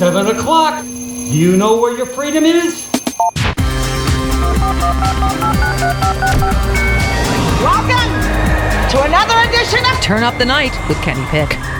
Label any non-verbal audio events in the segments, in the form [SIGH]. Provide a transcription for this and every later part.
7 o'clock. You know where your freedom is? Welcome to another edition of Turn Up the Night with Kenny Pick.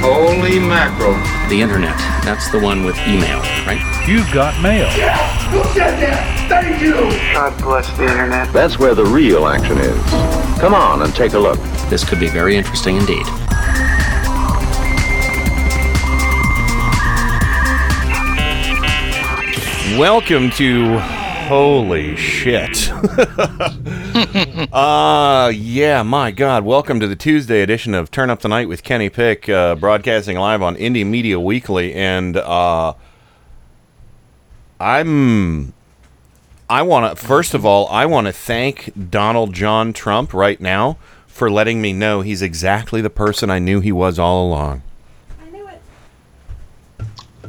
Holy mackerel. The internet. That's the one with email, right? You've got mail. Yes! Who said that? Thank you. God bless the internet. That's where the real action is. Come on and take a look. This could be very interesting indeed. Welcome to Holy Shit. [LAUGHS] [LAUGHS] [LAUGHS] uh yeah, my god. Welcome to the Tuesday edition of Turn Up the Night with Kenny Pick, uh, broadcasting live on Indie Media Weekly and uh I'm I want to first of all, I want to thank Donald John Trump right now for letting me know he's exactly the person I knew he was all along.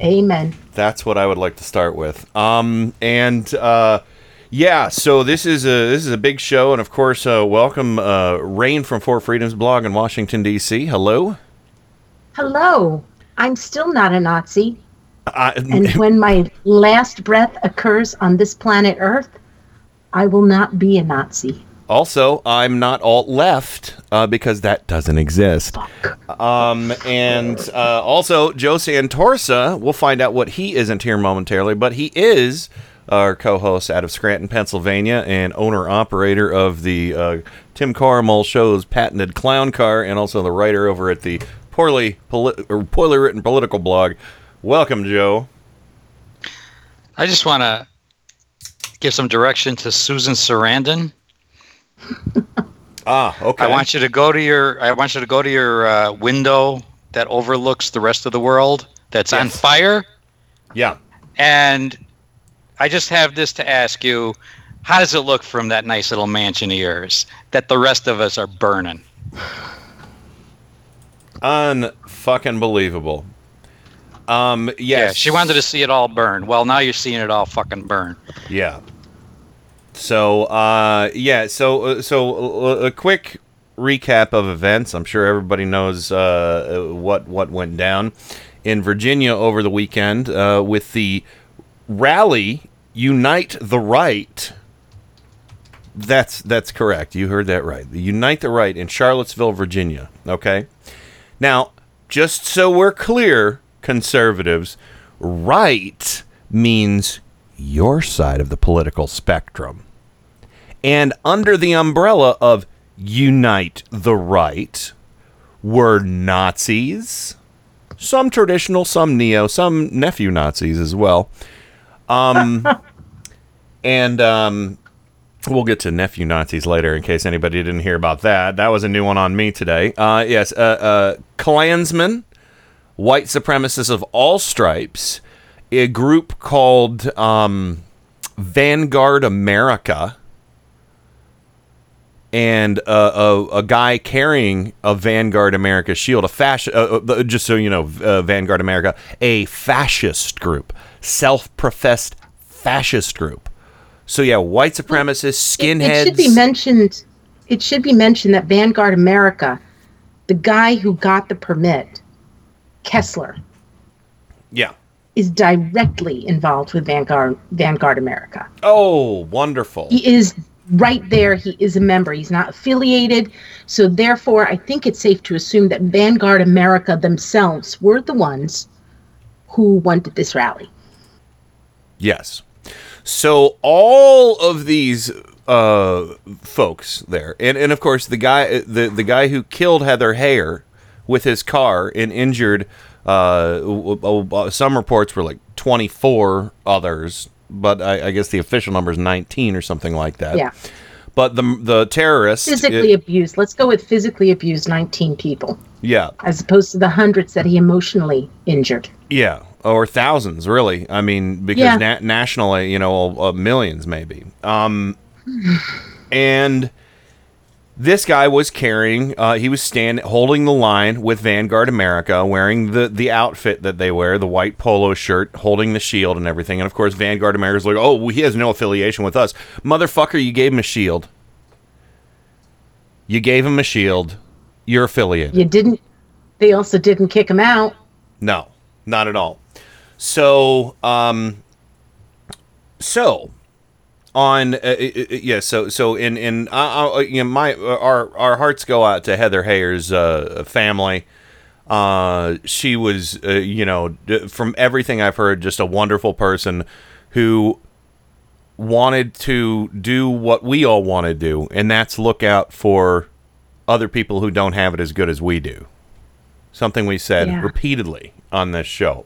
Amen. That's what I would like to start with. Um, and uh, yeah, so this is a this is a big show, and of course, uh, welcome uh, Rain from Four Freedoms blog in Washington D.C. Hello. Hello. I'm still not a Nazi. I, And [LAUGHS] when my last breath occurs on this planet Earth, I will not be a Nazi. also, I'm not alt left uh, because that doesn't exist. Um, and uh, also, Joe Santorsa. We'll find out what he isn't here momentarily, but he is our co-host out of Scranton, Pennsylvania, and owner operator of the uh, Tim Carmel show's patented clown car, and also the writer over at the poorly poli- or poorly written political blog. Welcome, Joe. I just want to give some direction to Susan Sarandon. [LAUGHS] Ah, okay. I want you to go to your. I want you to go to your uh, window that overlooks the rest of the world that's on fire, yeah. and I just have this to ask you: How does it look from that nice little mansion of yours that the rest of us are burning? Unfucking believable. Um, yes. Yeah, she wanted to see it all burn. Well, now you're seeing it all fucking burn. Yeah. So, uh, yeah. So, uh, so uh, a quick recap of events. I'm sure everybody knows uh, what what went down in Virginia over the weekend uh, with the rally "Unite the Right." That's that's correct. You heard that right. The Unite the Right in Charlottesville, Virginia. Okay. Now, just so we're clear, conservatives, right means your side of the political spectrum. And under the umbrella of Unite the Right were Nazis, some traditional, some neo, some nephew Nazis as well. Um, and um, we'll get to nephew Nazis later in case anybody didn't hear about that. That was a new one on me today. Uh, yes, uh, uh, Klansmen, white supremacists of all stripes, a group called um, Vanguard America, and uh, a, a guy carrying a Vanguard America shield, a fascist. Uh, uh, just so you know, uh, Vanguard America, a fascist group, self-professed fascist group. So yeah, white supremacists, It- skinheads. It, should be mentioned. It should be mentioned that Vanguard America, the guy who got the permit, Kessler, yeah. is directly involved with Vanguard Vanguard America. Oh, wonderful. He is right there. He is a member. He's not affiliated. So therefore, I think it's safe to assume that Vanguard America themselves were the ones who wanted this rally. Yes. So all of these uh, folks there, and, and of course the guy the the guy who killed Heather Heyer with his car and injured. Uh, uh, some reports were like 24 others, but I, I guess the official number is 19 or something like that. Yeah. But the the terrorists, Physically abused. Let's go with physically abused 19 people, yeah, as opposed to the hundreds that he emotionally injured. Yeah, or thousands, really. I mean, because Yeah. na- nationally, you know, uh, millions maybe. Um, and this guy was carrying uh, he was standing holding the line with vanguard america wearing the the outfit that they wear the white polo shirt holding the shield and everything. And of course vanguard america's like oh he has no affiliation with us. Motherfucker you gave him a shield. You gave him a shield. You're affiliated. You didn't. They also didn't kick him out. no not at all. So um so on uh, uh, uh, yeah so so in in uh, uh, you know my our our hearts go out to Heather Heyer's uh, family. Uh she was uh, you know d- from everything I've heard just a wonderful person who wanted to do what we all want to do and that's look out for other people who don't have it as good as we do. Something we said Yeah. repeatedly on this show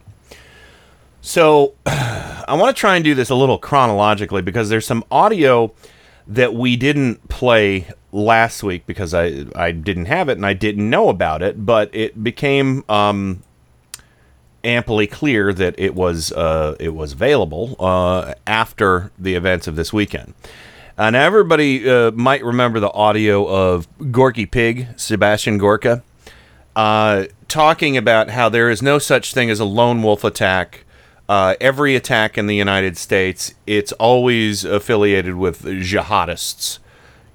so [CLEARS THROAT] I want to try and do this a little chronologically because there's some audio that we didn't play last week because I I didn't have it and I didn't know about it, but it became um, amply clear that it was uh, it was available uh, after the events of this weekend. And everybody uh, might remember the audio of Gorky Pig, Sebastian Gorka, uh, talking about how there is no such thing as a lone wolf attack. Uh, every attack in the United States, it's always affiliated with jihadists.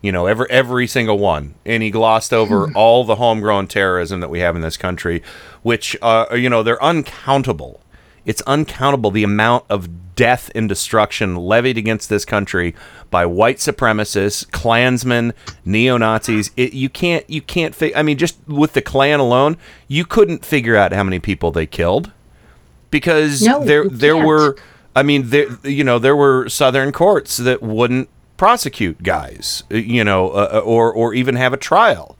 You know, every every single one, and he glossed over all the homegrown terrorism that we have in this country, which uh, you know they're uncountable. It's uncountable the amount of death and destruction levied against this country by white supremacists, Klansmen, neo Nazis. You can't you can't. Fi- I mean, just with the Klan alone, you couldn't figure out how many people they killed because No, there there can't. were. I mean, there you know there were Southern courts that wouldn't prosecute guys, uh, you know, uh, or or even have a trial.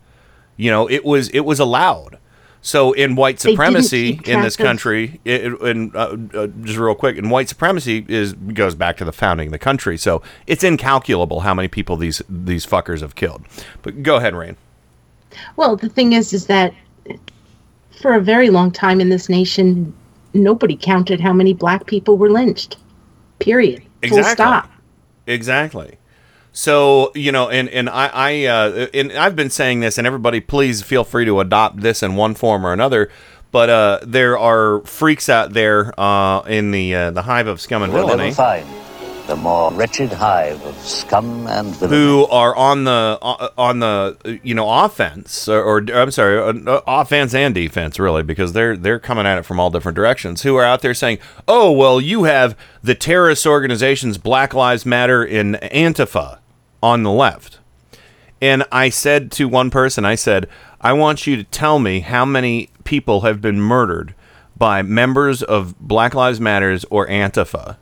You know, it was it was allowed. So in white supremacy in this country, it, it- and uh, uh, just real quick, and white supremacy is goes back to the founding of the country. So it's incalculable how many people these these fuckers have killed. But go ahead, Rain. Well, the thing is, is that for a very long time in this nation, nobody counted how many black people were lynched. Period. Full Exactly. stop. Exactly. So you know, and and I, I uh, and I've been saying this, and everybody, please feel free to adopt this in one form or another. But uh, there are freaks out there uh, in the uh, the hive of scum and villainy ever find the more wretched hive of scum and villainy. who are on the uh, on the uh, you know offense or, or I'm sorry uh, offense and defense really because they're they're coming at it from all different directions who are out there saying oh well you have the terrorist organizations Black Lives Matter in Antifa on the left and I said to one person I said I want you to tell me how many people have been murdered by members of Black Lives Matters or Antifa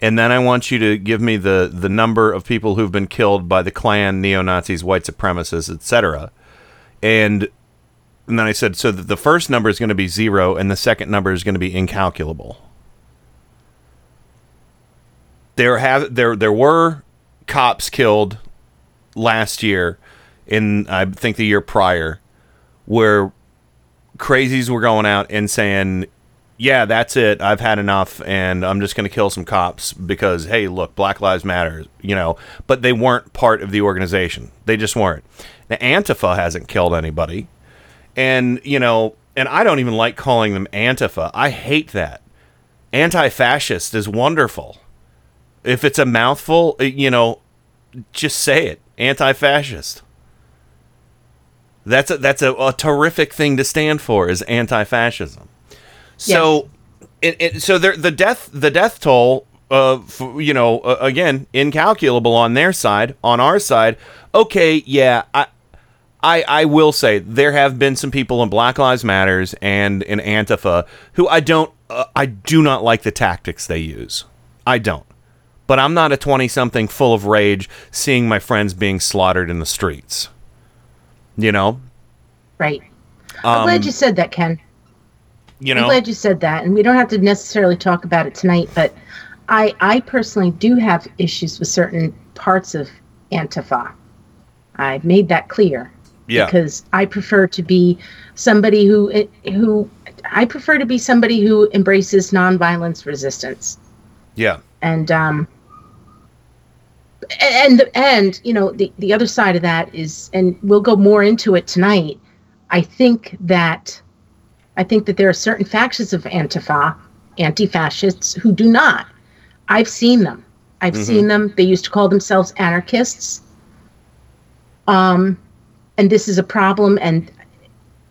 and then I want you to give me the the number of people who've been killed by the Klan, neo Nazis, white supremacists, etc. And and then I said, so the first number is going to be zero, and the second number is going to be incalculable. There have there there were cops killed last year, in I think the year prior, where crazies were going out and saying, "Yeah, that's it. I've had enough, and I'm just going to kill some cops because, hey, look, Black Lives Matter." You know, but they weren't part of the organization. They just weren't. Now, Antifa hasn't killed anybody, and you know, and I don't even like calling them Antifa. I hate that. Anti-fascist is wonderful. If it's a mouthful, uh, you know, just say it. Anti-fascist. That's a, that's a, a terrific thing to stand for is anti-fascism. So, it, it, so there, the death the death toll, uh, f you know, uh, again incalculable on their side. On our side, okay, yeah, I. I, I will say there have been some people in Black Lives Matters and in Antifa who I don't uh, I do not like the tactics they use. I don't. But I'm not a 20 something full of rage seeing my friends being slaughtered in the streets. You know? Right. I'm Um, glad you said that, Ken. You I'm glad you said that, and we don't have to necessarily talk about it tonight. But I, I personally do have issues with certain parts of Antifa. I've made that clear. Yeah. Because I prefer to be somebody who who I prefer to be somebody who embraces nonviolence resistance. Yeah. And um, and and you know the the other side of that is and we'll go more into it tonight i think that i think that there are certain factions of antifa anti-fascists who do not. I've seen them. I've Mhm. seen them. They used to call themselves anarchists. Um and this is a problem and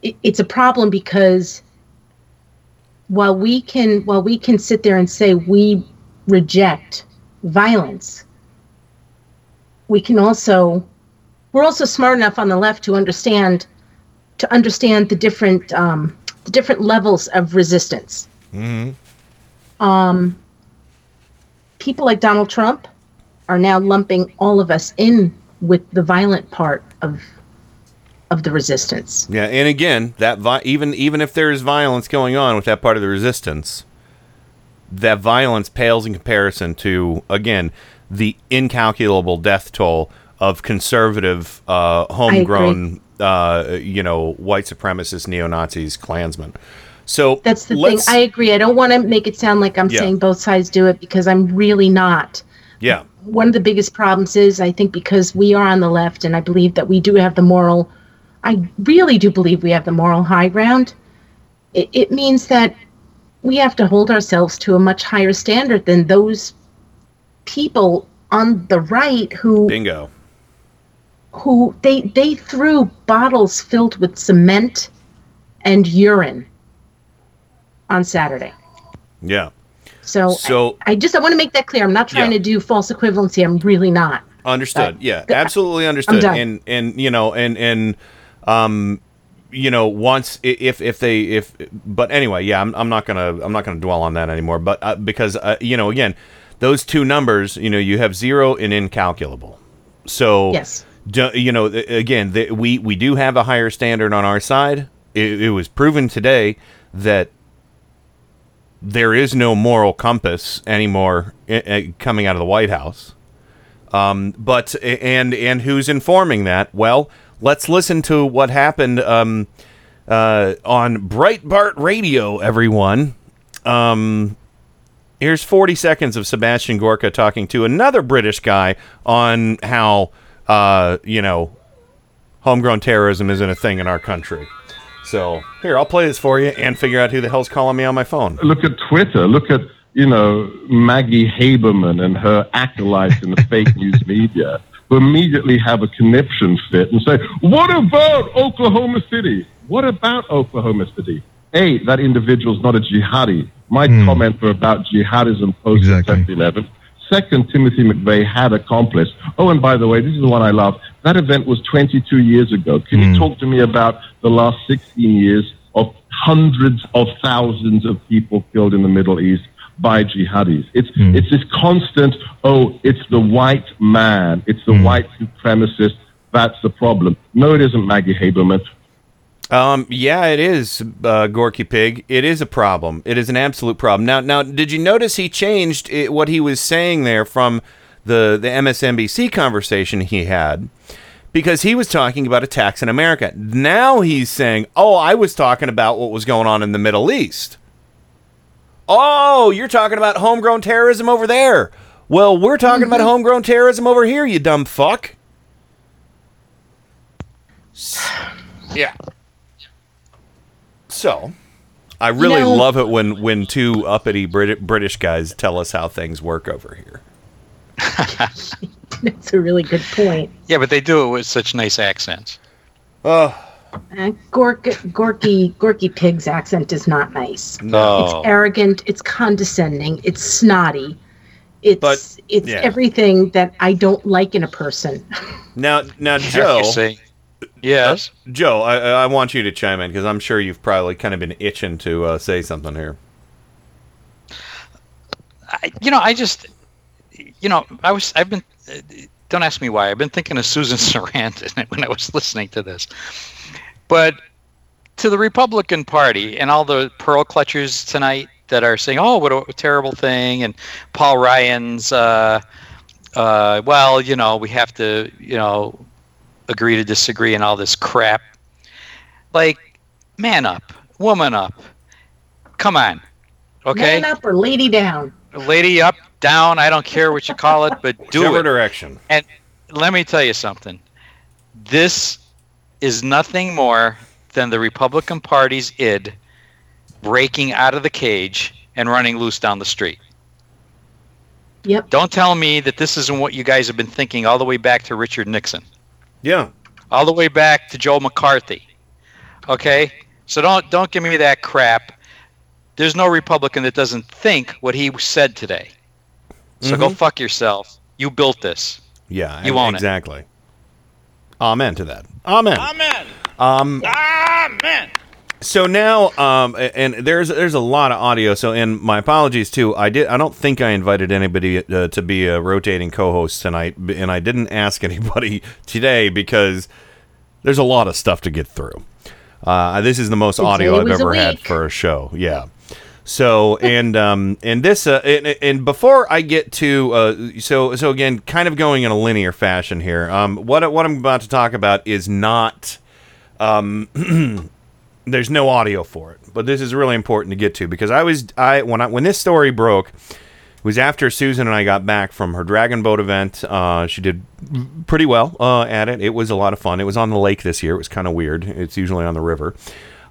it, it's a problem because while we can while we can sit there and say we reject violence we can also we're also smart enough on the left to understand to understand the different um, the different levels of resistance. Mm-hmm. um, people like donald trump are now lumping all of us in with the violent part of of the resistance. Yeah, and again, that vi- even even if there is violence going on with that part of the resistance, that violence pales in comparison to again the incalculable death toll of conservative, uh, homegrown, uh, you know, white supremacist neo Nazis, Klansmen. So That's the thing. I agree. I don't want to make it sound like I'm Yeah. saying both sides do it because I'm really not. yeah, One of the biggest problems is I think because we are on the left and I believe that we do have the moral, I really do believe we have the moral high ground. It, it means that we have to hold ourselves to a much higher standard than those people on the right who bingo. Who they they threw bottles filled with cement and urine on Saturday. Yeah. So, So- I, I just I want to make that clear. I'm not trying Yeah. to do false equivalency. I'm really not. Understood. But- yeah, absolutely understood. And and you know and and um you know once if if they if but anyway, yeah, I'm, I'm not gonna I'm not gonna dwell on that anymore. But uh, because uh, you know again, those two numbers, you know, you have zero and incalculable. So Yes. Do, you know again, the, we we do have a higher standard on our side. It, it was proven today that there is no moral compass anymore uh, uh, coming out of the White House. Um, but and and who's informing that? Well, let's listen to what happened um, uh, on Breitbart Radio. Everyone, um, here's 40 seconds of Sebastian Gorka talking to another British guy on how uh, you know homegrown terrorism isn't a thing in our country. So here, I'll play this for you and figure out who the hell's calling me on my phone. Look at Twitter. Look at, you know, Maggie Haberman and her acolytes in the [LAUGHS] fake news media who immediately have a conniption fit and say, what about Oklahoma City? What about Oklahoma City? A, that individual's not a jihadi. My comments were about jihadism post September 11. Second, Timothy McVeigh had accomplice. Oh, and by the way, this is the one I love. That event was 22 years ago. Can you hmm. talk to me about the last 16 years of hundreds of thousands of people killed in the Middle East by jihadis? It's hmm. it's this constant. Oh, it's the white man. It's the hmm. white supremacist. That's the problem. No, it isn't Maggie Haberman. Um, yeah, it is, uh, Gorky Pig. It is a problem. It is an absolute problem. Now, now, did you notice he changed it, what he was saying there from the the MSNBC conversation he had? Because he was talking about attacks in America. Now he's saying, "Oh, I was talking about what was going on in the Middle East." Oh, you're talking about homegrown terrorism over there. Well, we're talking about homegrown terrorism over here, you dumb fuck. Yeah. So, I really know- love it when when two uppity Brit- British guys tell us how things work over here. [LAUGHS] That's a really good point. Yeah, but they do it with such nice accents. Oh, Uh, Gorky, Gorky, Gorky Pig's accent is not nice. No. It's arrogant. It's condescending. It's snotty. It's But, it's yeah. everything that I don't like in a person. [LAUGHS] now now [LAUGHS] Joe, Yes. Joe, I, I want you to chime in because I'm sure you've probably kind of been itching to uh, say something here. I, you know, I just, you know, I was, I've been, uh, don't ask me why. I've been thinking of Susan [LAUGHS] Sarandon when I was listening to this. But to the Republican Party and all the pearl clutchers tonight that are saying, "Oh, what a terrible thing," and Paul Ryan's, uh, uh, well, you know, we have to, you know, agree to disagree and all this crap. Like, man up, woman up. Come on, okay Man up or lady down. lady up down. I don't care what you call it, but do Whichever it. direction. And let me tell you something. This is nothing more than the Republican Party's id breaking out of the cage and running loose down the street. Yep. Don't tell me that this isn't what you guys have been thinking all the way back to Richard Nixon, Yeah. all the way back to Joe McCarthy. Okay? So don't don't give me that crap. There's no Republican that doesn't think what he said today. So go Mhm. fuck yourself. You built this. Yeah. You own it. exactly. Amen to that. Amen. Amen. Um, Amen. So now, um, and there's there's a lot of audio. So, and my apologies too. I did. I don't think I invited anybody uh, to be a rotating co-host tonight, and I didn't ask [LAUGHS] anybody today because there's a lot of stuff to get through. Uh, this is the most audio I've ever had for a show. Yeah. So and um and this uh and, and before I get to uh so so again kind of going in a linear fashion here um what what I'm about to talk about is not um [CLEARS THROAT] there's no audio for it but this is really important to get to because I was I when I when this story broke it was after Susan and I got back from her dragon boat event. Uh she did pretty well uh at it. It was a lot of fun. It was on the lake this year. It was kind of weird. It's usually on the river.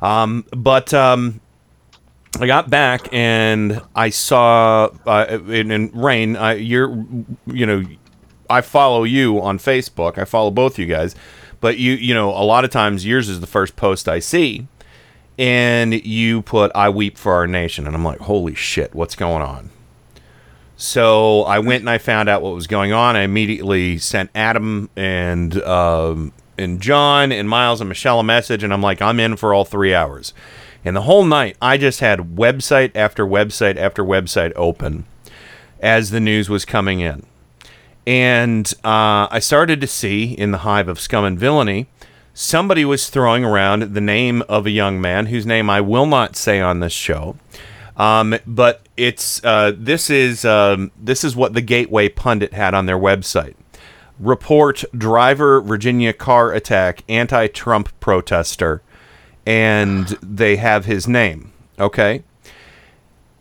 Um but um I got back and I saw uh, in, in rain. Uh, you're, you know, I follow you on Facebook. I follow both you guys, but you, you know, a lot of times yours is the first post I see, and you put "I weep for our nation," and I'm like, holy shit, what's going on? So I went and I found out what was going on. I immediately sent Adam and um, and John and Miles and Michelle a message, and I'm like, I'm in for all three hours. And the whole night, I just had website after website after website open as the news was coming in. And uh, I started to see in the hive of scum and villainy, somebody was throwing around the name of a young man whose name I will not say on this show. Um, but it's uh, this is um, this is what the Gateway Pundit had on their website. Report driver Virginia car attack anti-Trump protester, and they have his name. Okay,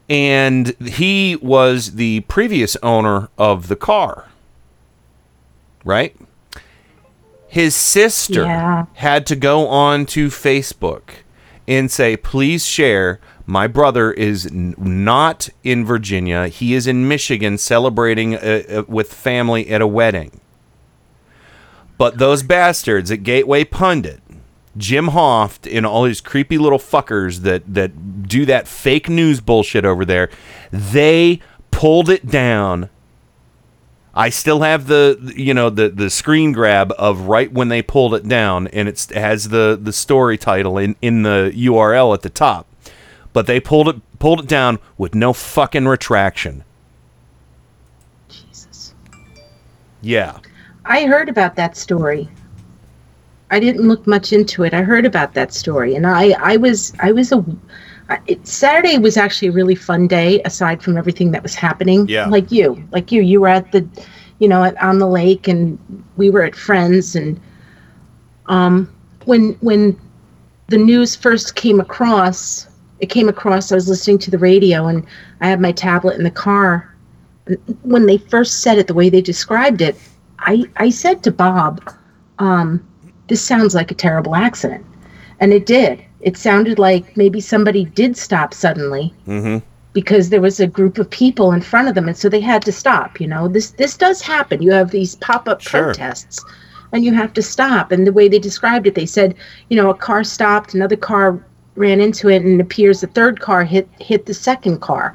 and he was the previous owner of the car. Right. His sister Yeah. had to go on to Facebook and say, please share. My brother is n- not in Virginia. He is in Michigan celebrating uh, uh, with family at a wedding. But those bastards at Gateway Pundit, Jim Hoft, and all these creepy little fuckers that, that do that fake news bullshit over there, they pulled it down I still have the you know the the screen grab of right when they pulled it down, and it's, it has the the story title in in the URL at the top. But they pulled it pulled it down with no fucking retraction. Jesus. Yeah, I heard about that story. I didn't look much into it. I heard about that story, and I, I was, I was a. It, Saturday was actually a really fun day, aside from everything that was happening. Yeah. Like you, like you, you were at the, you know, at, on the lake, and we were at friends, and um, when when the news first came across, it came across. I was listening to the radio, and I had my tablet in the car. When they first said it, the way they described it, I I said to Bob, um, "This sounds like a terrible accident," and it did. It sounded like maybe somebody did stop suddenly mm-hmm. because there was a group of people in front of them, and so they had to stop. You know, this this does happen. You have these pop up Sure. protests, and you have to stop. And the way they described it, they said, you know, a car stopped, another car ran into it, and it appears the third car hit hit the second car,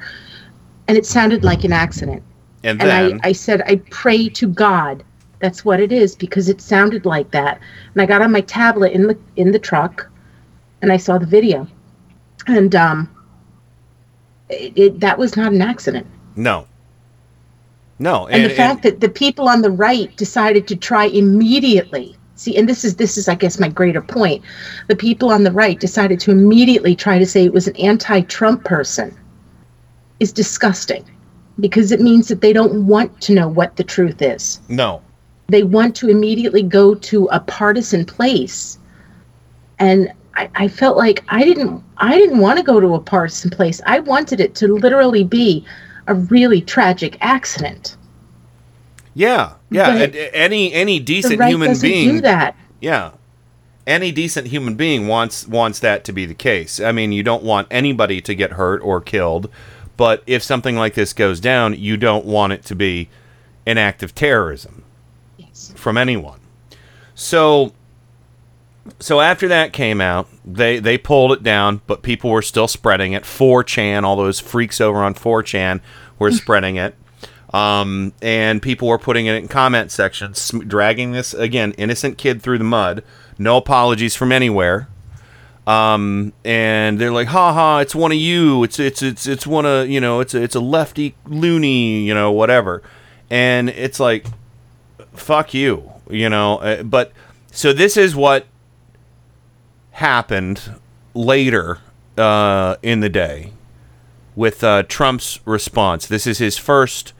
and it sounded like an accident. and And then I, I said, I pray to God that's what it is because it sounded like that. And I got on my tablet in the in the truck, and I saw the video, and um, it, it that was not an accident. no, no, And, the fact that the people on the right decided to try immediately see, and this is this is I guess my greater point, the people on the right decided to immediately try to say it was an anti-Trump person, is disgusting, because it means that they don't want to know what the truth is. No, they want to immediately go to a partisan place and I, I felt like i didn't i didn't want to go to a partisan place i wanted it to literally be a really tragic accident. Yeah, yeah. But and eh, any any decent the right human being do that. Yeah. Any decent human being wants wants that to be the case. I mean, you don't want anybody to get hurt or killed, but if something like this goes down, you don't want it to be an act of terrorism from anyone. So so after that came out, they they pulled it down, but people were still spreading it. 4chan, all those freaks over on 4chan were [LAUGHS] spreading it. Um, and people were putting it in comment sections, sm- dragging this again innocent kid through the mud. No apologies from anywhere. Um, and they're like, "Ha ha! It's one of you. It's it's it's it's one of you know. It's a, it's a lefty loony. You know, whatever." And it's like, "Fuck you," you know. Uh, but so this is what happened later uh, in the day with uh, Trump's response. This is his first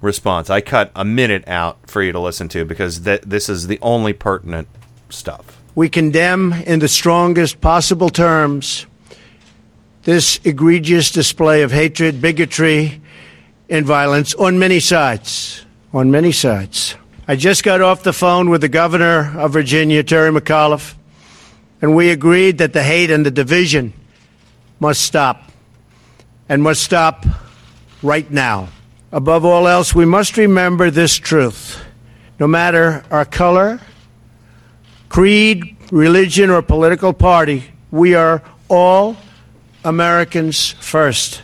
response. I cut a minute out for you to listen to because th- this is the only pertinent stuff. We condemn in the strongest possible terms this egregious display of hatred, bigotry, and violence on many sides. On many sides. I just got off the phone with the governor of Virginia, Terry McAuliffe, and we agreed that the hate and the division must stop and must stop right now. Above all else, we must remember this truth. No matter our color, creed, religion, or political party, we are all Americans first.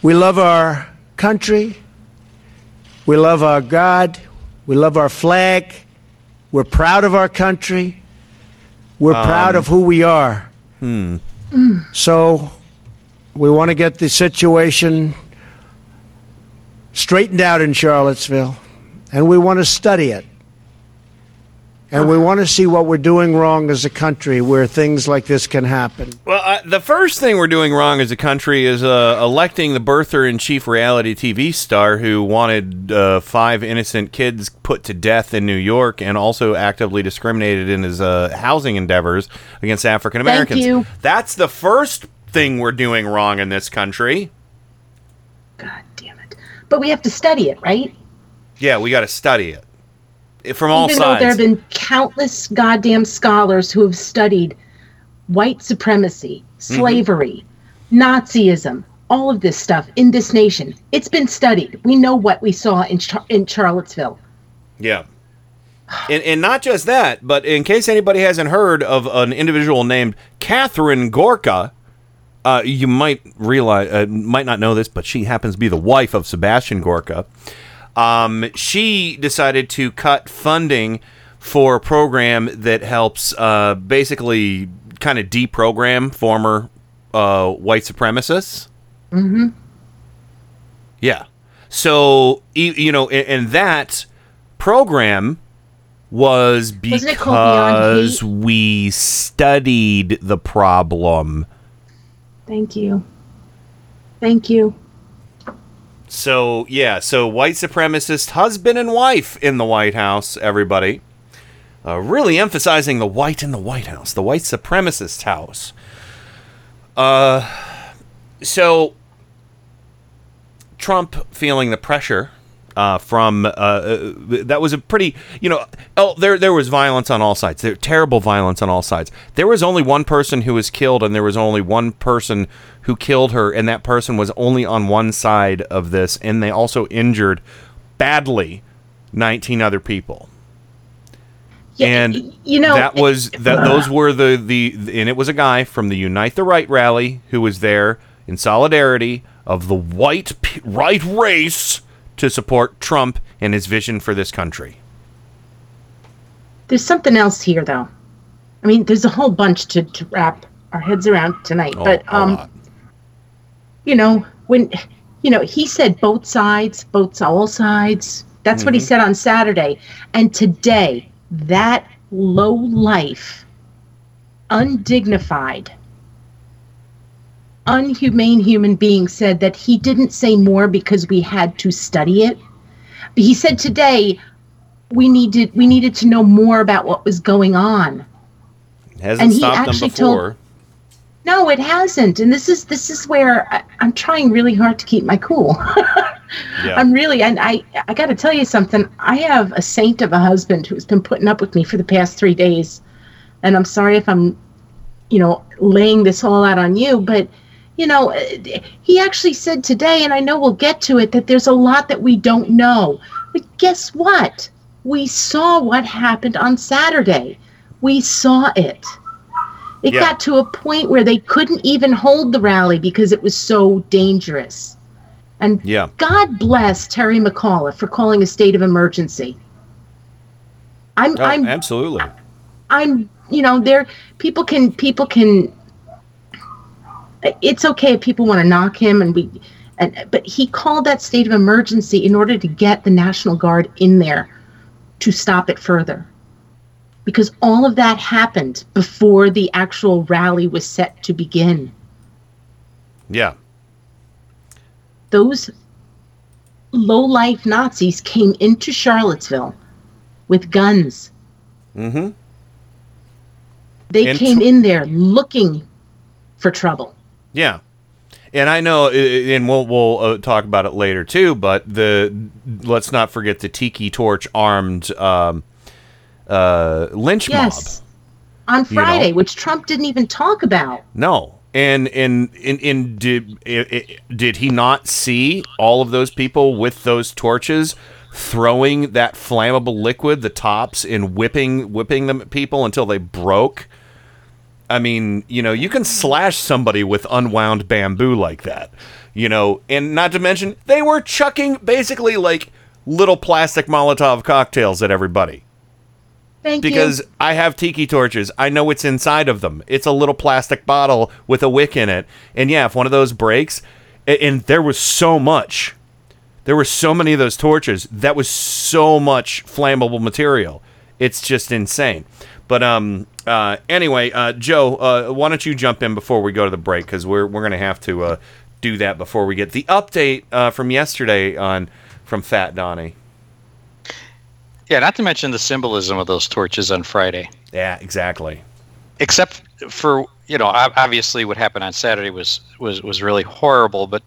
We love our country. We love our God. We love our flag. We're proud of our country. We're Um, proud of who we are. Hmm. So we want to get the situation straightened out in Charlottesville, and we want to study it. And we want to see what we're doing wrong as a country where things like this can happen. Well, uh, the first thing we're doing wrong as a country is uh, electing the birther in chief reality TV star who wanted uh, five innocent kids put to death in New York and also actively discriminated in his uh, housing endeavors against African Americans. you. That's the first thing we're doing wrong in this country. God damn it. But we have to study it, right? Yeah, we got to study it It- from all Even though there have been countless goddamn scholars who have studied white supremacy, Mm-hmm. slavery, Nazism, all of this stuff in this nation. It's been studied. We know what we saw in Char- in Charlottesville. Yeah. And, and not just that, but in case anybody hasn't heard of an individual named Katharine Gorka, uh, you might realize, uh, might not know this, but she happens to be the wife of Sebastian Gorka. Um, she decided to cut funding for a program that helps uh, basically kind of deprogram former uh, white supremacists. Mm-hmm. Yeah. So you know, and, and that program was Wasn't it called Beyond because we studied the problem. Thank you. Thank you. So yeah, so white supremacist husband and wife in the White House, everybody. Uh, really emphasizing the white in the White House, the white supremacist house. Uh, so Trump feeling the pressure uh, from uh, uh, that was a pretty you know oh there there was violence on all sides. There terrible violence on all sides. There was only one person who was killed and there was only one person who killed her and that person was only on one side of this and they also injured badly 19 other people. And you know, that was that those were the the and it was a guy from the Unite the Right rally who was there in solidarity of the white right race to support Trump and his vision for this country. There's something else here, though. I mean, there's a whole bunch to, to wrap our heads around tonight. Oh, but um, you know, when you know, he said both sides, both all sides. That's what he Mhm. said on Saturday. And today, that low life, undignified, unhumane human being said that he didn't say more because we had to study it. But he said today we needed we needed to know more about what was going on. Hasn't And he stopped them actually told- before. No, it hasn't. And this is this is where I, I'm trying really hard to keep my cool. [LAUGHS] Yeah. I'm really, and I I got to tell you something. I have a saint of a husband who's been putting up with me for the past three days, and I'm sorry if I'm, you know, laying this all out on you, but you know, eh, he actually said today, and I know we'll get to it, that there's a lot that we don't know. But guess what? We saw what happened on Saturday. We saw it. It Yeah. got to a point where they couldn't even hold the rally because it was so dangerous. And Yeah. God bless Terry McAuliffe for calling a state of emergency. I'm Oh, I'm absolutely. I'm you know there people can people can it's okay if people want to knock him and we and but he called that state of emergency in order to get the National Guard in there to stop it further. Because all of that happened before the actual rally was set to begin. Yeah. Those low life Nazis came into Charlottesville with guns. Mm-hmm. They And came tr- in there looking for trouble. Yeah. And I know, and we'll we'll uh, talk about it later too. But the let's not forget the tiki torch armed um, uh, lynch Yes. mob. On You know? Friday, which Trump didn't even talk about. No, and and and, and did i- i- did he not see all of those people with those torches throwing that flammable liquid, the tops, and whipping whipping them at people until they broke? I mean, you know, you can slash somebody with unwound bamboo like that, you know, and not to mention they were chucking basically like little plastic Molotov cocktails at everybody Thank because you. I have tiki torches. I know what's inside of them. It's a little plastic bottle with a wick in it. And yeah, if one of those breaks, and there was so much, there were so many of those torches, that was so much flammable material. It's just insane. But um, uh, anyway, uh, Joe, uh, why don't you jump in before we go to the break? Because we're we're gonna have to uh, do that before we get the update uh, from yesterday on from Fat Donnie. Yeah, not to mention the symbolism of those torches on Friday. Yeah, exactly. Except for you know, obviously what happened on Saturday was was was really horrible. But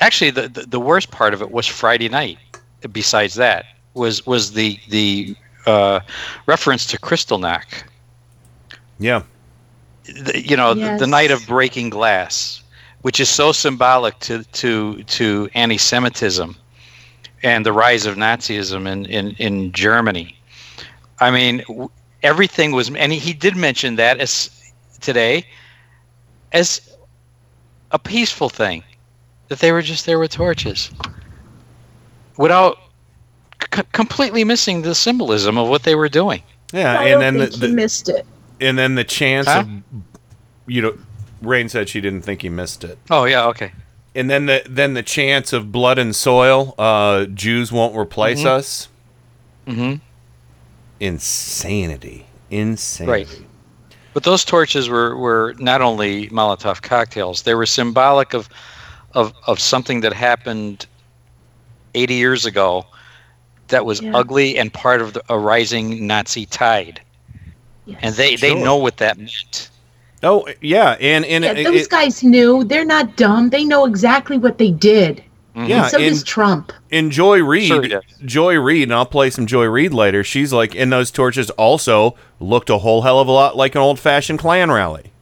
actually, the the, the worst part of it was Friday night. Besides that, was was the the uh, reference to Kristallnacht. Yeah. the, you know the, the night of breaking glass which is so symbolic to to to anti-semitism and the rise of nazism in in, in germany i mean everything was and he, he did mention that as today as a peaceful thing that they were just there with torches without c- completely missing the symbolism of what they were doing Yeah, I and don't then the, think the he missed it. and then the chance Huh? of you know rain said she didn't think he missed it oh yeah okay and then the then the chance of blood and soil uh jews won't replace Mhm. us mm-hmm. insanity insanity Right. But those torches were, were not only Molotov cocktails; they were symbolic of, of of something that happened 80 years ago, that was Yeah. ugly and part of the, a rising Nazi tide. And they, they know what that meant. oh yeah and and Yeah, it- those it- guys knew. They're not dumb. They know exactly what they did. Mm-hmm. Yeah, And so does Trump. And Joy Reid, Sure he. Joy Reid, and I'll play some Joy Reid later. She's like, and those torches also looked a whole hell of a lot like an old fashioned Klan rally.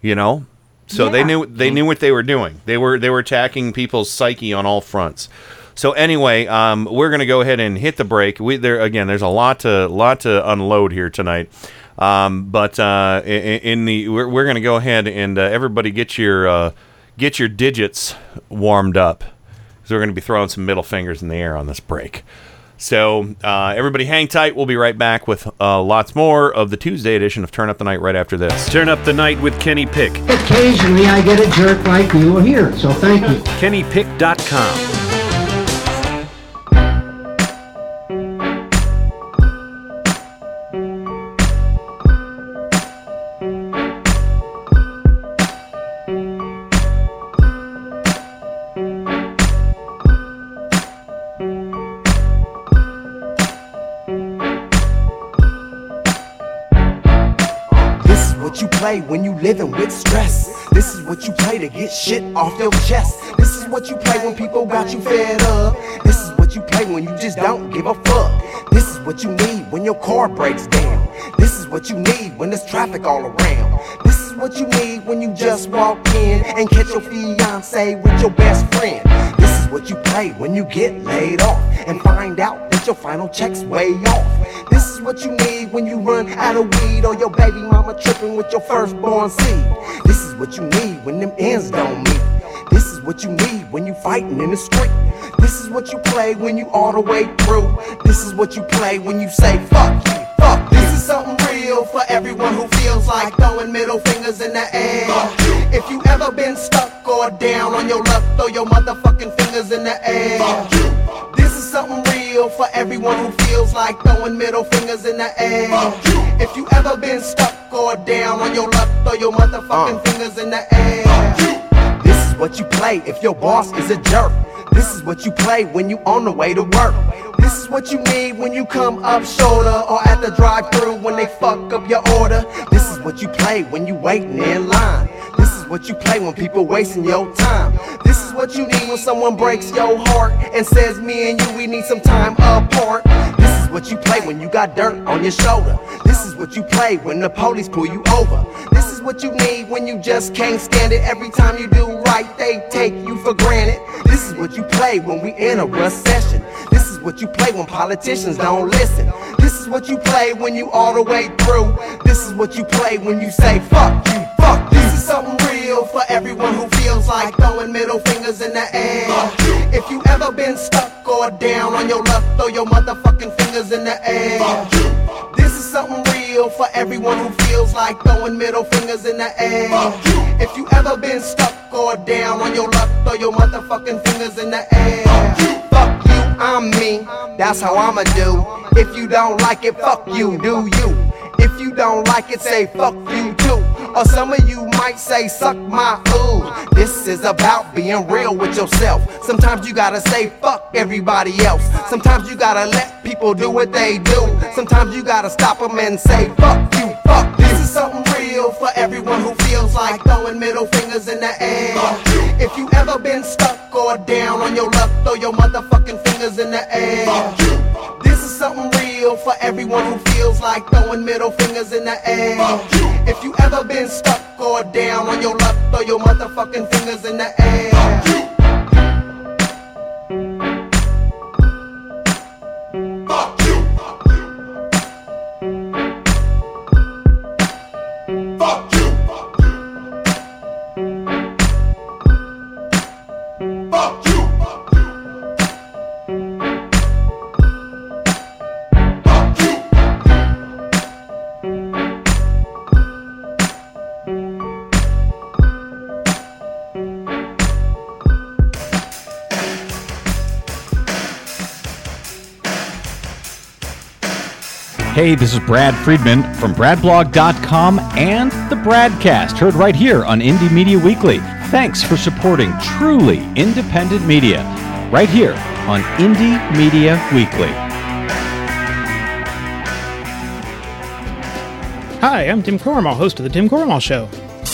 You know, so they knew they mm-hmm. knew what they were doing. They were they were attacking people's psyche on all fronts. So anyway, um, we're gonna go ahead and hit the break. We there again. There's a lot to lot to unload here tonight. Um, but uh, in, in the we're, we're gonna go ahead and uh, everybody get your uh, get your digits warmed up. So we're gonna be throwing some middle fingers in the air on this break. So uh, everybody hang tight. We'll be right back with uh, lots more of the Tuesday edition of Turn Up the Night right after this. Turn Up the Night with Kenny Pick. Occasionally I get a jerk like you here, so thank you. KennyPick.com. play when you living with stress. This is what you play to get shit off your chest. This is what you play when people got you fed up. This is what you play when you just don't give a fuck. This is what you need when your car breaks down. This is what you need when there's traffic all around. This is what you need when you just walk in and catch your fiance with your best friend. This is what you play when you get laid off and find out that your final check's way off. This is what you need when you run out of weed or your baby mama tripping with your firstborn seed. This is what you need when them ends don't meet. This is what you need when you fighting in the street. This is what you play when you all the way through. This is what you play when you say fuck you, fuck. This is something real for everyone who feels like throwing middle fingers in the air. If you ever been stuck or down on your luck, throw your motherfucking fingers in the air. This is something real for everyone who feels like throwing middle fingers in the air. If you ever been stuck or down on your luck, throw your motherfucking fingers in the air. This is what you play if your boss is a jerk. This is what you play when you on the way to work. This is what you need when you come up shoulder or at the drive-through when they fuck up your order. This is what you play when you waiting in line. This is what you play when people wasting your time. This is what you need when someone breaks your heart and says me and you we need some time apart. This is what you play when you got dirt on your shoulder. This is what you play when the police pull you over. This is what you need when you just can't stand it. Every time you do right, they take you for granted. This is what you play when we in a recession. This is what you play when politicians don't listen. This is what you play when you all the way through. This is what you play when you say fuck you, fuck. This is something real for everyone who feels like throwing middle fingers in the air. If you ever been stuck or down on your luck, throw your motherfucking fingers in the air. This is something real for everyone who feels like throwing middle fingers in the air. If you ever been stuck or down on your luck, throw your motherfucking fingers in the air. Fuck you, I'm me. That's how I'ma do. If you don't like it, fuck you, do you? If you don't like it, say fuck you. Or some of you might say suck my ooh. This is about being real with yourself. Sometimes you gotta say fuck everybody else. Sometimes you gotta let people do what they do. Sometimes you gotta stop them and say fuck you, fuck. This is something real for everyone who feels like throwing middle fingers in the air. If you ever been stuck or down on your luck, throw your motherfucking fingers in the air. This is something real for everyone who feels like throwing middle fingers in the air. If you ever been stuck or down on your luck, throw your motherfucking fingers in the air. Hey, this is Brad Friedman from BradBlog.com and the Bradcast, heard right here on Indie Media Weekly. Thanks for supporting truly independent media, right here on Indie Media Weekly. Hi, I'm Tim Cormall, host of The Tim Cormall Show.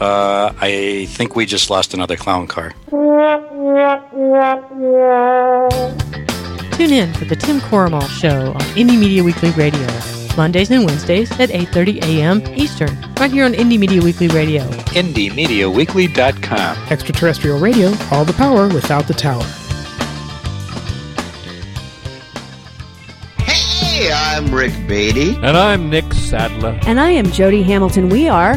Uh, I think we just lost another clown car. Tune in for the Tim Cormall Show on Indie Media Weekly Radio, Mondays and Wednesdays at 8:30 a.m. Eastern, right here on Indie Media Weekly Radio. IndieMediaWeekly.com. Extraterrestrial radio, all the power without the tower. Hey, I'm Rick Beatty. And I'm Nick Sadler. And I am Jody Hamilton. We are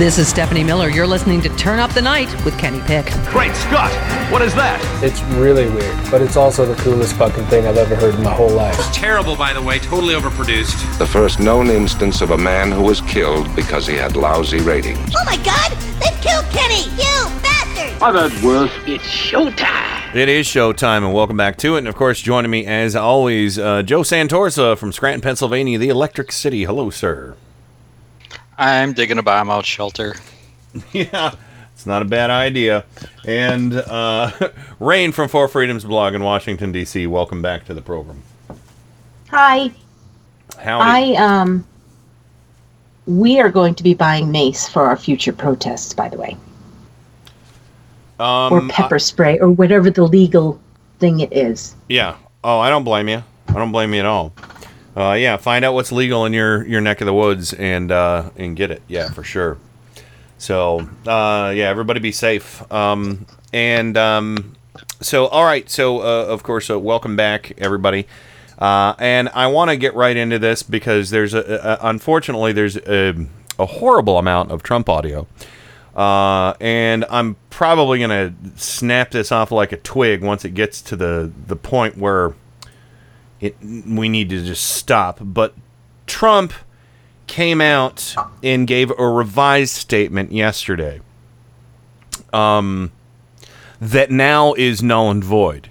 This is Stephanie Miller. You're listening to Turn Up the Night with Kenny Pick. Great Scott! What is that? It's really weird, but it's also the coolest fucking thing I've ever heard in my whole life. It's Terrible, by the way, totally overproduced. The first known instance of a man who was killed because he had lousy ratings. Oh my god! They've killed Kenny! You bastard! I've had worse. It's showtime! It is showtime, and welcome back to it. And of course, joining me as always, uh, Joe Santorsa from Scranton, Pennsylvania, the Electric City. Hello, sir. I'm digging a bomb out shelter. [LAUGHS] yeah, it's not a bad idea. And uh, [LAUGHS] Rain from Four Freedoms blog in Washington D.C. Welcome back to the program. Hi. Howdy. I um we are going to be buying mace for our future protests, by the way. Um, or pepper spray or whatever the legal thing it is. Yeah. Oh, I don't blame you. I don't blame you at all. Uh, yeah, find out what's legal in your, your neck of the woods and uh, and get it. Yeah, for sure. So uh, yeah, everybody be safe. Um, and um, so all right. So uh, of course, uh, welcome back, everybody. Uh, and I want to get right into this because there's a, a unfortunately there's a, a horrible amount of Trump audio. Uh, and I'm probably gonna snap this off like a twig once it gets to the the point where it we need to just stop. But Trump came out and gave a revised statement yesterday. Um, that now is null and void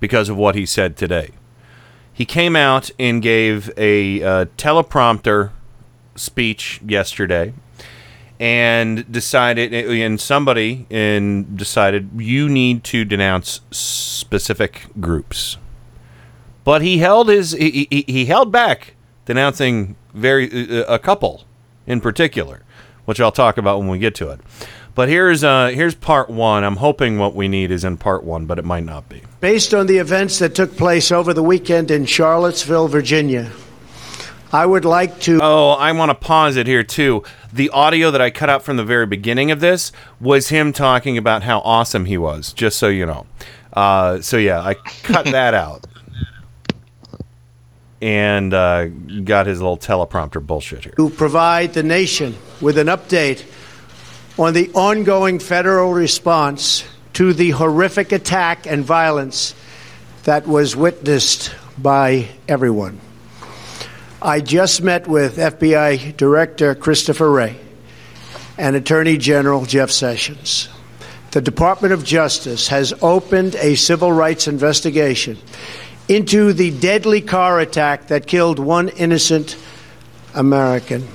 because of what he said today. He came out and gave a uh, teleprompter speech yesterday and decided and somebody and decided you need to denounce specific groups. But he held his he, he, he held back denouncing very uh, a couple in particular which I'll talk about when we get to it. But here's uh here's part 1 I'm hoping what we need is in part 1 but it might not be. Based on the events that took place over the weekend in Charlottesville, Virginia, I would like to. Oh, I want to pause it here too. The audio that I cut out from the very beginning of this was him talking about how awesome he was. Just so you know. Uh, so yeah, I cut [LAUGHS] that out and uh, got his little teleprompter bullshit here. to provide the nation with an update on the ongoing federal response to the horrific attack and violence that was witnessed by everyone. I just met with FBI Director Christopher Wray and Attorney General Jeff Sessions. The Department of Justice has opened a civil rights investigation into the deadly car attack that killed one innocent American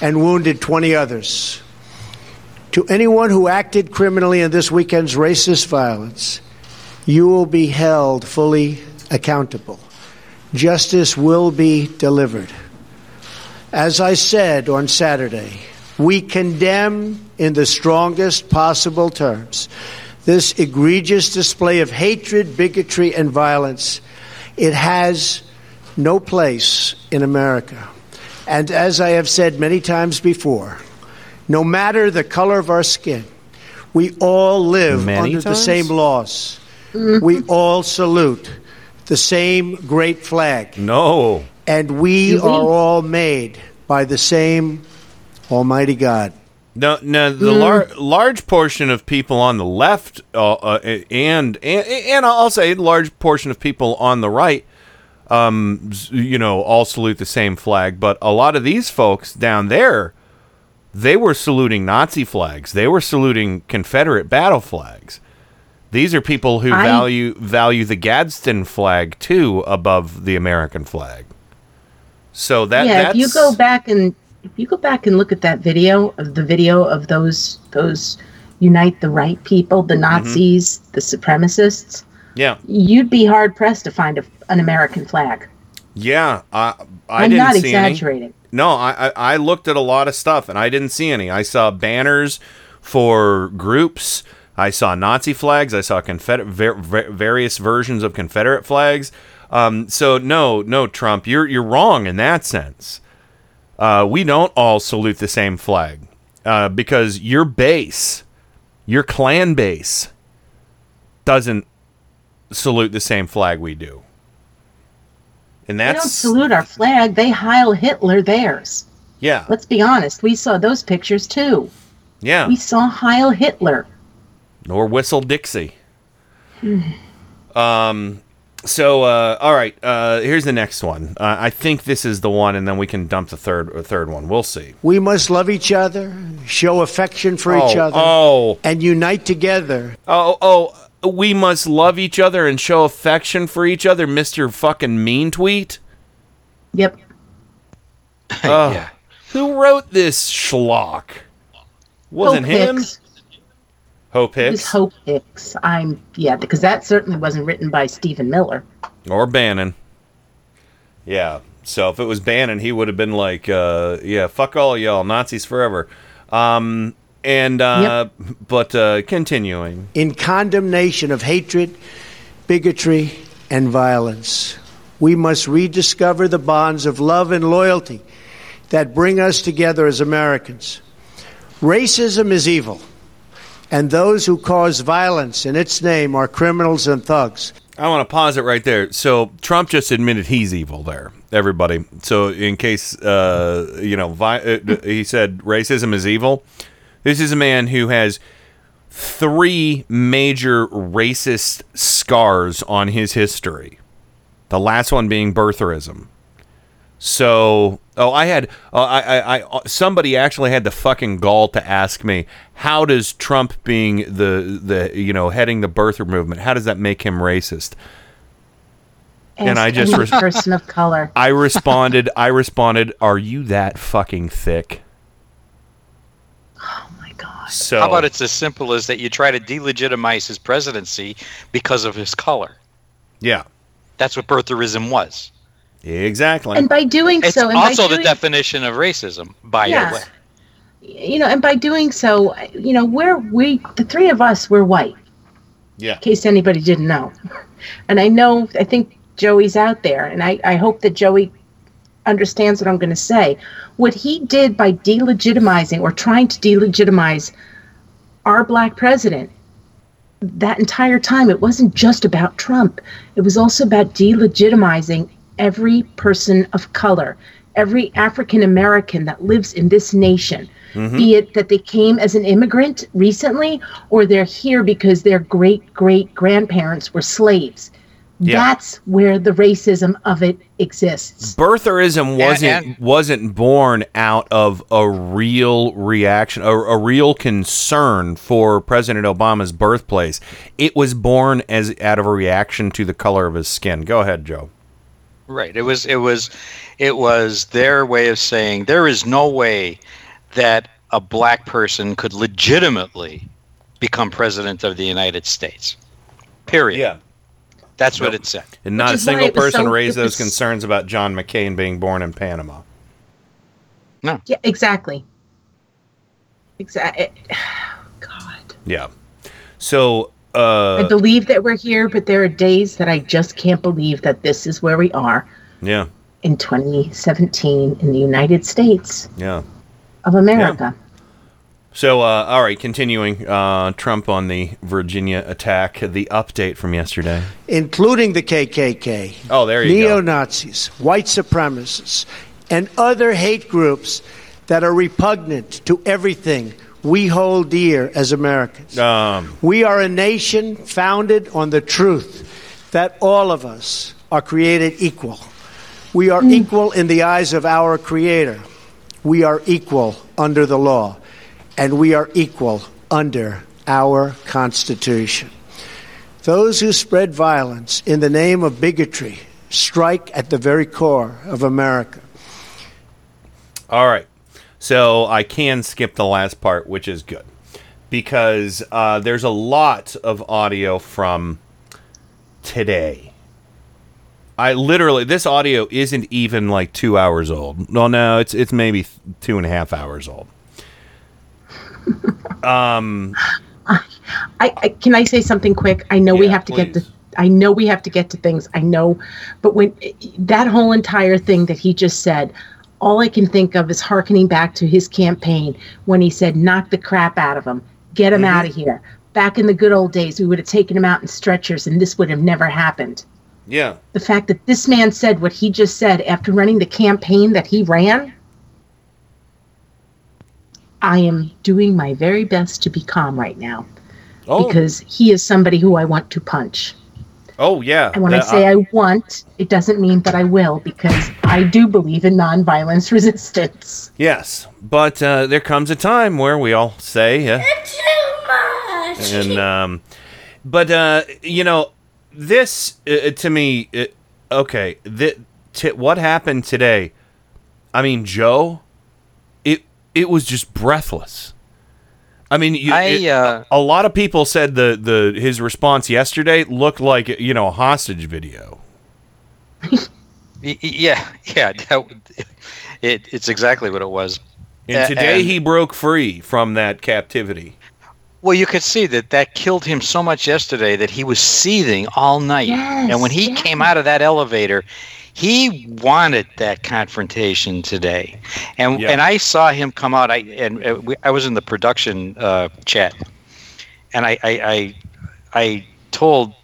and wounded 20 others. To anyone who acted criminally in this weekend's racist violence, you will be held fully accountable. Justice will be delivered. As I said on Saturday, we condemn in the strongest possible terms this egregious display of hatred, bigotry, and violence. It has no place in America. And as I have said many times before, no matter the color of our skin, we all live Many under the same laws. We all salute the same great flag. No. And we Do we? are all made by the same Almighty God. No, no. The Mm. lar- large portion of people on the left, uh, uh, and and and I'll say large portion of people on the right, um, you know, all salute the same flag. But a lot of these folks down there, they were saluting Nazi flags. They were saluting Confederate battle flags. These are people who I- value value the Gadsden flag too above the American flag. So that yeah, if you go back and if you go back and look at that video of the video of those those unite the right people, the mm-hmm. Nazis, the supremacists, yeah you'd be hard pressed to find a, an American flag. yeah I I I'm didn't not see any. exaggerating. No, I, I I looked at a lot of stuff and I didn't see any. I saw banners for groups. I saw Nazi flags. I saw Confederate ver- ver- various versions of Confederate flags. Um, so no, no, Trump, you're you're wrong in that sense. Uh, we don't all salute the same flag uh, because your base, your Klan base, doesn't salute the same flag we do. And that's They don't salute our flag; they hail Hitler theirs. yeah, Let's be honest. We saw those pictures too. yeah. We saw Heil Hitler. Nor whistle Dixie. Um. So, uh, all right. Uh, here's the next one. Uh, I think this is the one, and then we can dump the third or third one. We'll see. We must love each other, show affection for each Oh, other, oh. and unite together. Oh, oh. We must love each other and show affection for each other, Mister Fucking Mean Tweet. Yep. Ugh. [LAUGHS] yeah. Who wrote this schlock? Wasn't Hope him. Hicks. Hope Hicks. It was Hope Hicks. I'm yeah, because that certainly wasn't written by Stephen Miller. or Bannon. Yeah. So if it was Bannon, he would have been like, uh, "Yeah, fuck all y'all, Nazis forever." Um, and uh, but uh, continuing. in condemnation of hatred, bigotry, and violence. We must rediscover the bonds of love and loyalty that bring us together as Americans. Racism is evil, and those who cause violence in its name are criminals and thugs. I want to pause it right there. So Trump just admitted he's evil there, everybody. So in case uh, you know, vi- uh, he said racism is evil. This is a man who has three major racist scars on his history. The last one being birtherism. So, oh, I had, uh, I, I, I, somebody actually had the fucking gall to ask me, how does Trump being the, the, you know, heading the birther movement, how does that make him racist? And I just any res- person of color. I responded, I responded, are you that fucking thick? Oh my god. So How about it's as simple as that you try to delegitimize his presidency because of his color? Yeah, That's what birtherism was. Exactly. And by doing It's so, and by also the definition of racism, by Yeah. the way. you know, and by doing so, you know, we're we the three of us we're white. Yeah. In case anybody didn't know, and I know I think Joey's out there, and I I hope that Joey understands what I'm going to say. What he did by delegitimizing or trying to delegitimize our black president that entire time it wasn't just about Trump. It was also about delegitimizing every person of color, every African American that lives in this nation. Mm-hmm. Be it that they came as an immigrant recently or they're here because their great great grandparents were slaves. Yeah. That's where the racism of it exists. birtherism wasn't and- wasn't born out of a real reaction a, a real concern for President Obama's birthplace. It was born as out of a reaction to the color of his skin. Go ahead, Joe. Right. It was it was it was their way of saying there is no way that a black person could legitimately become president of the United States. Period. Yeah. That's what it said. And not a single person so- raised it those concerns about John McCain being born in Panama. No. Yeah, exactly. Exactly. [SIGHS] God. Yeah. So, I uh, believe that we're here, but there are days that I just can't believe that this is where we are yeah, in 2017 in the United States yeah. of America. So, uh, all right, continuing. Uh, Trump on the Virginia attack. The update from yesterday. including the KKK, Oh, there you neo go. Nazis, white supremacists, and other hate groups that are repugnant to everything we hold dear as Americans. Um, We are a nation founded on the truth that all of us are created equal. We are equal in the eyes of our Creator. We are equal under the law. And we are equal under our Constitution. Those who spread violence in the name of bigotry strike at the very core of America. All right. So I can skip the last part, which is good. Because uh, there's a lot of audio from today. I literally, this audio isn't even like two hours old. No, no, it's it's maybe two and a half hours old. [LAUGHS] Um, I, I can I say something quick? I know we have to get to I know we have to get to things. I know, but when that whole entire thing that he just said, all I can think of is hearkening back to his campaign when he said, "Knock the crap out of him, get him mm-hmm. out of here." Back in the good old days, we would have taken him out in stretchers, and this would have never happened. yeah. The fact that this man said what he just said after running the campaign that he ran, I am doing my very best to be calm right now Oh. because he is somebody who I want to punch. Oh, yeah. And when I That- say I want, it doesn't mean that I will because I do believe in nonviolence [LAUGHS] resistance. Yes, but uh, there comes a time where we all say, uh, too much and um, but uh, you know, this uh, to me, uh, okay, th- t- what happened today? I mean, Joe, it it was just breathless. I mean, you, I, it- uh, a lot of people said the the his response yesterday looked like you know a hostage video. Y- y- Yeah, [LAUGHS] yeah, that, it, it's exactly what it was. And today and- he broke free from that captivity. Well, you could see that that killed him so much yesterday that he was seething all night. Yes, and when he came out of that elevator, he wanted that confrontation today. And Yeah. and I saw him come out. I and uh, we, I was in the production uh, chat, and I I, I I told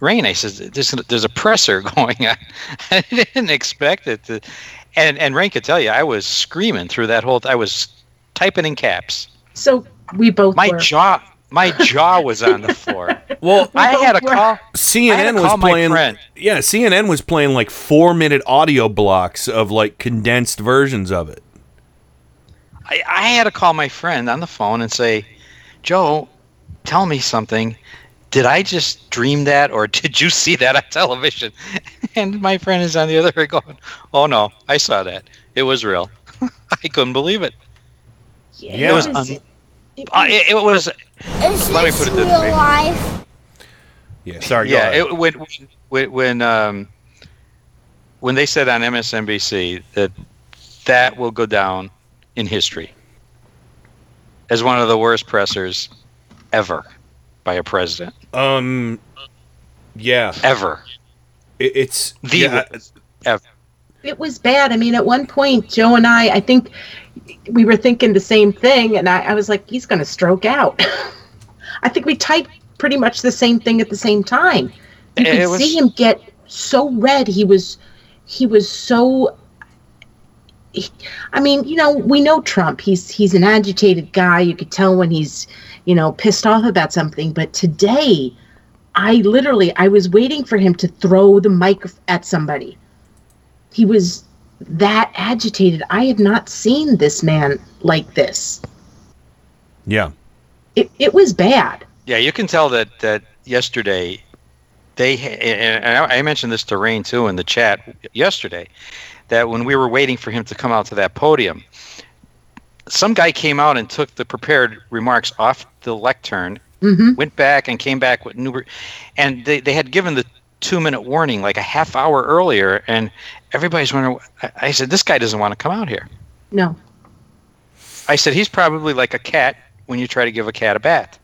Rain, I said, "There's a, there's a presser [LAUGHS] going on." I didn't expect it to, and and Rain could tell you, I was screaming through that whole. I was typing in caps. So we both My were. jaw, my jaw was on the floor. [LAUGHS] Well, I had a both [LAUGHS] were. call. I had CNN to was call my playing. Yeah, CNN was playing like four minute audio blocks of like condensed versions of it. I, I had to call my friend on the phone and say, Joe, tell me something. Did I just dream that, or [LAUGHS] did you see that on television? And my friend is on the other end going, Oh no, I saw that. It was real. I couldn't believe it. Yeah, It was. it was- Un- uh, it, it was. Is Let me this put it this real way. life? Yeah, sorry. yeah, it, when when when um when they said on MSNBC that that will go down in history as one of the worst pressers ever by a president um, yeah, ever. it, it's The yeah, worst ever. it was bad. I mean, at one point, Joe and I, I think we were thinking the same thing, and I, I was like, he's going to stroke out. [LAUGHS] I think we typed pretty much the same thing at the same time. You could was- see him get so red. He was, he was so. he- I mean, you know, we know Trump. He's he's an agitated guy. You could tell when he's, you know, pissed off about something. But today, I literally I was waiting for him to throw the mic at somebody he was that agitated. I had not seen this man like this. yeah. It, it was bad. Yeah, you can tell that that yesterday they and I I mentioned this to Rain too in the chat yesterday that when we were waiting for him to come out to that podium, some guy came out and took the prepared remarks off the lectern, Mhm. went back and came back with new, and they they had given the two minute warning like a half hour earlier, and everybody's wondering. I- said this guy doesn't want to come out here. No. I said he's probably like a cat when you try to give a cat a bath.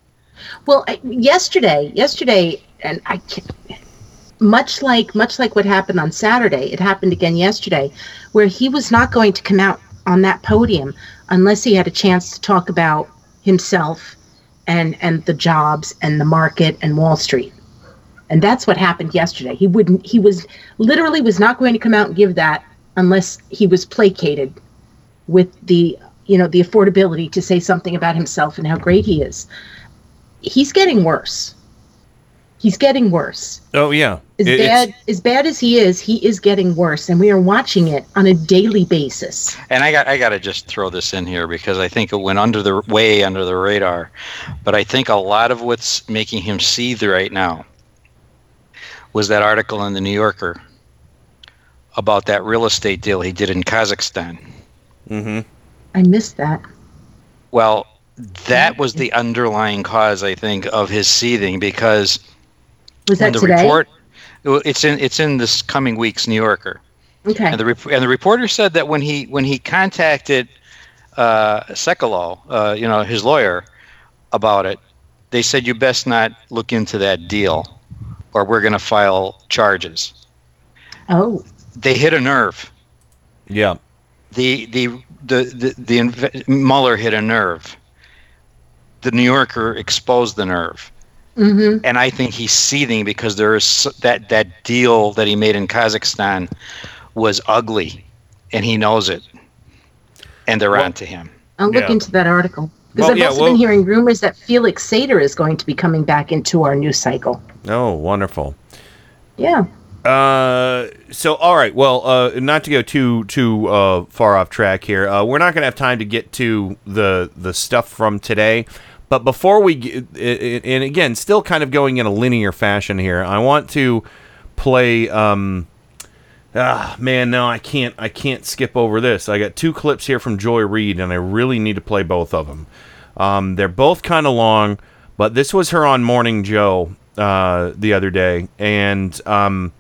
Well, I, yesterday, yesterday, and I can much like much like what happened on Saturday, it happened again yesterday, where he was not going to come out on that podium unless he had a chance to talk about himself and and the jobs and the market and Wall Street. And that's what happened yesterday. He wouldn't he was literally was not going to come out and give that unless he was placated with the you know the affordability to say something about himself and how great he is. He's getting worse. He's getting worse. Oh yeah. As It- it's- bad as bad as he is, he is getting worse, and we are watching it on a daily basis. And I got I got to just throw this in here because I think it went under the way under the radar, but I think a lot of what's making him seethe right now was that article in the New Yorker about that real estate deal he did in Kazakhstan. Mm-hmm. I missed that. Well, that was the underlying cause, I think, of his seething because Was when that the today? report it's in it's in this coming week's New Yorker. Okay. And the rep- and the reporter said that when he when he contacted uh, Sekulow, uh, you know, his lawyer, about it, they said you best not look into that deal, or we're going to file charges. Oh. They hit a nerve. Yeah. The the the the, the inve- Mueller hit a nerve. The New Yorker exposed the nerve Mm-hmm. and I think he's seething because there is that that deal that he made in Kazakhstan was ugly, and he knows it, and they're on to him. I'll look Yeah. into that article because Well, I've yeah, also well- been hearing rumors that Felix Sater is going to be coming back into our news cycle. Oh, wonderful. Yeah. Uh, so all right. Well, uh, not to go too too uh, far off track here. Uh, we're not going to have time to get to the the stuff from today. But before we get, and again, still kind of going in a linear fashion here, I want to play. Um, ah, man, no, I can't. I can't skip over this. I got two clips here from Joy Reid, and I really need to play both of them. Um, they're both kind of long, but this was her on Morning Joe uh, the other day, and um,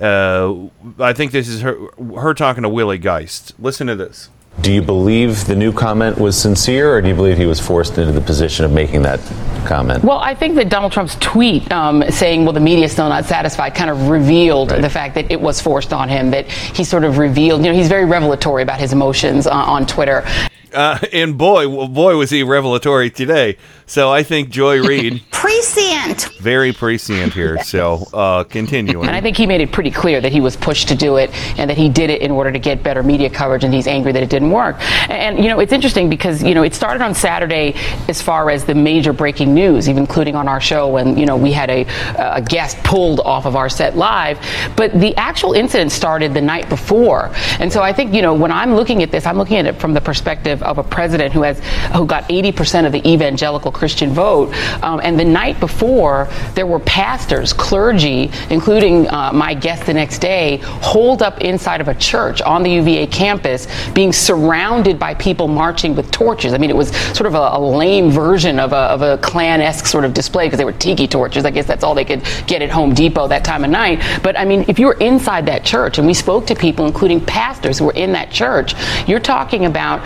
uh, I think this is her her talking to Willie Geist. Listen to this. Do you believe the new comment was sincere, or do you believe he was forced into the position of making that comment? Well, I think that Donald Trump's tweet um, saying, well, the media is still not satisfied, kind of revealed the fact that it was forced on him, that he sort of revealed, you know, he's very revelatory about his emotions uh, on Twitter. Uh, and boy, boy, was he revelatory today. So I think Joy Reid [LAUGHS] Prescient. very prescient here. So uh, continuing. And I think he made it pretty clear that he was pushed to do it and that he did it in order to get better media coverage and he's angry that it didn't work. And, you know, it's interesting because, you know, it started on Saturday as far as the major breaking news, even including on our show when, you know, we had a, a guest pulled off of our set live. But the actual incident started the night before. And so I think, you know, when I'm looking at this, I'm looking at it from the perspective of a president who has, who got 80% of the evangelical Christian vote. Um, and the night before, there were pastors, clergy, including uh, my guest the next day, holed up inside of a church on the UVA campus, being surrounded by people marching with torches. I mean, it was sort of a, a lame version of a, of a Klan esque sort of display because they were tiki torches. I guess that's all they could get at Home Depot that time of night. But I mean, if you were inside that church, and we spoke to people, including pastors who were in that church, you're talking about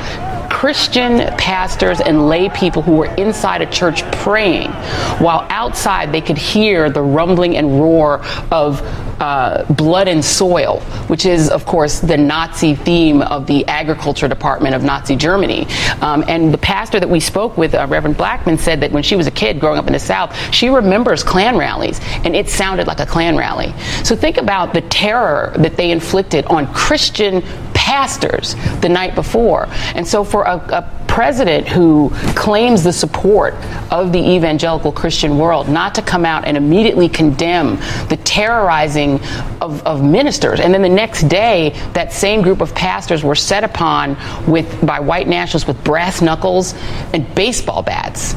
Christian pastors and lay people who were inside a church praying, while outside they could hear the rumbling and roar of uh, blood and soil, which is, of course, the Nazi theme of the agriculture department of Nazi Germany. Um, and the pastor that we spoke with, uh, Reverend Blackmon, said that when she was a kid growing up in the South, she remembers Klan rallies, and it sounded like a Klan rally. So think about the terror that they inflicted on Christian pastors the night before. And so for a, a president who claims the support of the evangelical Christian world not to come out and immediately condemn the terrorizing of, of ministers. And then the next day, that same group of pastors were set upon with by white nationalists with brass knuckles and baseball bats.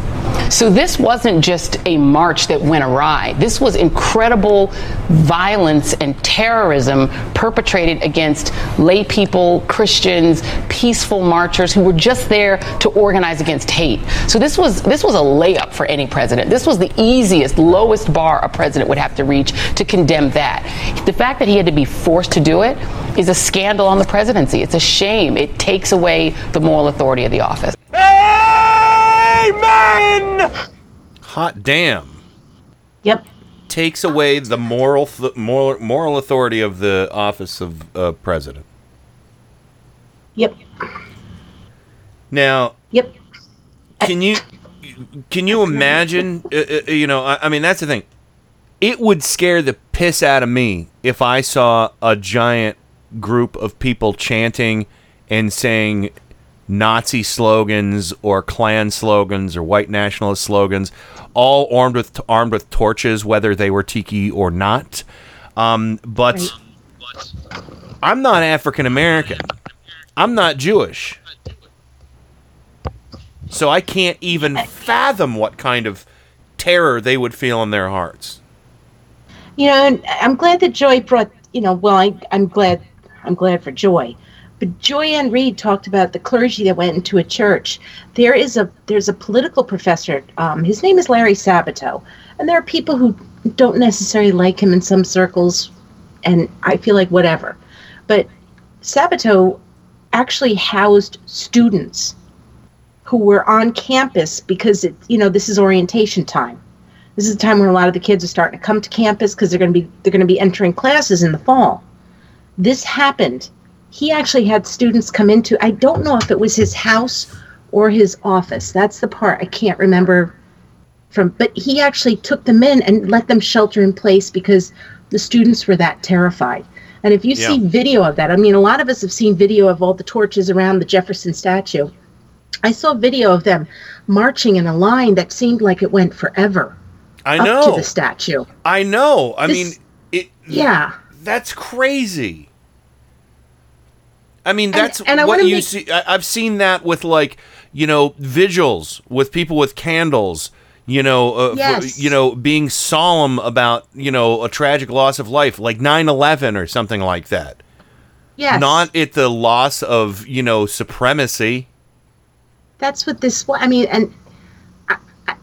So this wasn't just a march that went awry. This was incredible violence and terrorism perpetrated against lay people, Christians, peaceful marchers who were just there to organize against hate. So this was this was a layup for any president. This was the easiest, lowest bar a president would have to reach to condemn that. The fact that he had to be forced to do it is a scandal on the presidency. It's a shame. It takes away the moral authority of the office. Amen. Hot damn. Yep. Takes away the moral th- moral moral authority of the office of uh, president. Yep. Now, Yep. Can you can you imagine? Uh, uh, you know, I, I mean, that's the thing. It would scare the piss out of me if I saw a giant group of people chanting and saying Nazi slogans or Klan slogans or white nationalist slogans, all armed with armed with torches, whether they were tiki or not. Um, but I'm not African American. I'm not Jewish. So I can't even fathom what kind of terror they would feel in their hearts. You know, I'm glad that Joy brought. You know, well, I, I'm glad. I'm glad for Joy, but Joy Ann Reid talked about the clergy that went into a church. There is a there's a political professor. Um, his name is Larry Sabato, and there are people who don't necessarily like him in some circles, and I feel like whatever. But Sabato actually housed students who were on campus because it, you know this is orientation time. This is the time when a lot of the kids are starting to come to campus because they're going to be they're going to be entering classes in the fall. This happened. He actually had students come into I don't know if it was his house or his office. That's the part I can't remember from but he actually took them in and let them shelter in place because the students were that terrified. And if you see video of that, I mean a lot of us have seen video of all the torches around the Jefferson statue. I saw video of them marching in a line that seemed like it went forever I up know. to the statue. I know. I This- mean, it. Yeah. That's crazy. I mean, that's and I what you make- see. I, I've seen that with like you know vigils with people with candles. You know, uh, for- you know, being solemn about you know a tragic loss of life, like 9-11 or something like that. Yes. Not at the loss of you know supremacy. That's what this. I mean, and I, I,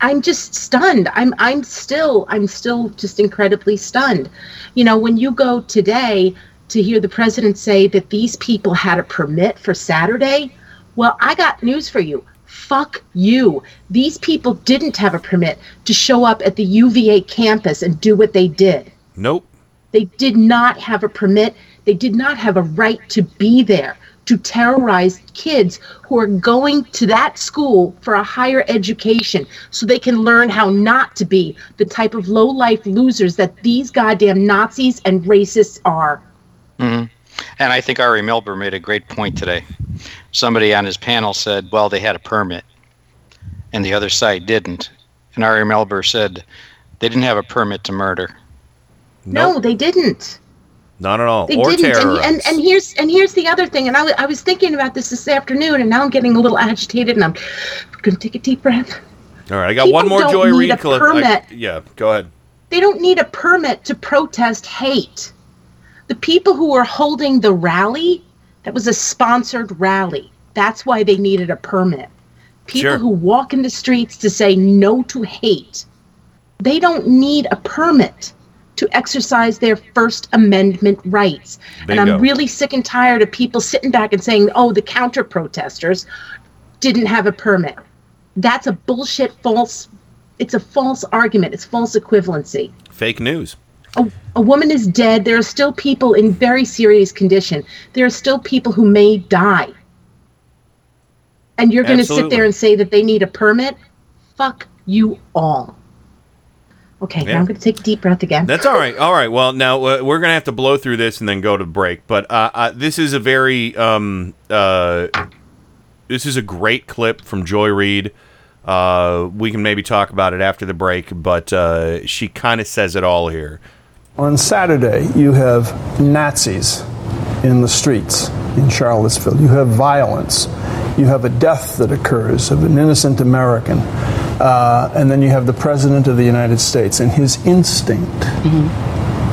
I'm just stunned. I'm I'm still I'm still just incredibly stunned. You know, when you go today to hear the president say that these people had a permit for Saturday, well, I got news for you. Fuck you. These people didn't have a permit to show up at the UVA campus and do what they did. Nope. They did not have a permit. They did not have a right to be there to terrorize kids who are going to that school for a higher education so they can learn how not to be the type of low life losers that these goddamn Nazis and racists are. hmm And I think Ari Melber made a great point today. Somebody on his panel said, well, they had a permit, and the other side didn't. And Ari Melber said, they didn't have a permit to murder. No, they didn't. Not at all. They or didn't. And, and and here's and here's the other thing. And I, I was thinking about this this afternoon, and now I'm getting a little agitated, and I'm going to take a deep breath. all right, I got people one more Joy Reid clip. I- yeah, go ahead. They don't need a permit to protest hate. The people who were holding the rally, that was a sponsored rally. That's why they needed a permit. People Sure. who walk in the streets to say no to hate, they don't need a permit to exercise their First Amendment rights. And Bingo. I'm really sick and tired of people sitting back and saying, oh, the counter protesters didn't have a permit. That's a bullshit false, it's a false argument. It's false equivalency Fake news. A, a woman is dead. There are still people in very serious condition. There are still people who may die. And you're going to sit there and say that they need a permit? Fuck you all. Okay, Yeah. now I'm going to take a deep breath again. That's all right. All right. Well, now uh, we're gonna have to blow through this and then go to break. But uh, uh, this is a very um, uh, this is a great clip from Joy Reid. Uh, we can maybe talk about it after the break, but uh, she kind of says it all here. On Saturday, you have Nazis in the streets in Charlottesville. You have violence. You have a death that occurs of an innocent American. Uh, and then you have the President of the United States, and his instinct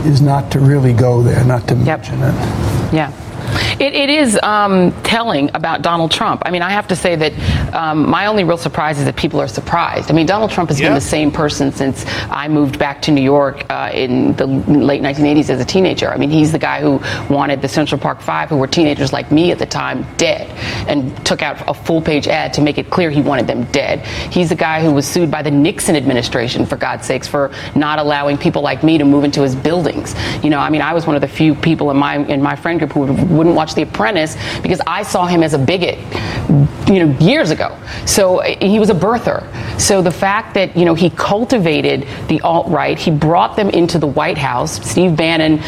is not to really go there, not to mention it. Yeah. It, it is um, telling about Donald Trump. I mean, I have to say that um, my only real surprise is that people are surprised. I mean, Donald Trump has been the same person since I moved back to New York uh, in the late 1980s as a teenager. I mean, he's the guy who wanted the Central Park Five, who were teenagers like me at the time, dead, and took out a full page ad to make it clear he wanted them dead. He's the guy who was sued by the Nixon administration, for God's sakes, for not allowing people like me to move into his buildings. You know, I mean, I was one of the few people in my in my friend group who wouldn't watch The Apprentice because I saw him as a bigot, you know, years ago. So uh, he was a birther. So the fact that you know he cultivated the alt right, he brought them into the White House. Steve Bannon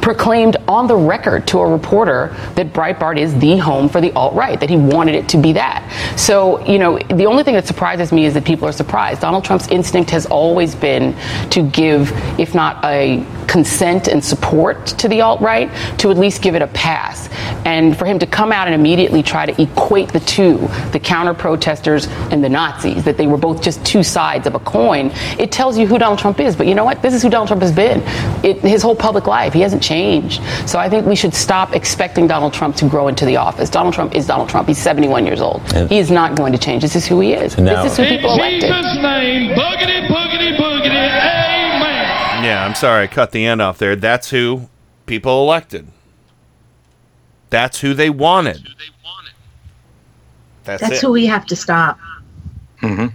proclaimed on the record to a reporter that Breitbart is the home for the alt right, that he wanted it to be that. So, you know, the only thing that surprises me is that people are surprised. Donald Trump's instinct has always been to give, if not a consent and support to the alt right, to at least give it a pass. And for him to come out and immediately try to equate the two, the counter protesters and the Nazis, that they were both just two sides of a coin, it tells you who Donald Trump is. But you know what? This is who Donald Trump has been it, his whole public life. He hasn't changed. So I think we should stop expecting Donald Trump to grow into the office. Donald Trump is Donald Trump. He's 71 years old. he is not going to change. This is who he is. Now- this is who people In elected. Jesus' name, boogity, boogity, boogity, amen. Yeah, I'm sorry, I cut the end off there. That's who people elected. That's who they wanted. That's, That's it. who we have to stop. Mm-hmm.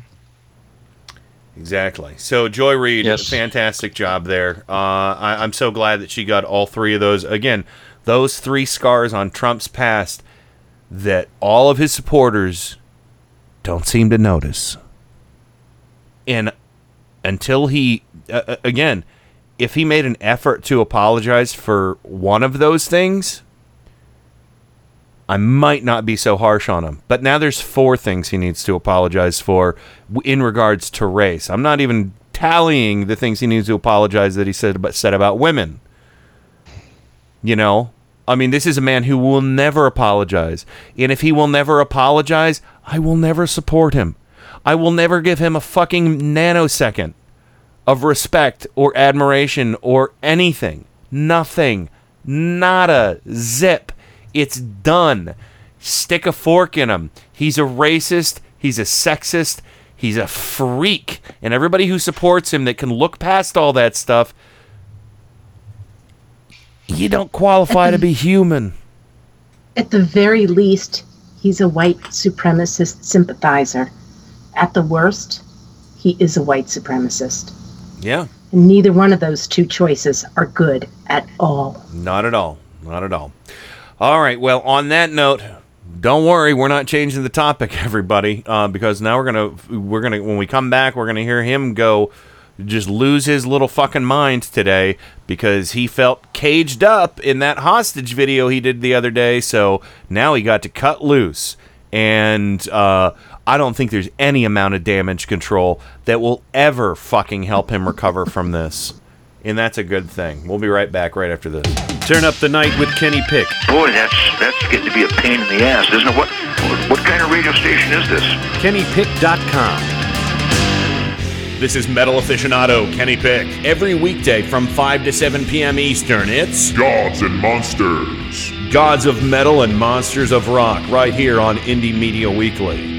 Exactly. So Joy Reid, has a fantastic job there. Uh, I, I'm so glad that she got all three of those. Again, those three scars on Trump's past that all of his supporters don't seem to notice. And until he, uh, uh, again, if he made an effort to apologize for one of those things, I might not be so harsh on him. But now there's four things he needs to apologize for in regards to race. I'm not even tallying the things he needs to apologize that he said about, said about women. You know, I mean, this is a man who will never apologize. And if he will never apologize, I will never support him. I will never give him a fucking nanosecond of respect or admiration or anything. Nothing. Nada. Zip. It's done. Stick a fork in him. He's a racist. He's a sexist. He's a freak. And everybody who supports him that can look past all that stuff, you don't qualify to be human. At the very least, he's a white supremacist sympathizer. At the worst, he is a white supremacist. Yeah. And neither one of those two choices are good at all. Not at all. Not at all. All right. Well, on that note, don't worry, we're not changing the topic, [LAUGHS] everybody, uh, because now we're gonna we're gonna when we come back, we're gonna hear him go just lose his little fucking mind today because he felt caged up in that hostage video he did the other day. So now he got to cut loose, and uh, I don't think there's any amount of damage control that will ever fucking help him recover from this. And that's a good thing. We'll be right back right after this. Turn up the night with Kenny Pick. Boy, that's that's getting to be a pain in the ass, isn't it? What what, what kind of radio station is this? KennyPick.com. This is Metal Aficionado Kenny Pick. Every weekday from 5 to 7 p.m. Eastern, it's Gods and Monsters. Gods of Metal and Monsters of Rock right here on Indie Media Weekly.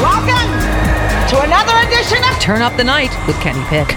Welcome to another edition of Turn Up the Night with Kenny Pick.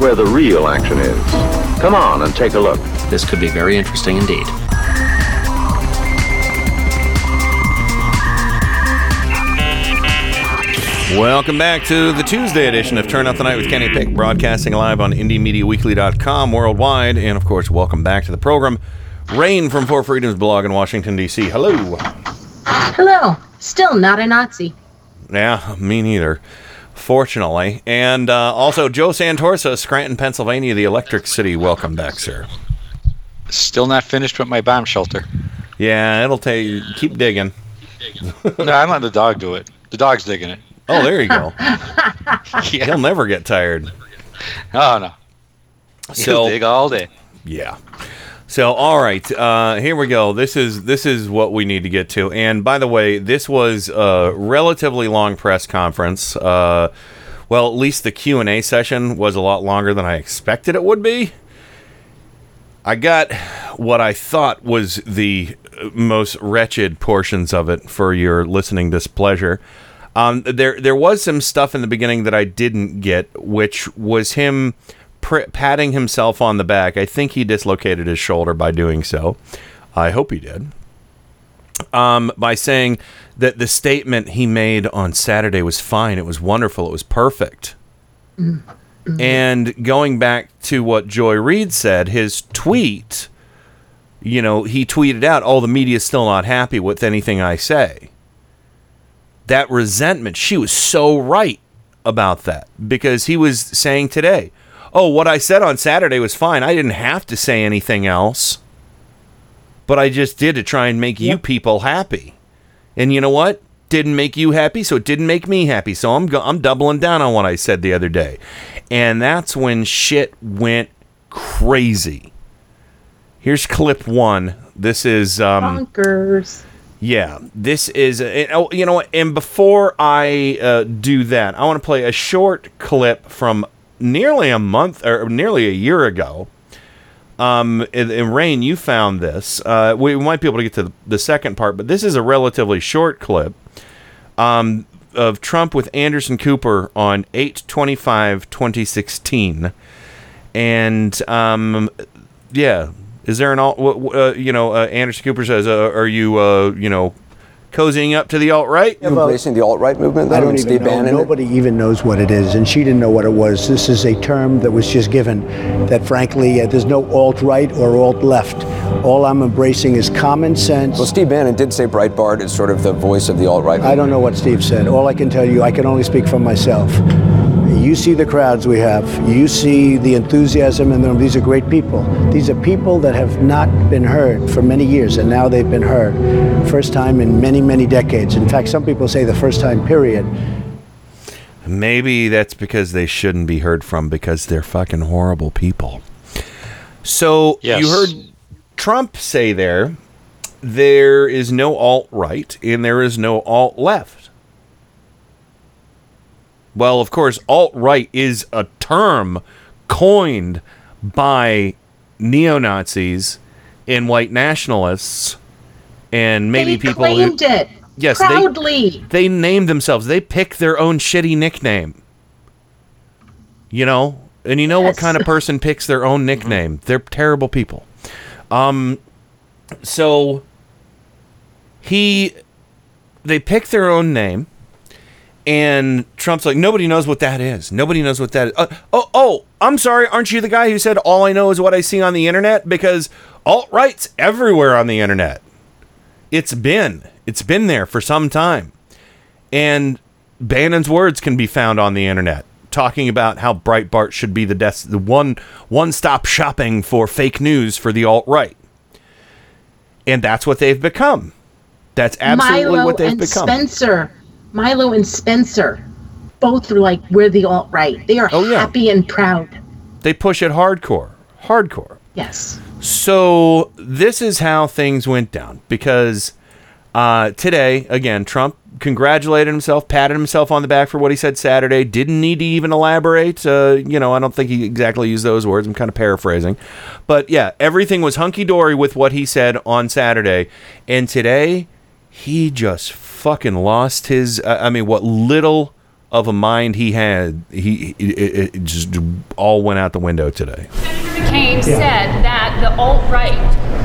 where the real action is. Come on and take a look. This could be very interesting indeed. Welcome back to the Tuesday edition of Turn Up the Night with Kenny Pick, broadcasting live on IndieMediaWeekly.com worldwide. And of course, welcome back to the program. Rain from Four Freedoms blog in Washington, D.C. Hello. Hello. Still not a Nazi. Yeah, me neither. Fortunately, and uh, also Joe Santorsa, Scranton, Pennsylvania, the Electric City. Welcome back, sir. Still not finished with my bomb shelter. Yeah, it'll take. Keep digging. [LAUGHS] no, I'm letting the dog do it. The dog's digging it. Oh, there you go. [LAUGHS] He'll never get tired. Oh no. So- He'll dig all day. Yeah. So all right, uh, here we go. This is this is what we need to get to. And by the way, this was a relatively long press conference. Uh, well, at least the Q and A session was a lot longer than I expected it would be. I got what I thought was the most wretched portions of it for your listening displeasure. Um, there, there was some stuff in the beginning that I didn't get, which was him pr- patting himself on the back. I think he dislocated his shoulder by doing so. I hope he did. Um, by saying that the statement he made on Saturday was fine, it was wonderful, it was perfect. And going back to what Joy Reid said, his tweet, you know, he tweeted out, "Oh, the media's still not happy with anything I say." That resentment, she was so right about that because he was saying today, "Oh, what I said on Saturday was fine. I didn't have to say anything else, but I just did to try and make you people happy." And you know what? Didn't make you happy, so it didn't make me happy. So I'm go- I'm doubling down on what I said the other day. And that's when shit went crazy. Here's clip 1. This is um Bonkers. yeah, this is uh, oh, you know what? And before I uh, do that, I want to play a short clip from nearly a month or nearly a year ago. Um, and Rain, you found this. Uh, we might be able to get to the, the second part, but this is a relatively short clip um, of Trump with Anderson Cooper on 8 2016 And um, yeah, is there an wh- Uh, you know, uh, Anderson Cooper says, uh, "Are you, uh, you know, cozying up to the alt right?" Embracing the alt right movement. I don't even Steve know. Bannon. Nobody even knows what it is, and she didn't know what it was. This is a term that was just given. That frankly, uh, there's no alt right or alt left. All I'm embracing is common sense. Well, Steve Bannon did say Breitbart is sort of the voice of the alt right. I don't know what Steve said. All I can tell you, I can only speak for myself. You see the crowds we have. You see the enthusiasm in them. These are great people. These are people that have not been heard for many years, and now they've been heard. First time in many, many decades. In fact, some people say the first time, period. Maybe that's because they shouldn't be heard from because they're fucking horrible people. So Yes. you heard Trump say there, there is no alt right and there is no alt left. Well, of course, alt right is a term coined by neo Nazis and white nationalists and maybe they people who claimed it. Yes, they- proudly. they name themselves. They pick their own shitty nickname. You know, and you know what kind of person picks their own nickname? They're terrible people. Um, so he, they pick their own name, and Trump's like, nobody knows what that is. Nobody knows what that is. Uh, oh, oh, I'm sorry. Aren't you the guy who said all I know is what I see on the internet? Because alt right's everywhere on the internet. It's been. It's been there for some time. And Bannon's words can be found on the internet talking about how Breitbart should be the des- the one one-stop shopping for fake news for the alt-right. And that's what they've become. That's absolutely Milo what they've and become. Spencer. Milo and Spencer. Both are like, we're the alt right. They are Oh, yeah. happy and proud. They push it hardcore. Hardcore. Yes. So this is how things went down because uh, today, again, Trump congratulated himself, patted himself on the back for what he said Saturday. Didn't need to even elaborate. Uh, you know, I don't think he exactly used those words. I'm kind of paraphrasing, but yeah, everything was hunky dory with what he said on Saturday, and today he just fucking lost his. Uh, I mean, what little of a mind he had, he it, it just all went out the window today. Senator McCain said that the alt right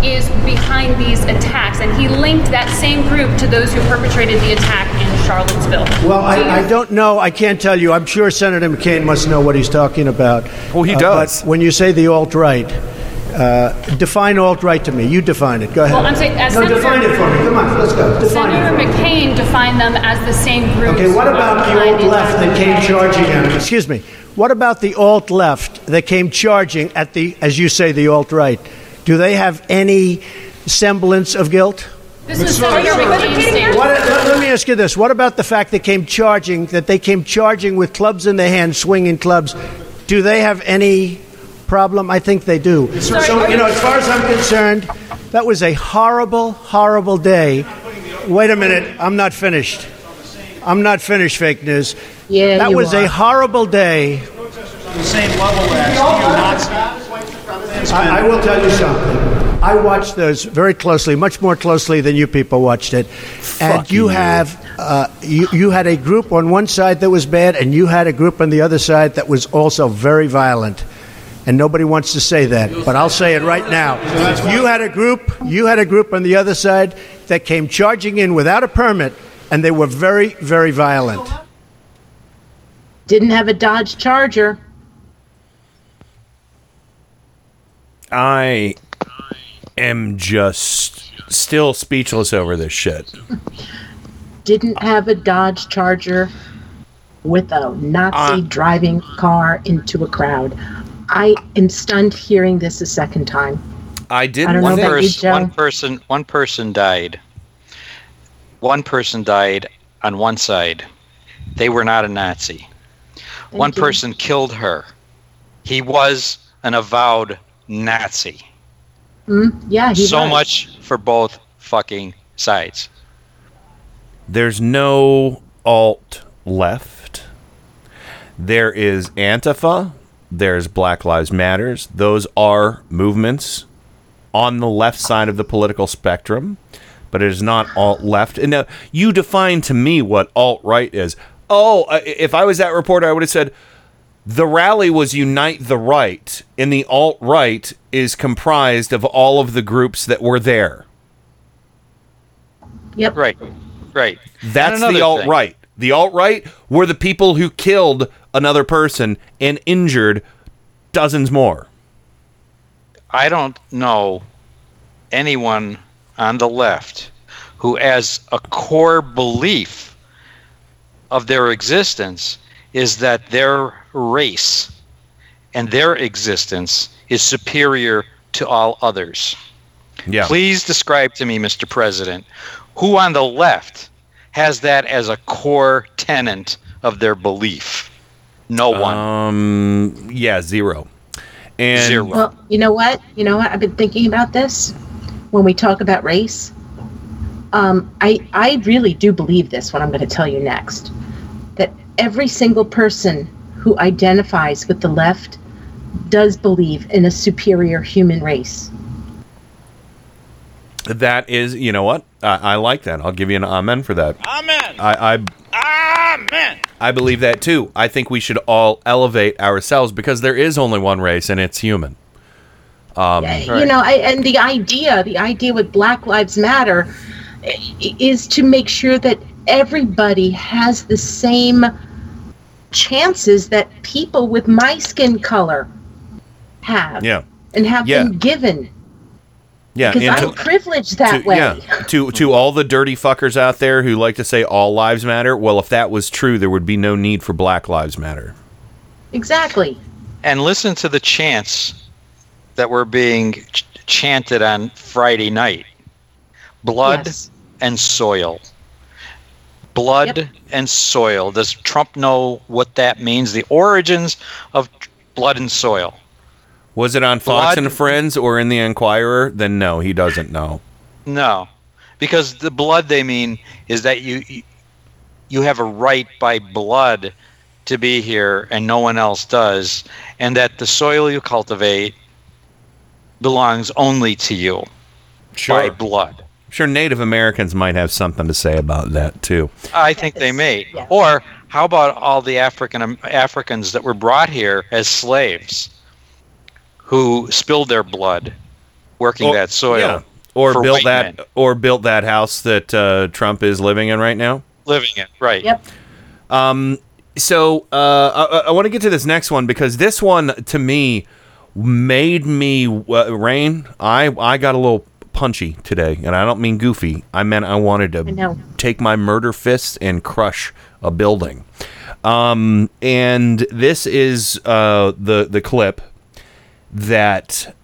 is behind these attacks, and he linked that same group to those who perpetrated the attack in Charlottesville. Well, I, I don't know. I can't tell you. I'm sure Senator McCain must know what he's talking about. Well, he Uh, does. but when you say the alt right, Uh, define alt right to me. You define it. Go ahead. Well, I'm saying, as no, Senator- define it for me. Come on, let's go. Define Senator it. McCain defined them as the same group. Okay, what about the alt left that came charging at him? Excuse me. What about the alt left that came charging at the, as you say, the alt right? Do they have any semblance of guilt? This is Senator McCain's statement. What, let, let me ask you this. What about the fact they came charging, that they came charging with clubs in their hands, swinging clubs? Do they have any problem? I think they do. So, you know, as far as I'm concerned, that was a horrible, horrible day. Wait a minute. I'm not finished. I'm not finished, fake news. Yeah, That you was are. a horrible day. the same level as. I, I will tell you something. I watched those very closely, much more closely than you people watched it. and Fuck you, you. have uh, you, you had a group on one side that was bad, and you had a group on the other side that was also very violent. And nobody wants to say that, but I'll say it right now. You had a group, you had a group on the other side that came charging in without a permit, and they were very, very violent. Didn't have a Dodge Charger. I am just still speechless over this shit. Didn't have a Dodge Charger with a Nazi Uh. driving car into a crowd. I am stunned hearing this a second time. I didn't don't know one, about you, person, one person one person died one person died on one side they were not a nazi one you. person killed her he was an avowed nazi Hmm? Yeah, he so was. much for both fucking sides There's no alt left. There is Antifa. There's Black Lives Matters. Those are movements on the left side of the political spectrum, but it is not alt left. And now you define to me what alt right is. Oh, uh, if I was that reporter, I would have said the rally was Unite the Right, and the alt right is comprised of all of the groups that were there. Yep. right right That's the alt thing. right. The alt right were the people who killed another person and injured dozens more. I don't know anyone on the left who, as a core belief of their existence, is that their race and their existence is superior to all others. Yeah. Please describe to me, Mr. President, who on the left has that as a core tenet of their belief? No one. Um. Yeah. Zero. And Zero. Well, you know what? You know what? I've been thinking about this when we talk about race. Um, I I really do believe this. What I'm going to tell you next, that every single person who identifies with the left does believe in a superior human race. that is, you know what? I, I like that. I'll give you an amen for that. Amen. I, I Amen. I believe that too. I think we should all elevate ourselves because there is only one race and it's human. Um, You know, I, and the idea, the idea with Black Lives Matter, is to make sure that everybody has the same chances that people with my skin color have, yeah. and have Yeah. been given. Yeah. because and I'm to- privileged that to, way. Yeah, to to all the dirty fuckers out there who like to say all lives matter. Well, if that was true, there would be no need for Black Lives Matter. Exactly. and listen to the chants that were being ch- chanted on Friday night blood Yes. and soil. Blood and soil. Does Trump know what that means? The origins of tr- blood and soil. Was it on Fox Blood- and Friends or in the Enquirer? Then no, he doesn't know. No, because the blood they mean is that you you- you have a right by blood to be here and no one else does, and that the soil you cultivate belongs only to you by blood. I'm sure Native Americans might have something to say about that too. I think they may. Or how about all the African Africans that were brought here as slaves, who spilled their blood working Or- that soil, yeah. Or for built white that, men. or built that house that uh, Trump is living in right now. living it right. Yep. Um, so uh, I, I want to get to this next one because this one to me made me uh, rain. I I got a little punchy today, and I don't mean goofy. I meant I wanted to know. take my murder fists and crush a building. Um, and this is uh, the the clip that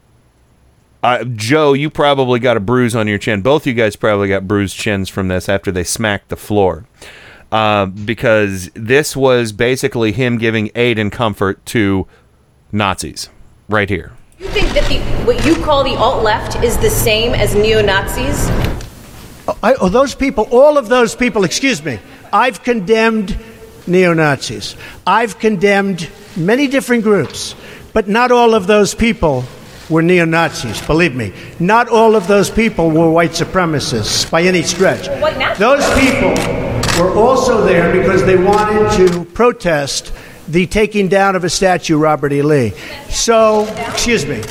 uh, Joe, you probably got a bruise on your chin. Both you guys probably got bruised chins from this after they smacked the floor. Uh, because this was basically him giving aid and comfort to Nazis right here. You think that the what you call the alt left is the same as neo Nazis? I, oh, those people, all of those people, excuse me, I've condemned neo Nazis. I've condemned many different groups, but not all of those people were neo Nazis, believe me. Not all of those people were white supremacists by any stretch. Those people were also there because they wanted to protest the taking down of a statue, Robert E. Lee. So, excuse me.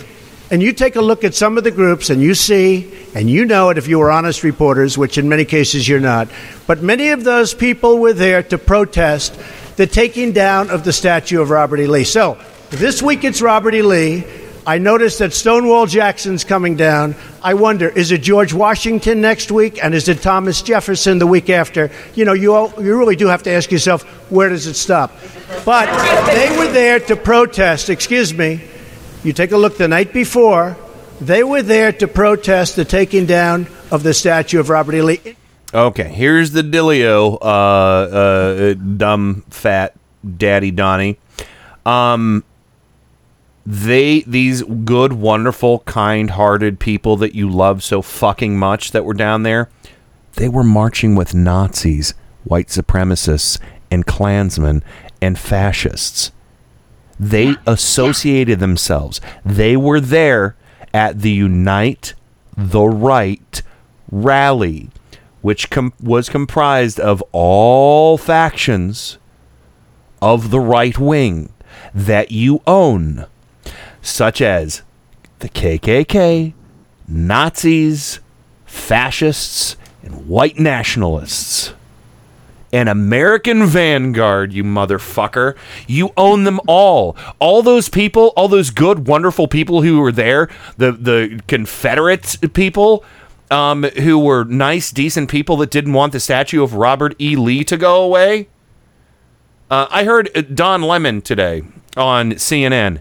And you take a look at some of the groups and you see, and you know it if you were honest reporters, which in many cases you're not, but many of those people were there to protest the taking down of the statue of Robert E. Lee. So, this week it's Robert E. Lee. I noticed that Stonewall Jackson's coming down. I wonder, is it George Washington next week, and is it Thomas Jefferson the week after? You know, you all, you really do have to ask yourself, where does it stop? But they were there to protest. Excuse me. You take a look the night before. They were there to protest the taking down of the statue of Robert E. Lee. Okay, here's the Dilio, uh, uh, dumb fat daddy Donnie. Um, they these good, wonderful, kind-hearted people that you love so fucking much that were down there, they were marching with Nazis, white supremacists, and Klansmen and fascists. They associated themselves. They were there at the Unite the Right rally, which com- was comprised of all factions of the right wing that you own, such as the KKK, Nazis, fascists, and white nationalists. An American vanguard, you motherfucker. You own them all. All those people, all those good, wonderful people who were there, the the Confederate people, um, who were nice, decent people that didn't want the statue of Robert E. Lee to go away. Uh, I heard Don Lemon today on CNN.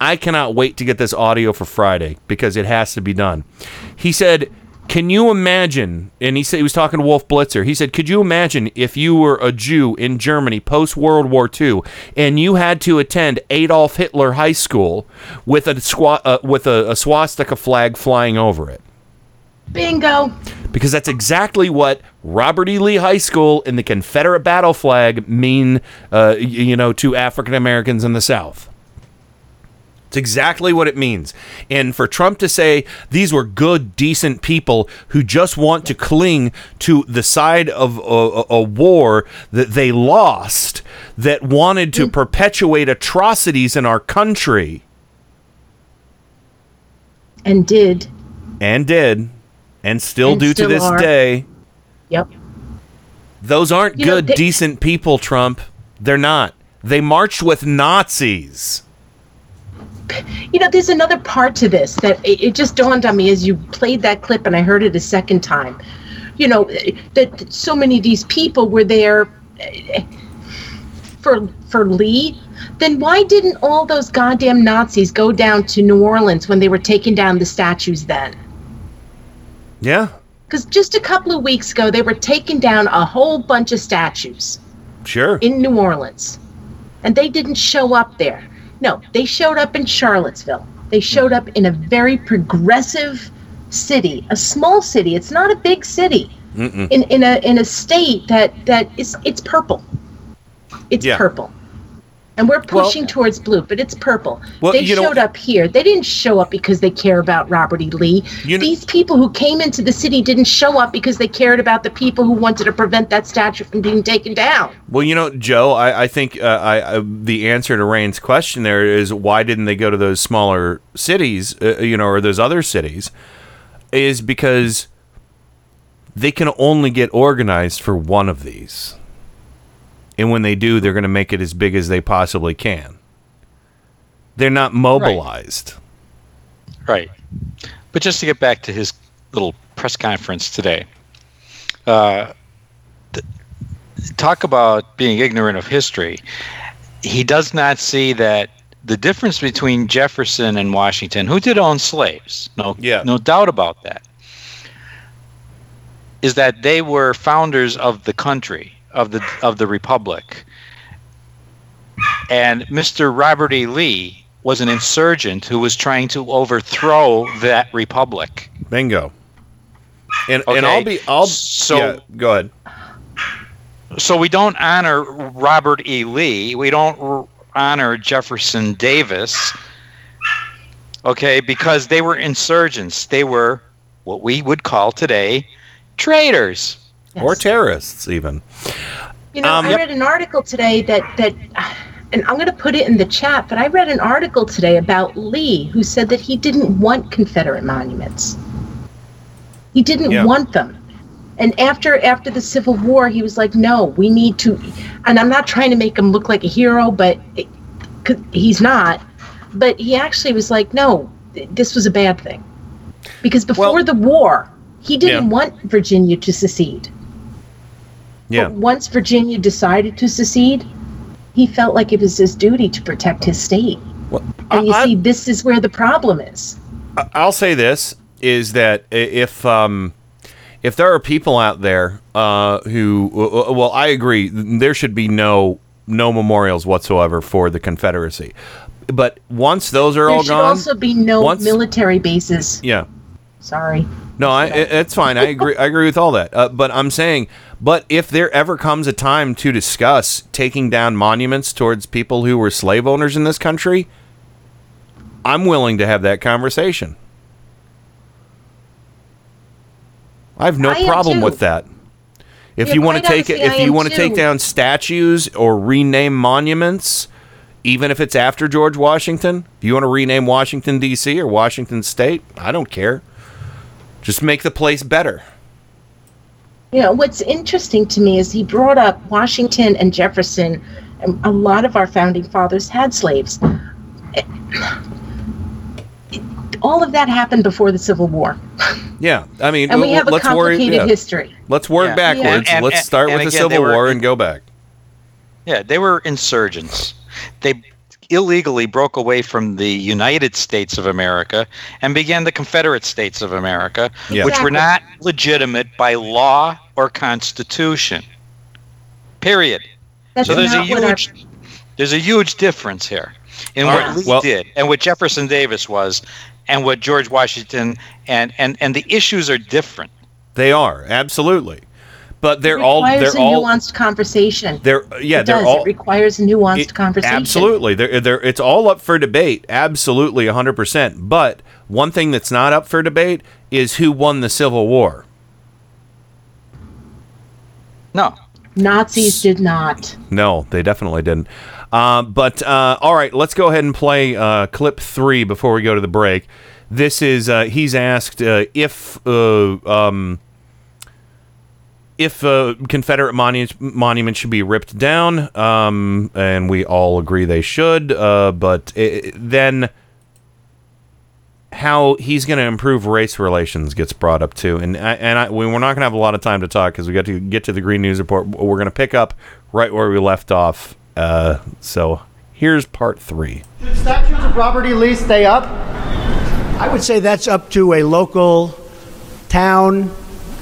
I cannot wait to get this audio for Friday because it has to be done. He said, "Can you imagine?" And he said he was talking to Wolf Blitzer. He said, "Could you imagine if you were a Jew in Germany post World War II and you had to attend Adolf Hitler High School with a uh, with a, a swastika flag flying over it?" Bingo. because that's exactly what Robert E. Lee High School and the Confederate battle flag mean, uh, you know, to African Americans in the South. It's exactly what it means. And for Trump to say these were good, decent people who just want to cling to the side of a, a, war that they lost, that wanted to perpetuate atrocities in our country And did. and did, and still And do still to this are. day. Yep. Those aren't You know, good, they- decent people, Trump. They're not. They marched with Nazis. You know, there's another part to this that it, it just dawned on me as you played that clip and I heard it a second time. You know, that so many of these people were there eh, for for Lee. Then why didn't all those goddamn Nazis go down to New Orleans when they were taking down the statues then? Yeah, Because just a couple of weeks ago, they were taking down a whole bunch of statues sure. in New Orleans, and they didn't show up there. No, they showed up in Charlottesville. They showed up in a very progressive city, a small city. It's not a big city. Mm-mm. In in a in a state that that is it's purple. It's Yeah. purple. And we're pushing towards blue, but it's purple. Well, they know- showed up here. They didn't show up because they care about Robert E. Lee. These people who came into the city didn't show up because they cared about the people who wanted to prevent that statue from being taken down. Well, you know, Joe, I, I think uh, I, I the answer to Rain's question there is why didn't they go to those smaller cities, uh, you know, or those other cities, is because they can only get organized for one of these. And when they do, they're going to make it as big as they possibly can. They're not mobilized. Right. But just to get back to his little press conference today, uh, th- talk about being ignorant of history. He does not see that the difference between Jefferson and Washington, who did own slaves, no, Yeah. no doubt about that, is that they were founders of the country, of the of the republic. And Mr. Robert E. Lee was an insurgent who was trying to overthrow that republic. Bingo. And and I'll be I'll so- yeah, go ahead. So we don't honor Robert E. Lee. We don't r- honor Jefferson Davis. Okay, because they were insurgents. They were what we would call today traitors. Or terrorists even. You know, Um, I Yep. read an article today that that, and I'm going to put it in the chat. But I read an article today about Lee, who said that he didn't want Confederate monuments. He didn't Yeah. want them. And after after the Civil War, he was like, "No, we need to." And I'm not trying to make him look like a hero, but it, 'cause he's not. But he actually was like, "No, this was a bad thing," because before the war, he didn't Yeah. want Virginia to secede. Yeah. But once Virginia decided to secede, he felt like it was his duty to protect his state. and you see, this is where the problem is. I- I'll say this is that if um, if there are people out there uh, who well, I agree, there should be no no memorials whatsoever for the Confederacy. But once those are there all gone, there should also be no once- military bases. yeah. Sorry. No, I, it's fine. I agree. I agree with all that. Uh, but I'm saying, but if there ever comes a time to discuss taking down monuments towards people who were slave owners in this country, I'm willing to have that conversation. I have no I problem with that. If Yeah, you want to take it, if I you want to take down statues or rename monuments, even if it's after George Washington, if you want to rename Washington D.C. or Washington State, I don't care. Just make the place better. You know, what's interesting to me is he brought up Washington and Jefferson, and a lot of our founding fathers had slaves. All of that happened before the Civil War. Yeah, I mean, And we have a let's worry. complicated yeah. history. Let's work Yeah. backwards. And- and- let's start and with the again, Civil were- War and go back. Yeah, they were insurgents. They illegally broke away from the United States of America and began the Confederate States of America, Yeah. which were not legitimate by law or constitution. Period. That's so there's a not what our- huge there's a huge difference here in All what right, Lee well- did and what Jefferson Davis was and what George Washington and and and the issues are different. They are absolutely, but they're it all they're a all nuanced conversation. they're yeah it they're does. all it requires a nuanced It- conversation. Absolutely. They're, they're, it's all up for debate. Absolutely, 100%. But one thing that's not up for debate is who won the Civil War. No. Nazis did not. No, they definitely didn't. Uh, but uh, all right, let's go ahead and play uh, clip three before we go to the break. This is uh, he's asked uh, if uh, um, if uh, Confederate monuments monuments should be ripped down, um, and we all agree they should. Uh, but i then how he's going to improve race relations gets brought up too, and I, and I, we, we're not going to have a lot of time to talk because we got to get to the Green News report. We're going to pick up right where we left off. Uh, so here's part three. Should statues of Robert E. Lee stay up? I would say that's up to a local town,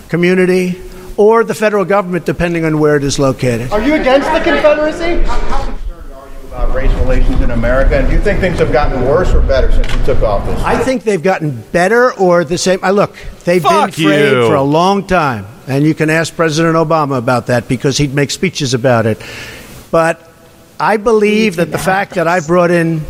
community, or the federal government, depending on where it is located. Are you against the Confederacy? How concerned are you about race relations in America? And do you think things have gotten worse or better since you took office? I think they've gotten better or the same. I look, they've Fuck been frayed you. for a long time, and you can ask President Obama about that because he'd make speeches about it. But I believe that the fact that I brought in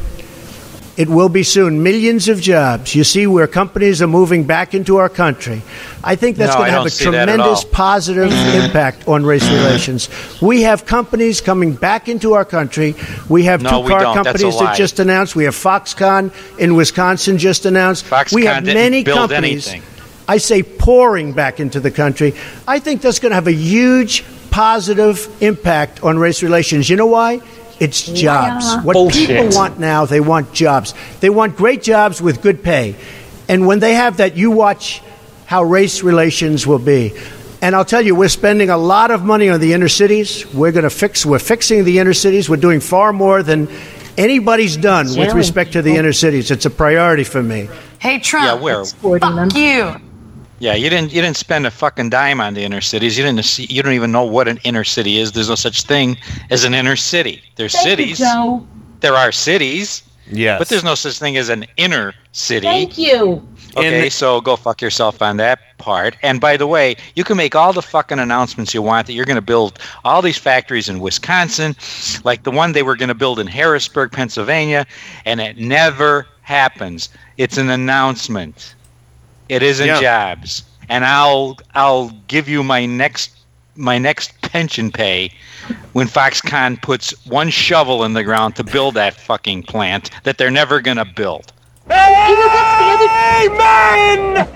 it will be soon millions of jobs. You see where companies are moving back into our country. I think that's No, going to have a see that at tremendous positive mm-hmm. impact on race mm-hmm. relations. We have companies coming back into our country. We have No, two car don't. That's a companies that just announced. We have Foxconn in Wisconsin just announced. we have Foxconn many companies. anything. I say pouring back into the country. I think that's going to have a huge positive impact on race relations. You know why? It's jobs. Liar. What Bullshit. people want now, they want jobs. They want great jobs with good pay. And when they have that, you watch how race relations will be. And I'll tell you, we're spending a lot of money on the inner cities. We're going to fix. We're fixing the inner cities. We're doing far more than anybody's done with respect to the inner cities. It's a priority for me. Hey Trump. Yeah, where? Fuck you. Yeah, you didn't you didn't spend a fucking dime on the inner cities. You didn't see, you don't even know what an inner city is. There's no such thing as an inner city. There's Thank you, cities. Joe. There are cities. Yes. But there's no such thing as an inner city. Thank you. Okay, so go fuck yourself on that part. And by the way, you can make all the fucking announcements you want that you're going to build all these factories in Wisconsin, like the one they were going to build in Harrisburg, Pennsylvania, and it never happens. It's an announcement. It isn't Yeah. jobs. And I'll I'll give you my next my next pension pay when Foxconn puts one shovel in the ground to build that fucking plant that they're never going to build. Amen.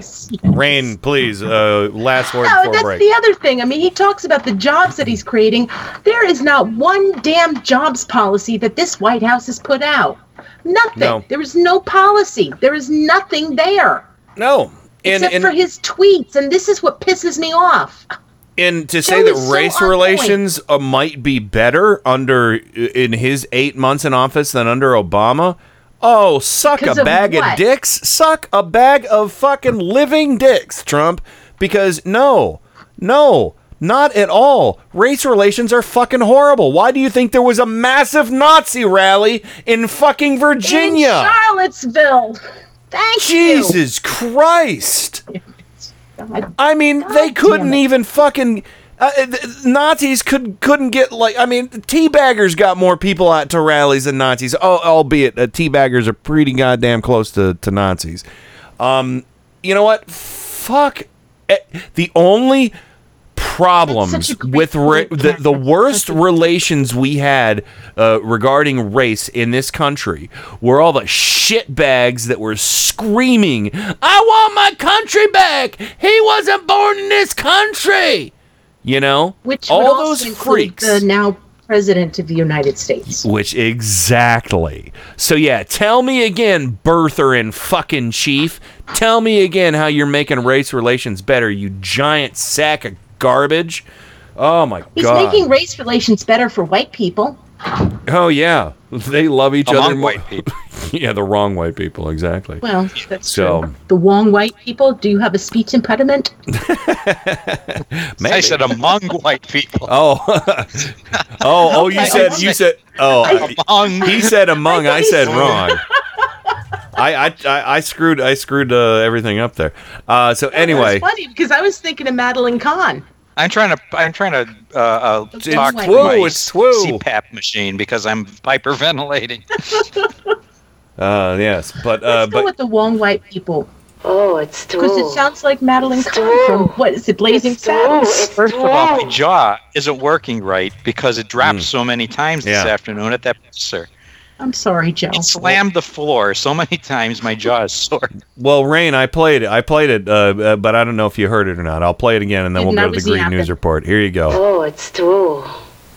Rain, please. Uh, last word No, before that's break. the other thing. I mean, he talks about the jobs that he's creating. There is not one damn jobs policy that this White House has put out. Nothing. No. There is no policy. There is nothing there. No. And, except and, for his tweets, and this is what pisses me off. and to say Joe that is so race on relations uh, might be better under in his eight months in office than under Obama. Oh, suck a of bag of dicks. Suck a bag of fucking living dicks, Trump. Because no, no, not at all. Race relations are fucking horrible. Why do you think there was a massive Nazi rally in fucking Virginia? In Charlottesville. Thank you. Jesus Christ! I mean, they couldn't even fucking. Uh, th- Nazis could couldn't get like I mean, teabaggers got more people out to rallies than Nazis. Oh, albeit uh, teabaggers are pretty goddamn close to, to Nazis. Um, you know what? Fuck. eh, The only problems with ra- the, the worst relations we had uh, regarding race in this country were all the shit bags that were screaming, "I want my country back! He wasn't born in this country!" You know, Which all those freaks. the now president of the United States. Which exactly. So yeah, tell me again, birther and fucking chief. Tell me again how you're making race relations better, you giant sack of garbage. Oh my He's god. He's making race relations better for white people. oh yeah, they love each Among other. more- white people. [LAUGHS] yeah, the wrong white people, exactly. Well, that's So- true. The wrong white people. Do you have a speech impediment? [LAUGHS] I said among white people. Oh, [LAUGHS] oh, oh! You said you said oh. Among. He said among. I said wrong. I, I I I screwed I screwed uh, everything up there. Uh, so anyway, It's funny because I was thinking of Madeline Kahn. I'm trying to I'm trying to uh, uh, It's talk twoo, to my it's twoo. CPAP machine because I'm hyperventilating. [LAUGHS] uh, yes, but uh, Let's go but with the wrong white people. Oh, it's Because it sounds like Madeline Kahn from what is it, Blazing Saddles? First of all, my jaw isn't working right because it dropped so many times this Hmm. Afternoon at that sir. I'm sorry, Joe. It slammed the floor so many times my jaw is sore. well, Rain, I played it. I played it, uh, uh, but I don't know if you heard it or not. I'll play it again, and then we'll Didn't I go to the Green. News Report. Here you go. Oh, it's true.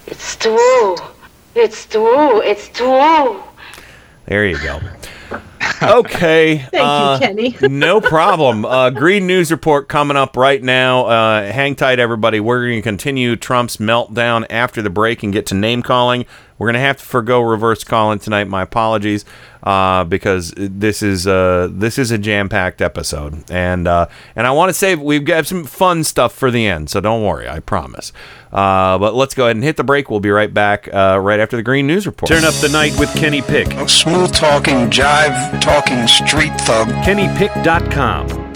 It's true. It's true. It's true. There you go. [LAUGHS] Okay. [LAUGHS] Thank you, uh, Kenny. [LAUGHS] no problem. Uh, Green News Report coming up right now. Uh, hang tight, everybody. We're going to continue Trump's meltdown after the break and get to name calling. We're going to have to forego reverse calling tonight. My apologies, uh, because this is uh, this is a jam packed episode, and uh, and I want to say we've got some fun stuff for the end. So don't worry, I promise. Uh, but let's go ahead and hit the break. We'll be right back uh, right after the Green News Report. Turn up the night with Kenny Pick. Smooth talking, jive talking, street thug. KennyPick.com.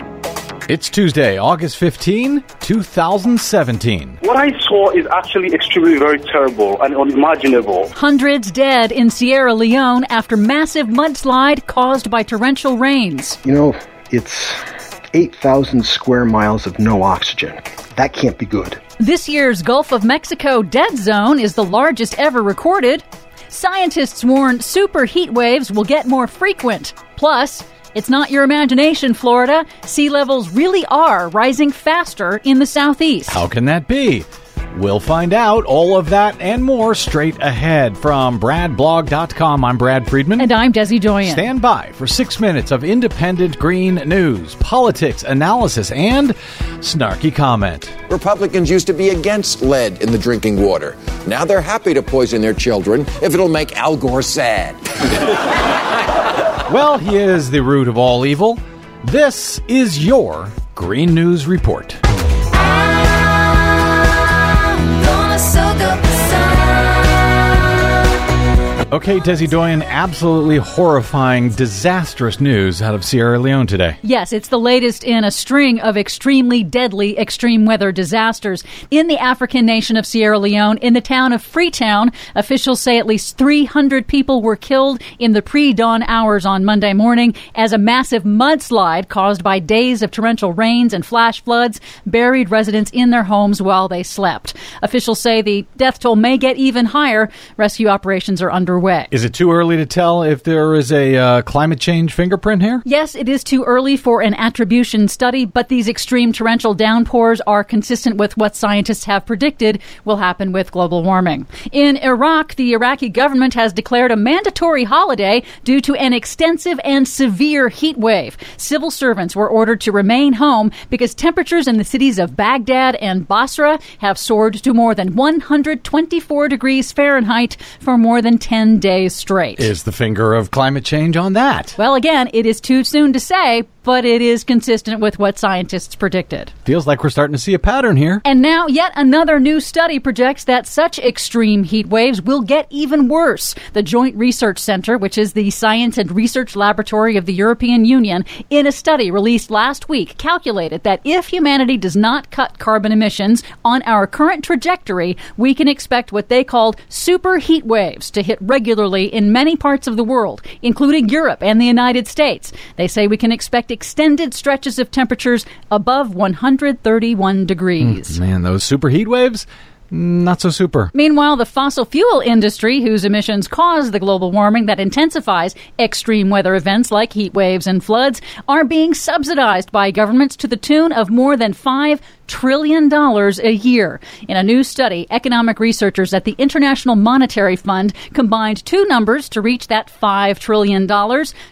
It's Tuesday, August 15, 2017. What I saw is actually extremely very terrible and unimaginable. Hundreds dead in Sierra Leone after massive mudslide caused by torrential rains. You know, it's 8,000 square miles of no oxygen. That can't be good. This year's Gulf of Mexico dead zone is the largest ever recorded. Scientists warn super heat waves will get more frequent. Plus, it's not your imagination, Florida. Sea levels really are rising faster in the southeast. How can that be? We'll find out all of that and more straight ahead from BradBlog.com. I'm Brad Friedman. And I'm Desi Doyen. Stand by for six minutes of independent green news, politics, analysis, and snarky comment. Republicans used to be against lead in the drinking water. Now they're happy to poison their children if it'll make Al Gore sad. [LAUGHS] Well, he is the root of all evil. This is your Green News Report. Okay, Desi Doyen, absolutely horrifying, disastrous news out of Sierra Leone today. Yes, it's the latest in a string of extremely deadly extreme weather disasters. In the African nation of Sierra Leone, in the town of Freetown, officials say at least 300 people were killed in the pre dawn hours on Monday morning as a massive mudslide caused by days of torrential rains and flash floods buried residents in their homes while they slept. Officials say the death toll may get even higher. Rescue operations are underway. Is it too early to tell if there is a uh, climate change fingerprint here? Yes, it is too early for an attribution study, but these extreme torrential downpours are consistent with what scientists have predicted will happen with global warming. In Iraq, the Iraqi government has declared a mandatory holiday due to an extensive and severe heat wave. Civil servants were ordered to remain home because temperatures in the cities of Baghdad and Basra have soared to more than 124 degrees Fahrenheit for more than 10 days straight. Is the finger of climate change on that? Well, again, it is too soon to say, but it is consistent with what scientists predicted. Feels like we're starting to see a pattern here. And now, yet another new study projects that such extreme heat waves will get even worse. The Joint Research Center, which is the science and research laboratory of the European Union, in a study released last week, calculated that if humanity does not cut carbon emissions on our current trajectory, we can expect what they called super heat waves to hit regularly in many parts of the world, including Europe and the United States. They say we can expect extended stretches of temperatures above 131 degrees. Mm, man, those super heat waves? Not so super. Meanwhile, the fossil fuel industry, whose emissions cause the global warming that intensifies extreme weather events like heat waves and floods, are being subsidized by governments to the tune of more than $5 trillion dollars a year. In a new study, economic researchers at the International Monetary Fund combined two numbers to reach that $5 trillion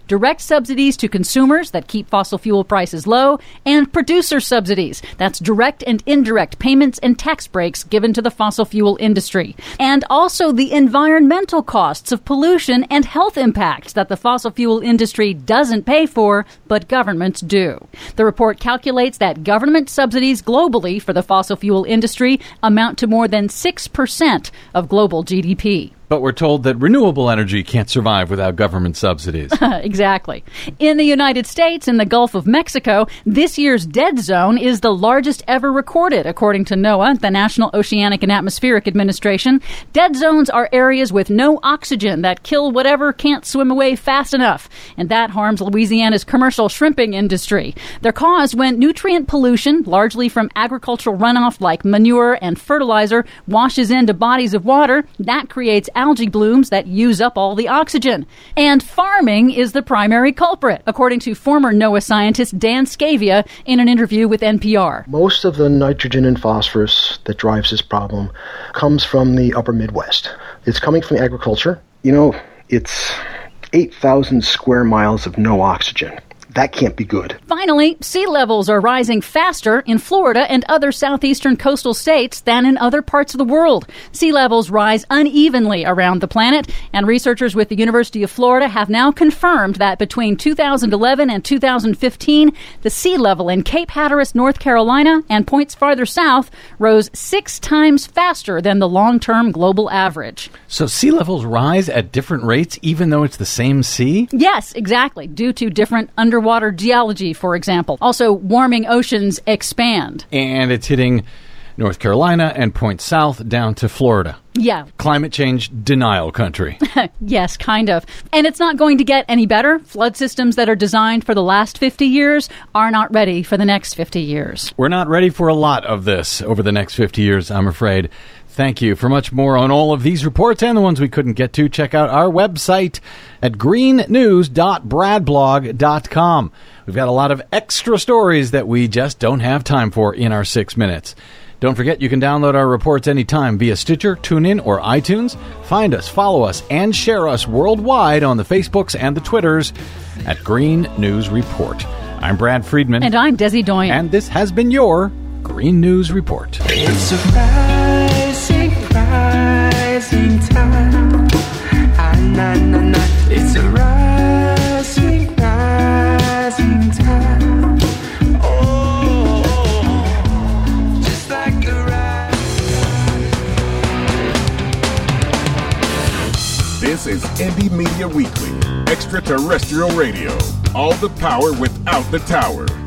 direct subsidies to consumers that keep fossil fuel prices low, and producer subsidies that's direct and indirect payments and tax breaks given to the fossil fuel industry. And also the environmental costs of pollution and health impacts that the fossil fuel industry doesn't pay for, but governments do. The report calculates that government subsidies globally for the fossil fuel industry amount to more than 6% of global GDP. But we're told that renewable energy can't survive without government subsidies. [LAUGHS] exactly. In the United States, in the Gulf of Mexico, this year's dead zone is the largest ever recorded, according to NOAA, the National Oceanic and Atmospheric Administration. Dead zones are areas with no oxygen that kill whatever can't swim away fast enough, and that harms Louisiana's commercial shrimping industry. They're caused when nutrient pollution, largely from agricultural runoff like manure and fertilizer, washes into bodies of water. That creates algae blooms that use up all the oxygen. And farming is the primary culprit, according to former NOAA scientist Dan Scavia in an interview with NPR. Most of the nitrogen and phosphorus that drives this problem comes from the upper Midwest. It's coming from agriculture. You know, it's 8,000 square miles of no oxygen. That can't be good. Finally, sea levels are rising faster in Florida and other southeastern coastal states than in other parts of the world. Sea levels rise unevenly around the planet, and researchers with the University of Florida have now confirmed that between 2011 and 2015, the sea level in Cape Hatteras, North Carolina, and points farther south rose six times faster than the long term global average. So sea levels rise at different rates even though it's the same sea? Yes, exactly, due to different underwater geology, for example. Also, warming oceans expand. And it's hitting North Carolina and points south down to Florida. Yeah. Climate change denial country. [LAUGHS] yes, kind of. And it's not going to get any better. Flood systems that are designed for the last 50 years are not ready for the next 50 years. We're not ready for a lot of this over the next 50 years, I'm afraid. Thank you. For much more on all of these reports and the ones we couldn't get to, check out our website at greennews.bradblog.com. We've got a lot of extra stories that we just don't have time for in our six minutes. Don't forget you can download our reports anytime via Stitcher, TuneIn, or iTunes. Find us, follow us, and share us worldwide on the Facebooks and the Twitters at Green News Report. I'm Brad Friedman. And I'm Desi Doyen. And this has been your Green News Report. It's a rising, rising. Ah, na, na, na. It's a rising, rising time. Oh, just like a This is Indie Media Weekly, extraterrestrial radio. All the power without the tower.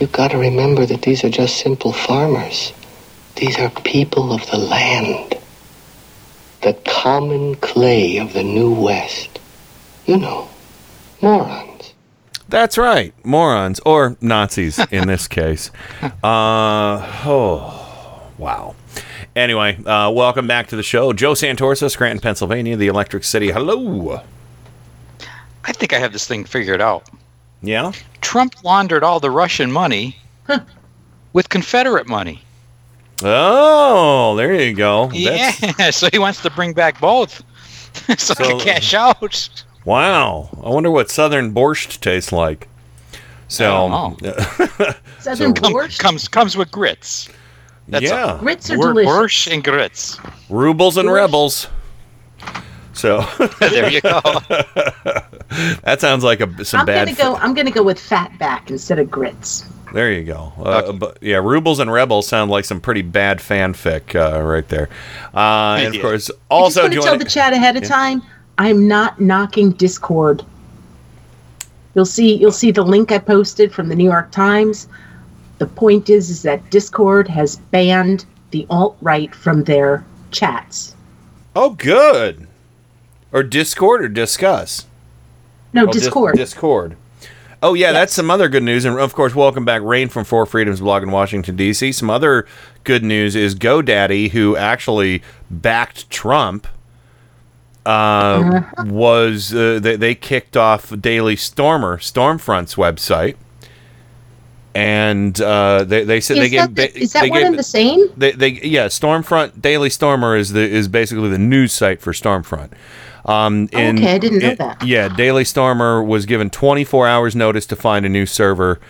You've got to remember that these are just simple farmers. These are people of the land. The common clay of the New West. You know, morons. That's right, morons or Nazis in [LAUGHS] this case. Uh, oh, wow. Anyway, uh, welcome back to the show. Joe Santorsa, Scranton, Pennsylvania, the Electric City. Hello. I think I have this thing figured out. Yeah? Trump laundered all the Russian money with Confederate money. Oh, there you go. That's- Yeah, [LAUGHS] so he wants to bring back both. [LAUGHS] so, I can cash [LAUGHS] out. Wow. I wonder what Southern borscht tastes like. So, Southern comes comes with grits. That's Yeah. all. Grits are Wor- delicious. Borscht and grits. rubles and rebels. So [LAUGHS] there you go. [LAUGHS] that sounds like a some I'm bad. gonna go. I'm gonna go with fat back instead of grits. There you go. Uh, but yeah, Rubles and Rebels sound like some pretty bad fanfic uh, right there. Uh, and of course, I just also want to tell joining. the chat ahead of Yeah. time. I'm not knocking Discord. You'll see. You'll see the link I posted from the New York Times. The point is, is that Discord has banned the alt right from their chats. Oh, good. Or Discord or discuss. No, Oh, Dis- Discord. Discord. Oh yeah, that's some other good news, and of course, welcome back, Rain from Four Freedoms blog in Washington D.C. Some other good news is GoDaddy, who actually backed Trump, uh, was uh, they, they kicked off Daily Stormer, Stormfront's website, and uh, they they said is they gave the- is that they one gave- and the same? they, they yeah Stormfront Daily Stormer is the is basically the news site for Stormfront. Um, Oh, in- okay, I didn't know in- that. Yeah, Daily Stormer was given 24 hours notice to find a new server,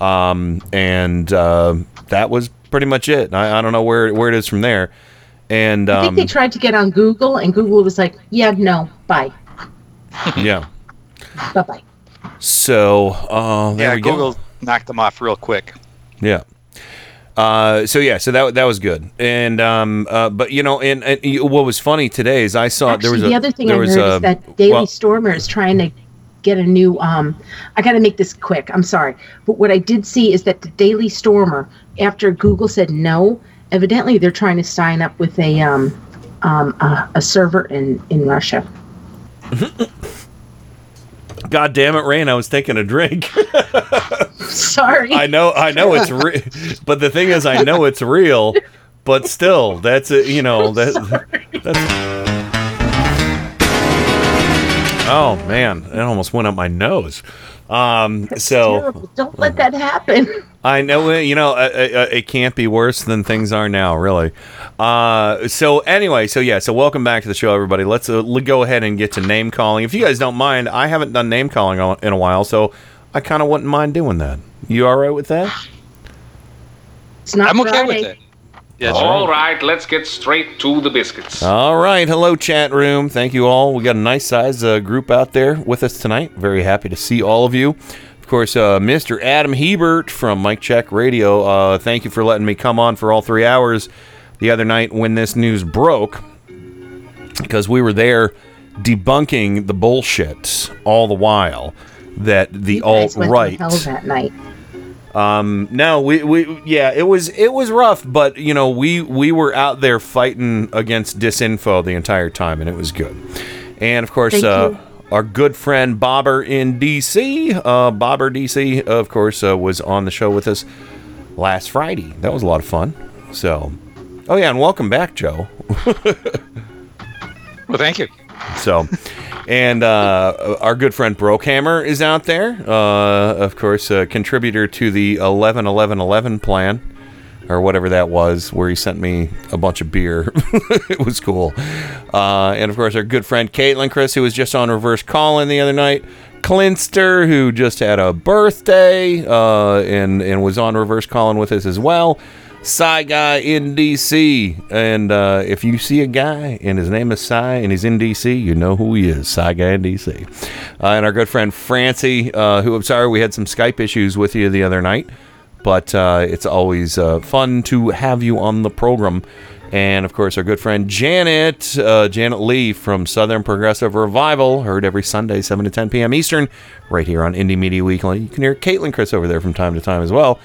um, and uh, that was pretty much it. I, I don't know where where it is from there. And I think um, they tried to get on Google, and Google was like, "Yeah, no, bye, [LAUGHS] yeah, bye, bye." so uh, there yeah, we go. Google knocked them off real quick. Yeah. Uh, so yeah, so that that was good, and um, uh, but you know, and, and what was funny today is I saw Actually, there was a, the other thing I heard was a, is that Daily well, Stormer is trying to get a new. Um, I got to make this quick. I'm sorry, but what I did see is that the Daily Stormer, after Google said no, evidently they're trying to sign up with a um, um, a, a server in in Russia. [LAUGHS] God damn it, Rain! I was taking a drink. [LAUGHS] Sorry. I know, I know it's real, [LAUGHS] but the thing is, I know it's real, but still, that's it. you know that [LAUGHS] that's. Oh man, it almost went up my nose. Um, so Terrible. Don't let that happen. I know. You know, uh, uh, it can't be worse than things are now, really. Uh, so anyway, so yeah, so welcome back to the show, everybody. Let's uh, go ahead and get to name calling. If you guys don't mind, I haven't done name calling in a while, so I kind of wouldn't mind doing that. You all right with that? It's not I'm okay Friday. with it. Yeah, that's All right, let's get straight to the biscuits. All right, hello chat room. Thank you all. We got a nice size uh, group out there with us tonight. Very happy to see all of you. Of course, uh, Mr. Adam Hebert from Mike Check Radio. Uh, thank you for letting me come on for all three hours the other night when this news broke, because we were there debunking the bullshit all the while. That the alt right. hell that night. um, no, we, we yeah, it was it was rough, but you know we we were out there fighting against disinfo the entire time, and it was good. And of course, Thank uh, you. our good friend Bobber in DC, uh, Bobber DC, of course, uh, was on the show with us last Friday. That was a lot of fun. So, oh yeah, and welcome back, Joe. [LAUGHS] Well, thank you. So, and uh, our good friend Brokehammer is out there. Uh, of course, a contributor to the 11 11 11 plan, or whatever that was, where he sent me a bunch of beer. [LAUGHS] it was cool. Uh, and of course, our good friend Caitlin Chris, who was just on reverse calling the other night. Clinster, who just had a birthday uh, and, and was on reverse calling with us as well. Psy guy in DC. And uh, if you see a guy and his name is Psy and he's in DC, you know who he is. Psy guy in DC. Uh, and our good friend Francie, uh, who I'm sorry we had some Skype issues with you the other night, but uh, it's always uh, fun to have you on the program. And of course, our good friend Janet, uh, Janet Lee from Southern Progressive Revival, heard every Sunday, 7 to 10 p.m. Eastern, right here on Indie Media Weekly. You can hear Caitlin Chris over there from time to time as well.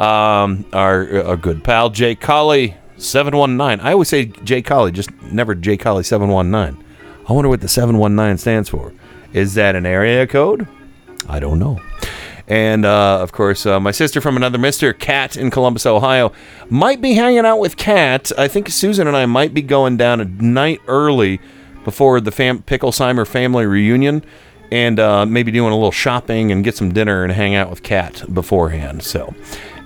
Um, our, our good pal Jay Colley, 719. I always say Jay Colley, just never Jay Colley 719. I wonder what the 719 stands for. Is that an area code? I don't know. And uh, of course, uh, my sister from another Mister, Cat in Columbus, Ohio, might be hanging out with Kat. I think Susan and I might be going down a night early before the fam- Picklesheimer family reunion, and uh, maybe doing a little shopping and get some dinner and hang out with Kat beforehand. So,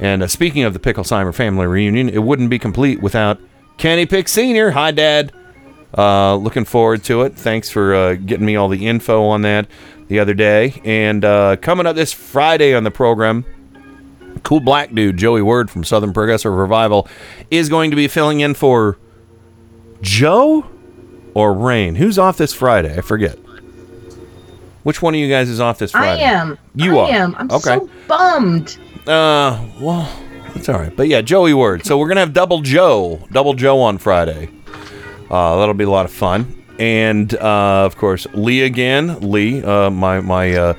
and uh, speaking of the Picklesheimer family reunion, it wouldn't be complete without Kenny Pick Senior. Hi, Dad. Uh, looking forward to it. Thanks for uh, getting me all the info on that the other day. And uh, coming up this Friday on the program, cool black dude Joey Word from Southern Progressive Revival is going to be filling in for Joe or Rain. Who's off this Friday? I forget. Which one of you guys is off this Friday? I am. You I are. am. I'm okay. so bummed. Uh, well, that's all right. But yeah, Joey Word. So we're gonna have double Joe, double Joe on Friday. Uh, that'll be a lot of fun. And uh, of course, Lee again. Lee, uh, my my uh,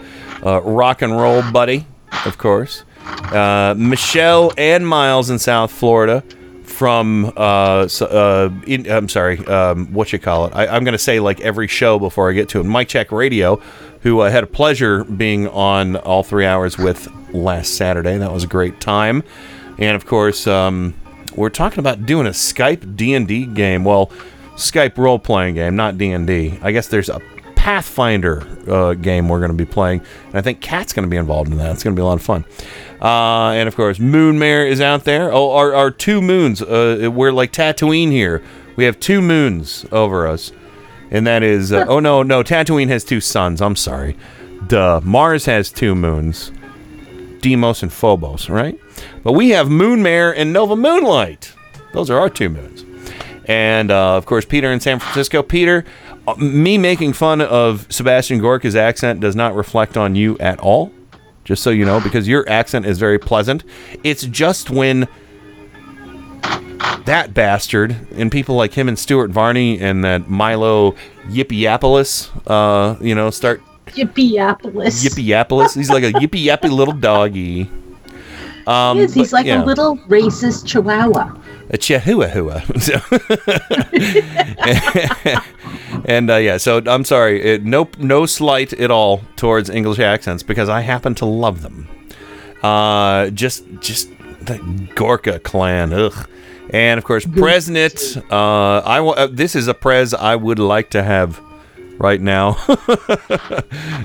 uh, rock and roll buddy, of course. Uh, Michelle and Miles in South Florida. From uh, uh, in, I'm sorry, um, what you call it? I, I'm gonna say like every show before I get to it. Mike Check Radio, who I had a pleasure being on all three hours with last Saturday. That was a great time. And of course, um, we're talking about doing a Skype D and D game. Well, Skype role playing game, not D and D. I guess there's a Pathfinder uh, game we're going to be playing, and I think Kat's going to be involved in that. It's going to be a lot of fun. Uh, and of course, Moonmare is out there. Oh, our, our two moons. Uh, we're like Tatooine here. We have two moons over us, and that is. Uh, oh no, no, Tatooine has two suns. I'm sorry. Duh. Mars has two moons. Deimos and Phobos, right? But we have Moonmare and Nova Moonlight. Those are our two moons. And uh, of course, Peter in San Francisco. Peter, uh, me making fun of Sebastian Gorka's accent does not reflect on you at all. Just so you know, because your accent is very pleasant. It's just when that bastard and people like him and Stuart Varney and that Milo Yippieapolis, uh, you know, start Yippieapolis. Yippieapolis. He's like a [LAUGHS] yippee yappy little doggy. Um, He is. He's but, like yeah. a little racist chihuahua. a chihuahua. [LAUGHS] and uh, yeah, so I'm sorry. It, no, no slight at all towards English accents because I happen to love them. Uh, just, just the Gorka clan. Ugh. And of course, Presnit. Uh, I uh, this is a Prez I would like to have right now. [LAUGHS]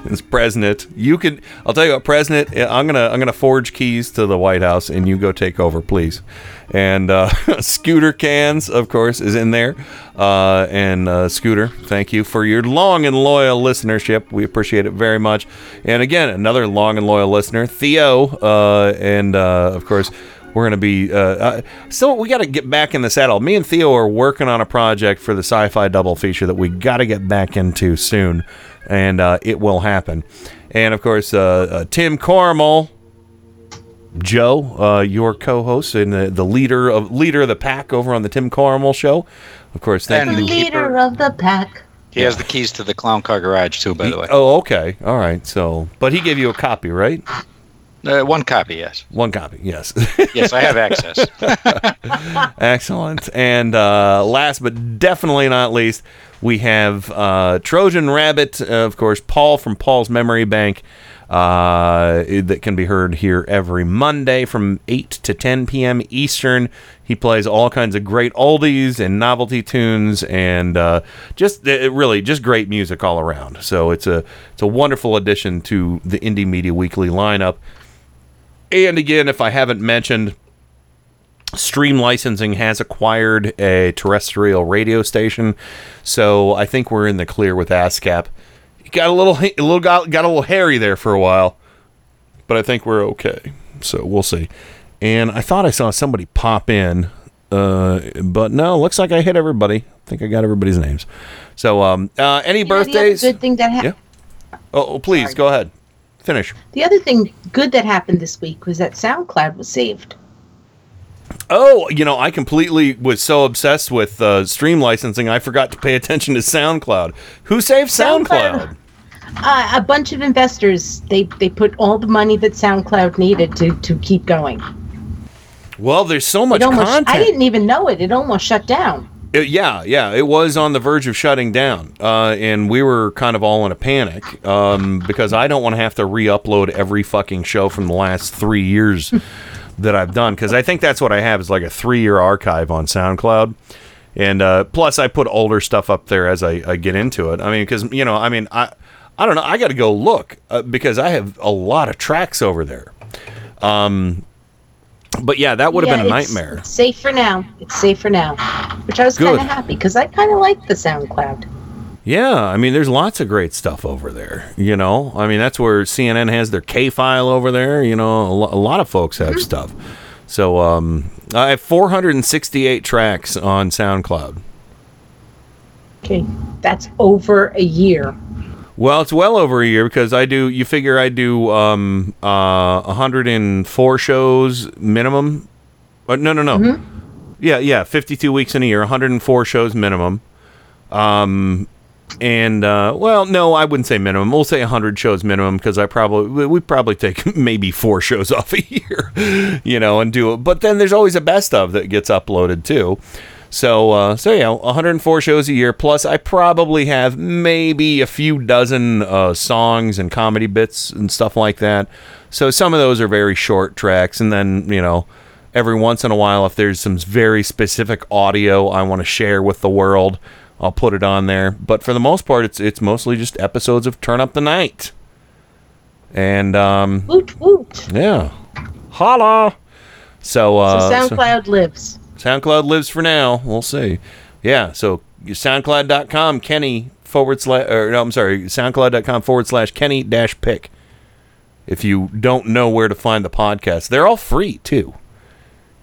it's President. You can. I'll tell you what, Presnit. I'm gonna I'm gonna forge keys to the White House, and you go take over, please. And uh, [LAUGHS] Scooter Cans, of course, is in there. Uh, and uh, Scooter, thank you for your long and loyal listenership. We appreciate it very much. And again, another long and loyal listener, Theo, uh, and uh, of course. We're gonna be uh, uh, so we got to get back in the saddle. Me and Theo are working on a project for the sci-fi double feature that we got to get back into soon, and uh, it will happen. And of course, uh, uh, Tim Cormel, Joe, uh, your co-host and the, the leader of leader of the pack over on the Tim Cormel show. Of course, thank you. And the you. leader of the pack. He has the keys to the clown car garage too, by the way. Oh, okay. All right. So, but he gave you a copy, right? Uh, one copy, yes. One copy, yes. [LAUGHS] Yes, I have access. [LAUGHS] Excellent. And uh, last but definitely not least, we have uh, Trojan Rabbit, of course, Paul from Paul's Memory Bank, uh, that can be heard here every Monday from 8 to 10 p.m. Eastern. He plays all kinds of great oldies and novelty tunes, and uh, just uh, really just great music all around. So it's a it's a wonderful addition to the Indie Media Weekly lineup. And again, if I haven't mentioned, Stream Licensing has acquired a terrestrial radio station, so I think we're in the clear with ASCAP. Got a little, a little got, got a little hairy there for a while, but I think we're okay. So we'll see. And I thought I saw somebody pop in, uh, but no, looks like I hit everybody. I think I got everybody's names. So, um, uh, any You know, birthdays? good thing that happened. Oh, oh, please go ahead. Finish. The other thing good that happened this week was that SoundCloud was saved. Oh, you know, I completely was so obsessed with uh, stream licensing, I forgot to pay attention to SoundCloud. Who saved SoundCloud? Uh, a bunch of investors they they put all the money that SoundCloud needed to to keep going. Well, there's so much almost, content. I didn't even know it. It almost shut down. It- yeah, yeah, it was on the verge of shutting down, uh, and we were kind of all in a panic um, because I don't want to have to re-upload every fucking show from the last three years [LAUGHS] that I've done because I think that's what I have is like a three-year archive on SoundCloud, and uh, plus I put older stuff up there as I, I get into it. I mean, because you know, I mean, I I don't know, I got to go look uh, because I have a lot of tracks over there. Um, but yeah, that would have Yeah, been a nightmare. It's safe for now. It's safe for now, which I was kind of happy because I kind of like the SoundCloud. Yeah, I mean, there's lots of great stuff over there. You know, I mean, that's where CNN has their K file over there. You know, a, lo- a lot of folks have stuff. So, um, I have 468 tracks on SoundCloud. Okay, that's over a year. Well, it's well over a year because I do. You figure I do um, uh, 104 shows minimum. Uh, no, no, no. Yeah, yeah, 52 weeks in a year, 104 shows minimum. Um, and uh, well, no, I wouldn't say minimum. We'll say 100 shows minimum because I probably we we probably take [LAUGHS] maybe four shows [LAUGHS] off a year, you know, and do it. But then there's always a best of that gets uploaded too. So, uh, so yeah, 104 shows a year. Plus, I probably have maybe a few dozen uh, songs and comedy bits and stuff like that. So some of those are very short tracks, and then you know, every once in a while, if there's some very specific audio I want to share with the world, I'll put it on there. But for the most part, it's it's mostly just episodes of Turn Up the Night. And um, Woot woot. yeah, holla. So, uh, so SoundCloud lives. SoundCloud lives for now. We'll see. Yeah. So SoundCloud.com, Kenny forward slash, or no, I'm sorry, SoundCloud.com forward slash Kenny dash pick. If you don't know where to find the podcast, they're all free too.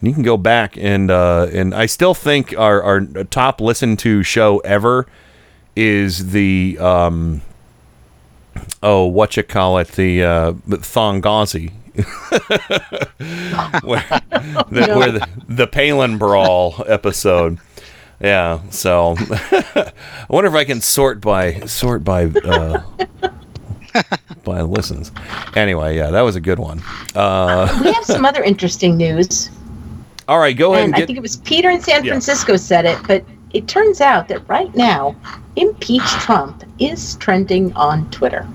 You can go back and uh, and I still think our our top listened to show ever is the um oh what you call it the uh Thongazi [LAUGHS] where, the, where the, the Palin brawl episode. Yeah, so [LAUGHS] I wonder if I can sort by sort by uh, [LAUGHS] by listens. Anyway, yeah, that was a good one. Uh, We have some other interesting news. all right, go ahead and and I think it was Peter in San Yeah. Francisco said it, but it turns out that right now, impeach Trump is trending on Twitter.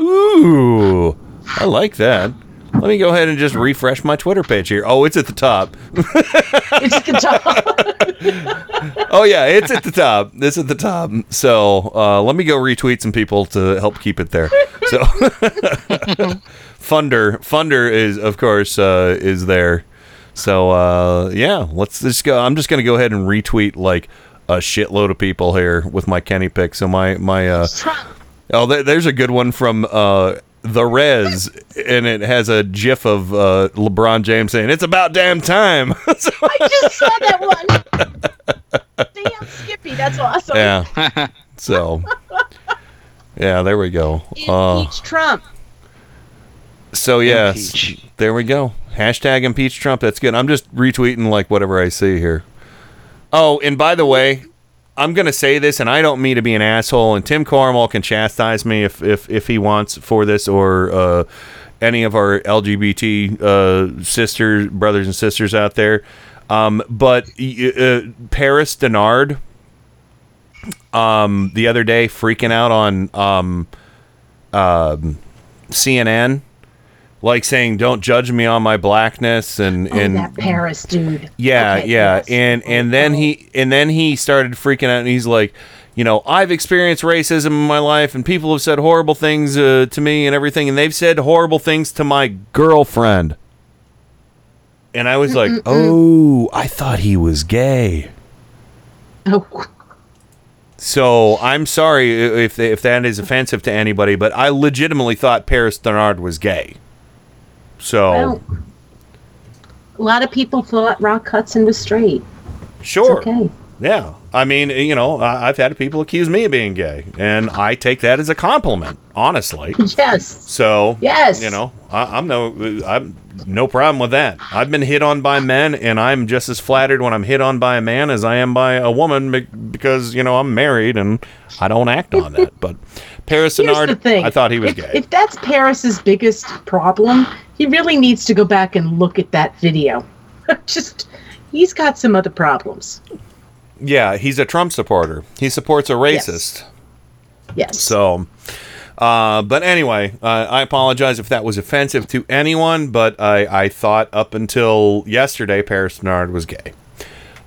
Ooh, I like that. Let me go ahead and just refresh my Twitter page here. Oh, it's at the top. It's at the top. [LAUGHS] oh yeah, it's at the top. It's at the top. So uh, let me go retweet some people to help keep it there. So [LAUGHS] Funder, Funder is of course uh, is there. So uh, yeah, let's just go. I'm just gonna go ahead and retweet like a shitload of people here with my Kenny pick. So my my uh, oh, there, there's a good one from uh, the Res, and it has a GIF of uh, LeBron James saying "It's about damn time." [LAUGHS] So- I just saw that one. Damn, Skippy, that's awesome. Yeah. [LAUGHS] So, yeah, there we go. Uh, Impeach Trump. so yes, there we go. Hashtag impeach Trump. That's good. I'm just retweeting like whatever I see here. Oh, and by the way, I'm going to say this, and I don't mean to be an asshole. And Tim Cornwall can chastise me if if, if he wants for this, or uh, any of our LGBT uh, sisters, brothers, and sisters out there. Um, but uh, Paris Dennard, um, the other day, freaking out on um, um, CNN, like saying, "Don't judge me on my blackness," and Oh, and that Paris dude. yeah, Okay, yeah, yes. and and then he and then he started freaking out, and he's like, you know, I've experienced racism in my life, and people have said horrible things uh, to me and everything, and they've said horrible things to my girlfriend. And I was mm, like, mm, mm. oh, I thought he was gay. Oh, So I'm sorry if if that is offensive to anybody, but I legitimately thought Paris Dennard was gay. So well, a lot of people thought Rock Hudson was straight. Sure. okay. Yeah. I mean, you know, I've had people accuse me of being gay, and I take that as a compliment, honestly. [LAUGHS] Yes. So, Yes. you know, I, I'm no, I'm no problem with that. I've been hit on by men, and I'm just as flattered when I'm hit on by a man as I am by a woman because you know I'm married and I don't act on that. But Paris [LAUGHS] Here's thing. I thought he was if, gay. If that's Paris's biggest problem, he really needs to go back and look at that video. [LAUGHS] Just, he's got some other problems. yeah, he's a Trump supporter. He supports a racist. Yes. yes. So, uh, but anyway, uh, I apologize if that was offensive to anyone, but I, I thought up until yesterday Paris Dennard was gay.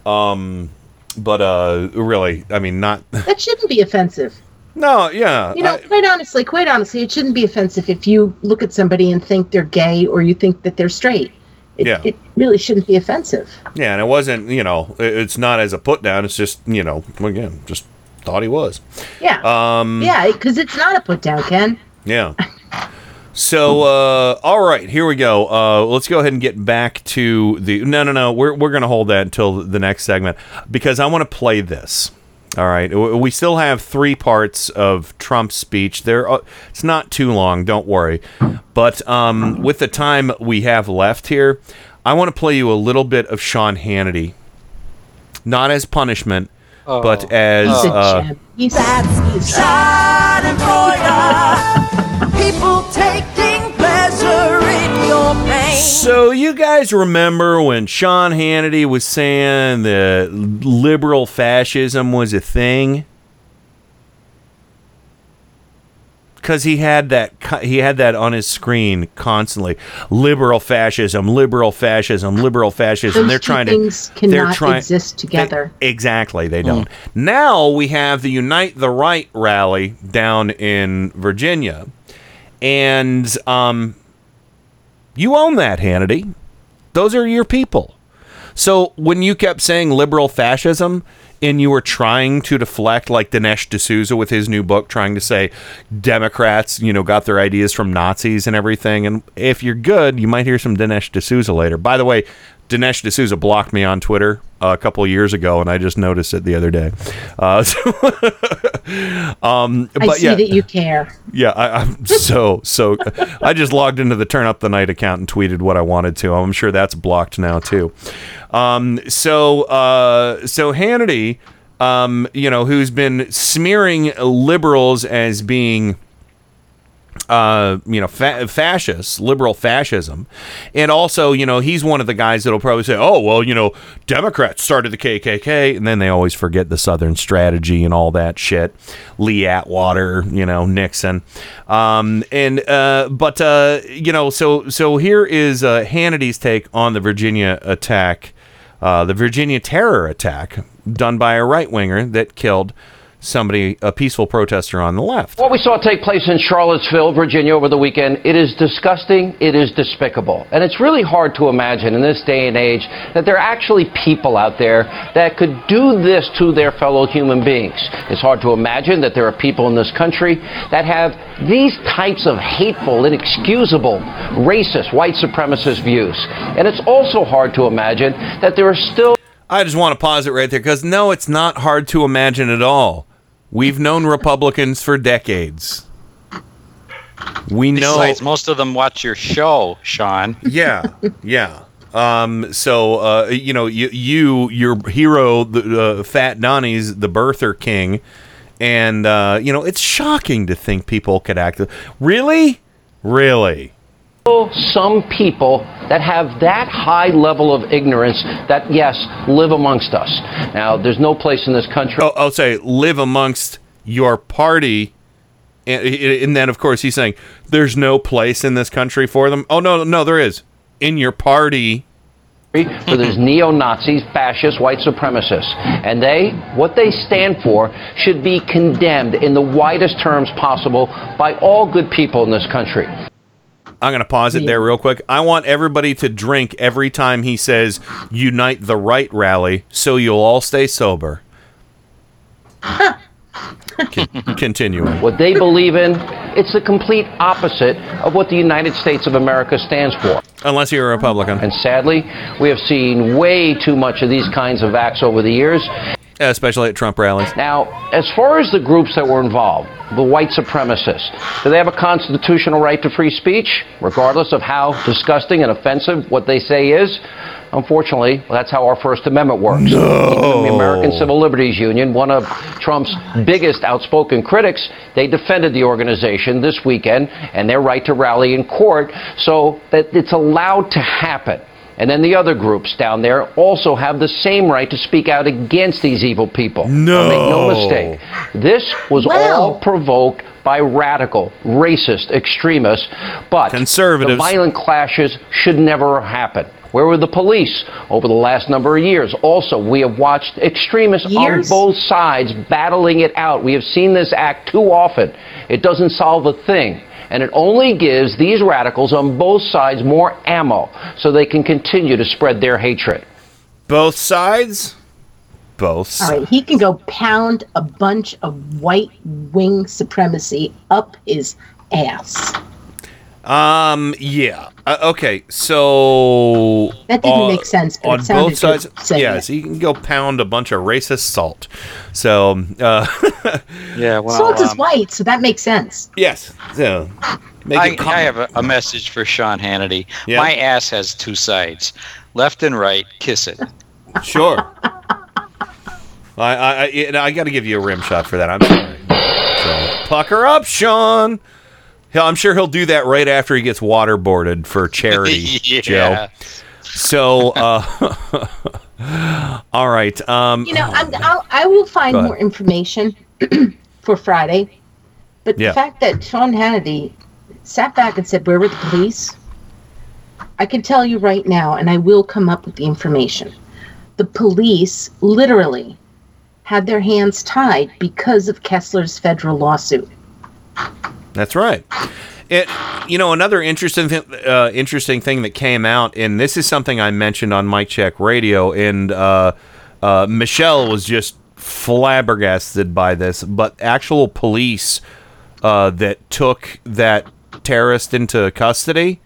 Um, but uh, really, I mean, not. That shouldn't be offensive. No, yeah. You know, I- quite honestly, quite honestly, it shouldn't be offensive if you look at somebody and think they're gay or you think that they're straight. It, Yeah. it really shouldn't be offensive. yeah, and it wasn't, you know, it's not as a put down. It's just, you know, again, just thought he was. Yeah. Um, yeah, because it's not a put down, Ken. Yeah. So, uh, all right, here we go. Uh, let's go ahead and get back to the. No, no, no. We're, we're going to hold that until the next segment because I want to play this. All right. We still have three parts of Trump's speech. There, uh, it's not too long. Don't worry. But um, with the time we have left here, I want to play you a little bit of Sean Hannity, not as punishment, but as He's a uh, gem. He's People taking So you guys remember when Sean Hannity was saying that liberal fascism was a thing? Because he had that, he had that on his screen constantly. Liberal fascism, liberal fascism, liberal fascism. Those they're two trying things to, they're cannot trying exist together. Exactly, they don't. Now we have the Unite the Right rally down in Virginia, and um, you own that, Hannity. Those are your people. So when you kept saying liberal fascism and you were trying to deflect like Dinesh D'Souza with his new book trying to say Democrats, you know, got their ideas from Nazis and everything and if you're good, you might hear some Dinesh D'Souza later. By the way, Dinesh D'Souza blocked me on Twitter uh, a couple of years ago and I just noticed it the other day. Uh, [LAUGHS] so um, I see yeah. that you care. Yeah, I, I'm [LAUGHS] so so. I just logged into the Turn Up the Night account and tweeted what I wanted to. I'm sure that's blocked now too. Um, so uh, so Hannity, um, you know, who's been smearing liberals as being uh, you know, fa- fascists, liberal fascism. And also, you know, he's one of the guys that'll probably say, oh, well, you know, Democrats started the KKK. And then they always forget the Southern strategy and all that shit. Lee Atwater, you know, Nixon. Um, and, uh, but, uh, you know, so, so here is uh, Hannity's take on the Virginia attack, uh, the Virginia terror attack done by a right winger that killed somebody, a peaceful protester on the left. What we saw take place in Charlottesville, Virginia over the weekend, it is disgusting, it is despicable. And it's really hard to imagine in this day and age that there are actually people out there that could do this to their fellow human beings. It's hard to imagine that there are people in this country that have these types of hateful, inexcusable, racist, white supremacist views. And it's also hard to imagine that there are still I just want to pause it right there because no, it's not hard to imagine at all. We've known Republicans for decades. We know. Besides, most of them watch your show, Sean. Yeah, [LAUGHS] yeah. Um, so uh, you know, you, you your hero, the uh, Fat Donnie's the birther king, and uh, you know it's shocking to think people could act. Really, really. Some people that have that high level of ignorance that, yes, live amongst us. Now, there's no place in this country. Oh, I'll say live amongst your party. And, and then, of course, he's saying there's no place in this country for them. Oh no, no, there is. In your party, where there's neo Nazis, fascists, white supremacists. And they, what they stand for, should be condemned in the widest terms possible by all good people in this country. I'm going to pause it there real quick. I want everybody to drink every time he says "Unite the Right" rally, so you'll all stay sober. [LAUGHS] Con- continuing. What they believe in, it's the complete opposite of what the United States of America stands for. Unless you're a Republican. And sadly, we have seen way too much of these kinds of acts over the years. Especially at Trump rallies. Now, as far as the groups that were involved, the white supremacists, do they have a constitutional right to free speech, regardless of how disgusting and offensive what they say is? Unfortunately, that's how our First Amendment works. No. The American Civil Liberties Union, one of Trump's biggest outspoken critics, they defended the organization this weekend and their right to rally in court so that it's allowed to happen. And then the other groups down there also have the same right to speak out against these evil people. No. Make no mistake. This was all provoked by radical, racist extremists, but Conservatives. the violent clashes should never happen. Where were the police over the last number of years? Also, we have watched extremists Years? on both sides battling it out. We have seen this act too often. It doesn't solve a thing. And it only gives these radicals on both sides more ammo so they can continue to spread their hatred. Both sides? Both. All right, he can go pound a bunch of white wing supremacy up his ass. Um. Yeah. Uh, okay. So That didn't uh, make sense, but it on sounded both sides. good saying Yes, he can go pound a bunch of racist salt. So. Uh, [LAUGHS] Yeah, well, Salt is um, white, so that makes sense. yes. So. Make I, I have a, a message for Sean Hannity. Yeah? My ass has two sides, left and right. Kiss it. Sure. [LAUGHS] I I I, I got to give you a rim shot for that. I'm sorry. So pucker up, Sean. He'll, I'm sure he'll do that right after he gets waterboarded for charity, [LAUGHS] Yeah. Joe. So, uh, [LAUGHS] all right. Um, You know, I'm, [SIGHS] I'll, I will find more information [CLEARS THROAT] for Friday. But Yeah. the fact that Sean Hannity sat back and said, Where were the police? I can tell you right now, and I will come up with the information. The police literally had their hands tied because of Kessler's federal lawsuit. That's right. It, you know, another interesting, uh, interesting thing that came out, and this is something I mentioned on Mike Check Radio, and uh, uh, Michelle was just flabbergasted by this. But actual police uh, that took that terrorist into custody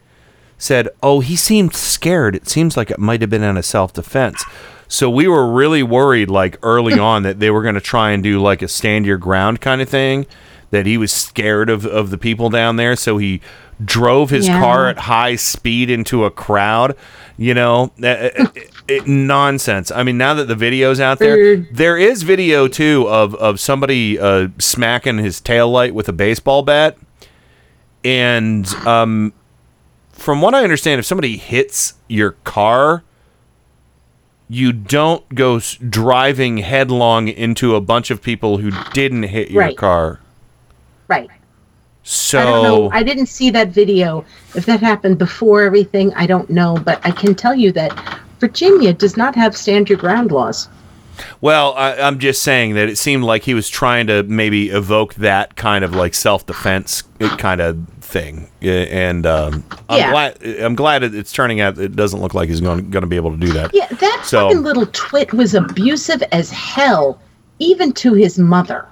said, "Oh, he seemed scared. It seems like it might have been in a self-defense." So we were really worried, like early [LAUGHS] on, that they were going to try and do like a stand your ground kind of thing. That he was scared of of the people down there, so he drove his Yeah. car at high speed into a crowd. You know, Uh, uh, it- it- nonsense. I mean, now that the video's out there, there is video too of of somebody uh, smacking his tail light with a baseball bat, and um, from what I understand, if somebody hits your car, you don't go driving headlong into a bunch of people who didn't hit your Right. car. Right. So I don't know. I didn't see that video. If that happened before everything, I don't know. But I can tell you that Virginia does not have stand your ground laws. Well, I, I'm just saying that it seemed like he was trying to maybe evoke that kind of like self-defense kind of thing, and um, I'm Yeah. glad. I'm glad it's turning out. It doesn't look like he's going going to be able to do that. Yeah, that So- fucking little twit was abusive as hell, even to his mother.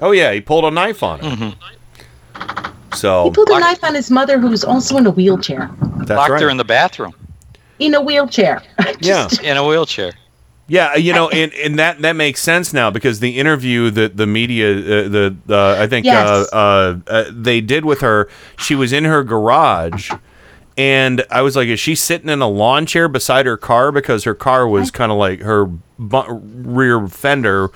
Oh yeah, he pulled a knife on him. Mm-hmm. So He pulled a knife on his mother, who's also in a wheelchair. that's Locked right. her in the bathroom. In a wheelchair. [LAUGHS] yeah. In a wheelchair. Yeah, you know, and, and that that makes sense now because the interview that the media, uh, the uh, I think Yes. uh, uh, uh, they did with her, she was in her garage, And I was like, is she sitting in a lawn chair beside her car because her car was kind of like her bu- rear fender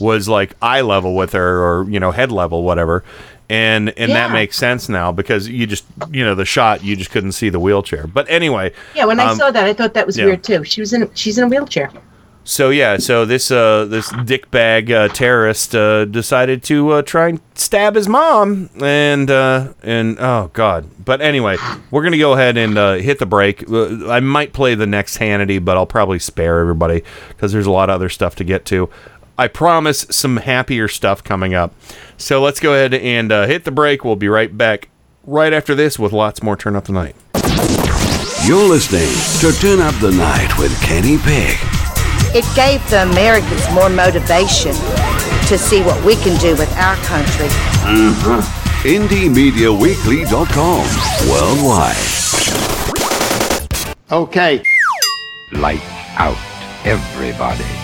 was like eye level with her or you know head level whatever. And and that makes sense now because you just you know the shot you just couldn't see the wheelchair. But anyway, Yeah, when I um, saw that, I thought that was yeah. weird too. She was in. She's in a wheelchair. So yeah, so this uh this dickbag uh, terrorist uh, decided to uh, try and stab his mom, and uh, and oh god. But anyway, we're gonna go ahead and uh, hit the break. Uh, I might play the next Hannity, but I'll probably spare everybody because there's a lot of other stuff to get to. I promise some happier stuff coming up. So let's go ahead and uh, hit the break. We'll be right back right after this with lots more Turn Up the Night. You're listening to Turn Up the Night with Kenny Pick. It gave the Americans more motivation to see what we can do with our country. Uh-huh. IndieMediaWeekly.com. Worldwide. Okay. Light out, everybody.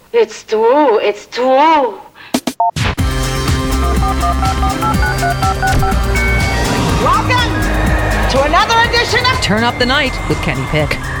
It's true. It's true. Welcome to another edition of Turn Up the Night with Kenny Pick.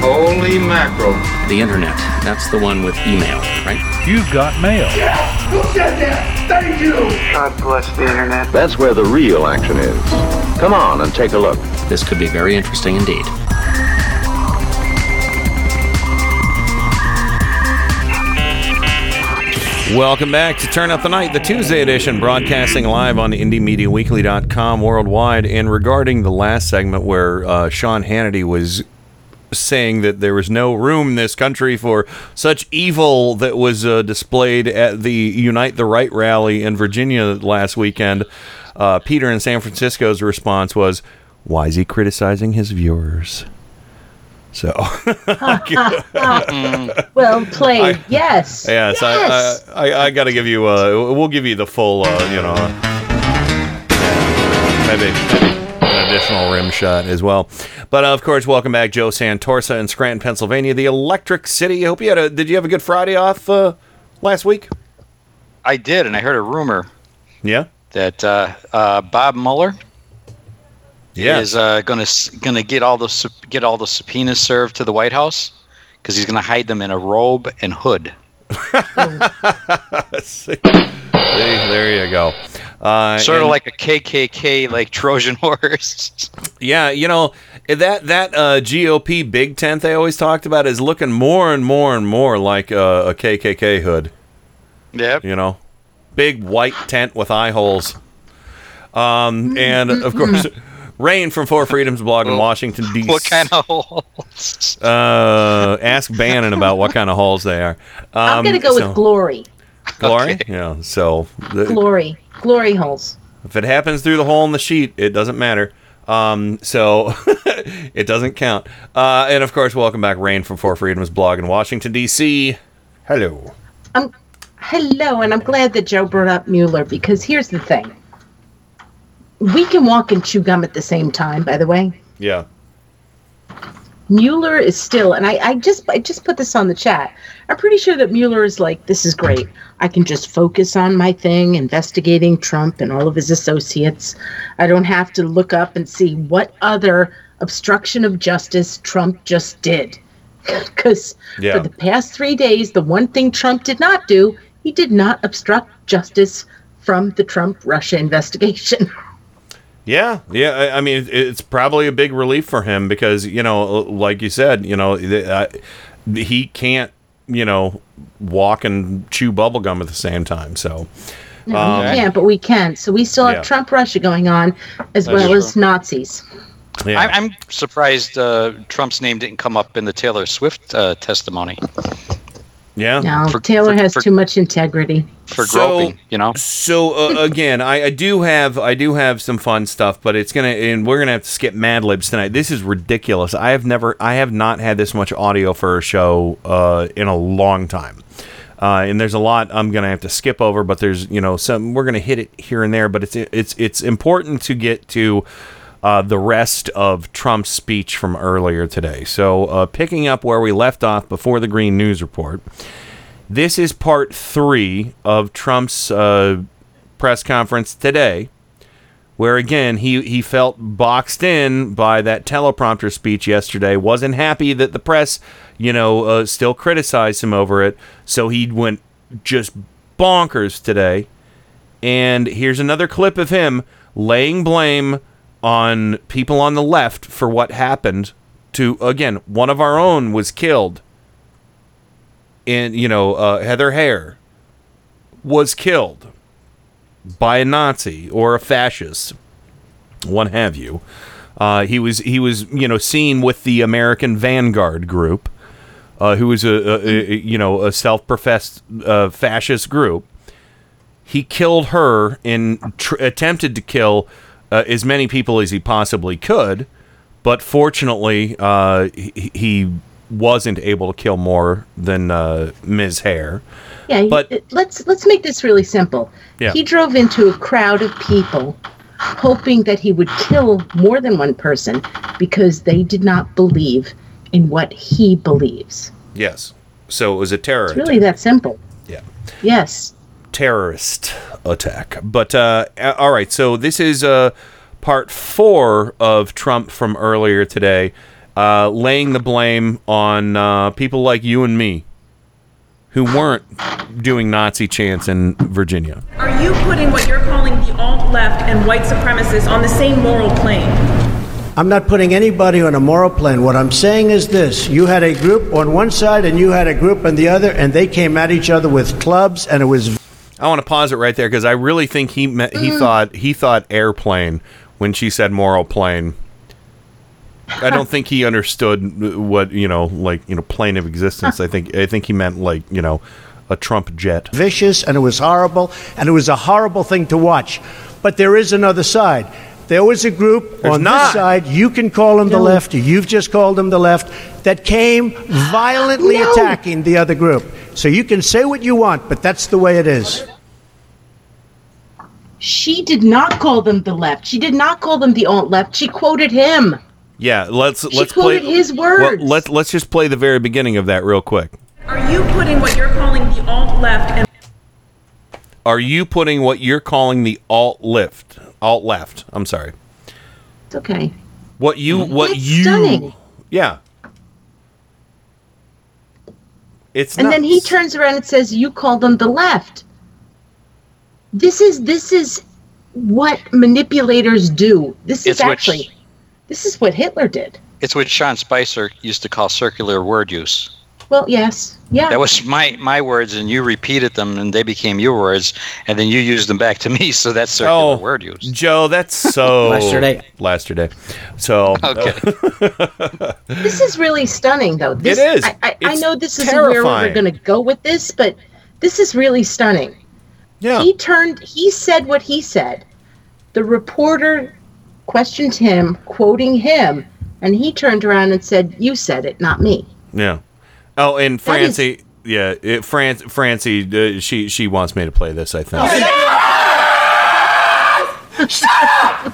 Holy mackerel. The internet. That's the one with email, right? You've got mail. Who said that? Thank you. God bless the internet. That's where the real action is. Come on and take a look. This could be very interesting indeed. Welcome back to Turn Up the Night, the Tuesday edition, broadcasting live on IndieMediaWeekly.com worldwide. And regarding the last segment where uh, Sean Hannity was saying that there was no room in this country for such evil that was uh, displayed at the Unite the Right rally in Virginia last weekend, uh, Peter in San Francisco's response was, Why is he criticizing his viewers? So, [LAUGHS] [LAUGHS] well played. yes. Yes, I, I, I, I got to give you. Uh, we'll give you the full. Uh, you know, maybe, maybe additional rim shot as well. But uh, of course, welcome back, Joe Santorsa in Scranton, Pennsylvania, the Electric City. I hope you had a. Did you have a good Friday off uh, last week? I did, and I heard a rumor Yeah. that uh, uh, Bob Mueller Yeah. is uh, going to going to get all the get all the subpoenas served to the White House because he's going to hide them in a robe and hood. [LAUGHS] See, there you go. Uh, sort of and- like a KKK, like Trojan [LAUGHS] horse. Yeah, you know that that uh, GOP big tent they always talked about is looking more and more and more like uh, a KKK hood. Yep. You know, big white tent with eye holes. Um, and of [LAUGHS] course, Rain from Four Freedoms blog in Washington D.C. what kind of holes? Uh, ask Bannon about what kind of holes they are. Um, I'm gonna go so- with glory. Glory. Yeah. So the, Glory. Glory holes. If it happens through the hole in the sheet, it doesn't matter. Um, so [LAUGHS] it doesn't count. Uh, and of course, welcome back, Rain from Four Freedoms blog in Washington D.C. Hello. Um, hello, and I'm glad that Joe brought up Mueller because here's the thing. We can walk and chew gum at the same time, by the way. Yeah. Mueller is still, and I, I just I just put this on the chat. I'm pretty sure that Mueller is like, this is great. I can just focus on my thing, investigating Trump and all of his associates. I don't have to look up and see what other obstruction of justice Trump just did. [LAUGHS] Because Yeah. for the past three days, the one thing Trump did not do, he did not obstruct justice from the Trump Russia investigation. [LAUGHS] Yeah, yeah. I, I mean, it- it's probably a big relief for him because you know, like you said, you know, th- uh, he can't, you know, walk and chew bubble gum at the same time. So, No, Um, you can't, but we can. So we still have Yeah. Trump Russia going on, as That's well true. as Nazis. Yeah. I, I'm surprised uh, Trump's name didn't come up in the Taylor Swift uh, testimony Yeah. No, For- Taylor for- has for- too much integrity. for So- groping. You know. So uh, [LAUGHS] again, I, I do have I do have some fun stuff, but it's gonna and we're gonna have to skip Mad Libs tonight. This is ridiculous. I have never I have not had this much audio for a show uh, in a long time. Uh, and there's a lot I'm gonna have to skip over, but there's you know some we're gonna hit it here and there, but it's it's it's important to get to uh, the rest of Trump's speech from earlier today. So uh, picking up where we left off before the Green News Report. This is part three of Trump's uh, press conference today, where again he he felt boxed in by that teleprompter speech yesterday. wasn't happy that the press, you know, uh, still criticized him over it. So he went just bonkers today. And here's another clip of him laying blame on people on the left for what happened to again one of our own was killed in you know uh, Heather Heyer was killed by a Nazi or a fascist, what have you. Uh, he was he was you know seen with the American Vanguard group, uh, who was a, a, a you know a self-professed uh, fascist group. He killed her and tr- attempted to kill uh, as many people as he possibly could, but fortunately, uh, he, he wasn't able to kill more than uh, Ms. Heyer. Yeah, he- But- let's let's make this really simple. Yeah. He drove into a crowd of people hoping that he would kill more than one person because they did not believe in what he believes. Yes. So it was a terror It's really that simple. Yeah. Yes. Terrorist attack. But uh, all right, so this is uh, part four of Trump from earlier today, uh, laying the blame on uh, people like you and me, who weren't doing Nazi chants in Virginia. Are you putting what you're calling the alt left and white supremacists on the same moral plane? I'm not putting anybody on a moral plane. What I'm saying is this you had a group on one side and you had a group on the other, and they came at each other with clubs, and it was. I want to pause it right there because I really think he me- he mm. thought he thought airplane when she said moral plane. I don't think he understood uh, what you know, like you know, plane of existence. I think I think he meant like you know, a Trump jet. vicious and it was horrible and it was a horrible thing to watch. But there is another side. There was a group There's on not. this side, you can call them the left, you've just called them the left, that came [GASPS] violently No. attacking the other group. So you can say what you want, but that's the way it is. She did not call them the left. She did not call them the alt left. She quoted him. Yeah, let's let's play quoted his well, words. let's let's just play the very beginning of that real quick. Are you putting what you're calling the alt left and Are you putting what you're calling the alt left? Alt left. I'm sorry. It's okay. What you what That's you stunning. Yeah. It's and then he turns around and says, "You called them the left." This is this is what manipulators do. This is It's which- actually this is what Hitler did. It's what Sean Spicer used to call circular word use. Well, yes, yeah. That was my my words, and you repeated them, and they became your words, and then you used them back to me. So that's circular Oh, word use. Joe, that's so [LAUGHS] Yesterday. Yesterday. So Okay. [LAUGHS] this is really stunning, though. This, is. I, I, I know this is where we're going to go with this, but this is really stunning. Yeah. He turned. He said what he said. The reporter questioned him, quoting him, and he turned around and said, "You said it, not me." Yeah. Oh, and That is- Francie, yeah, it, Fran- Francie, uh, she she wants me to play this. I think. Shut up!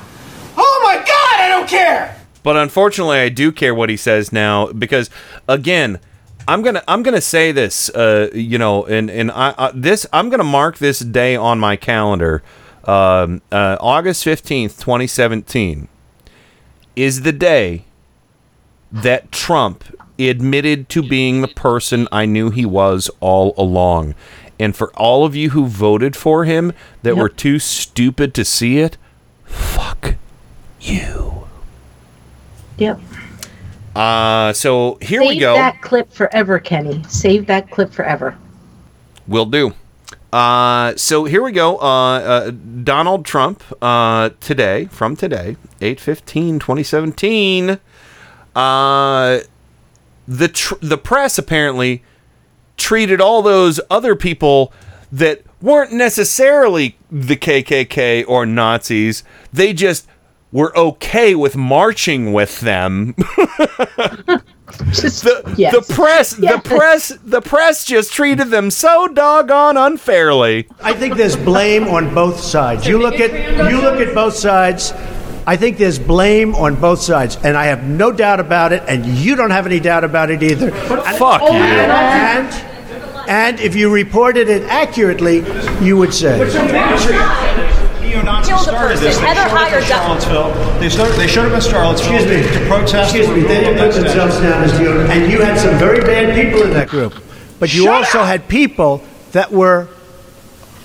Oh my god, I don't care! But unfortunately, I do care what he says now because, again, I'm gonna I'm gonna say this, uh, you know, and and I, I this I'm gonna mark this day on my calendar, um, uh, August fifteenth, twenty seventeen, is the day that Trump admitted to being the person I knew he was all along. And for all of you who voted for him that were too stupid to see it, fuck you. Yep. Uh, so here Save we go. that clip forever, Kenny. Save that clip forever. Will do. Uh, so here we go. Uh, uh, Donald Trump uh, today, from today, 8-15-2017, Uh, the, tr- the press apparently treated all those other people that weren't necessarily the KKK or Nazis. They just were okay with marching with them. the, yes. the press the press the press just treated them so doggone unfairly. I think there's blame on both sides. You look at you look at both sides. I think there's blame on both sides, and I have no doubt about it, and you don't have any doubt about it either. And- Fuck you. And and if you reported it accurately, you would say. Neo-Nazis started this. They Heather showed up in hired Charlottesville. They, started, they showed up in Charlottesville Excuse me. to protest. Excuse me. They didn't put themselves down as neo, and you had some very bad people in that group, but you also had people that were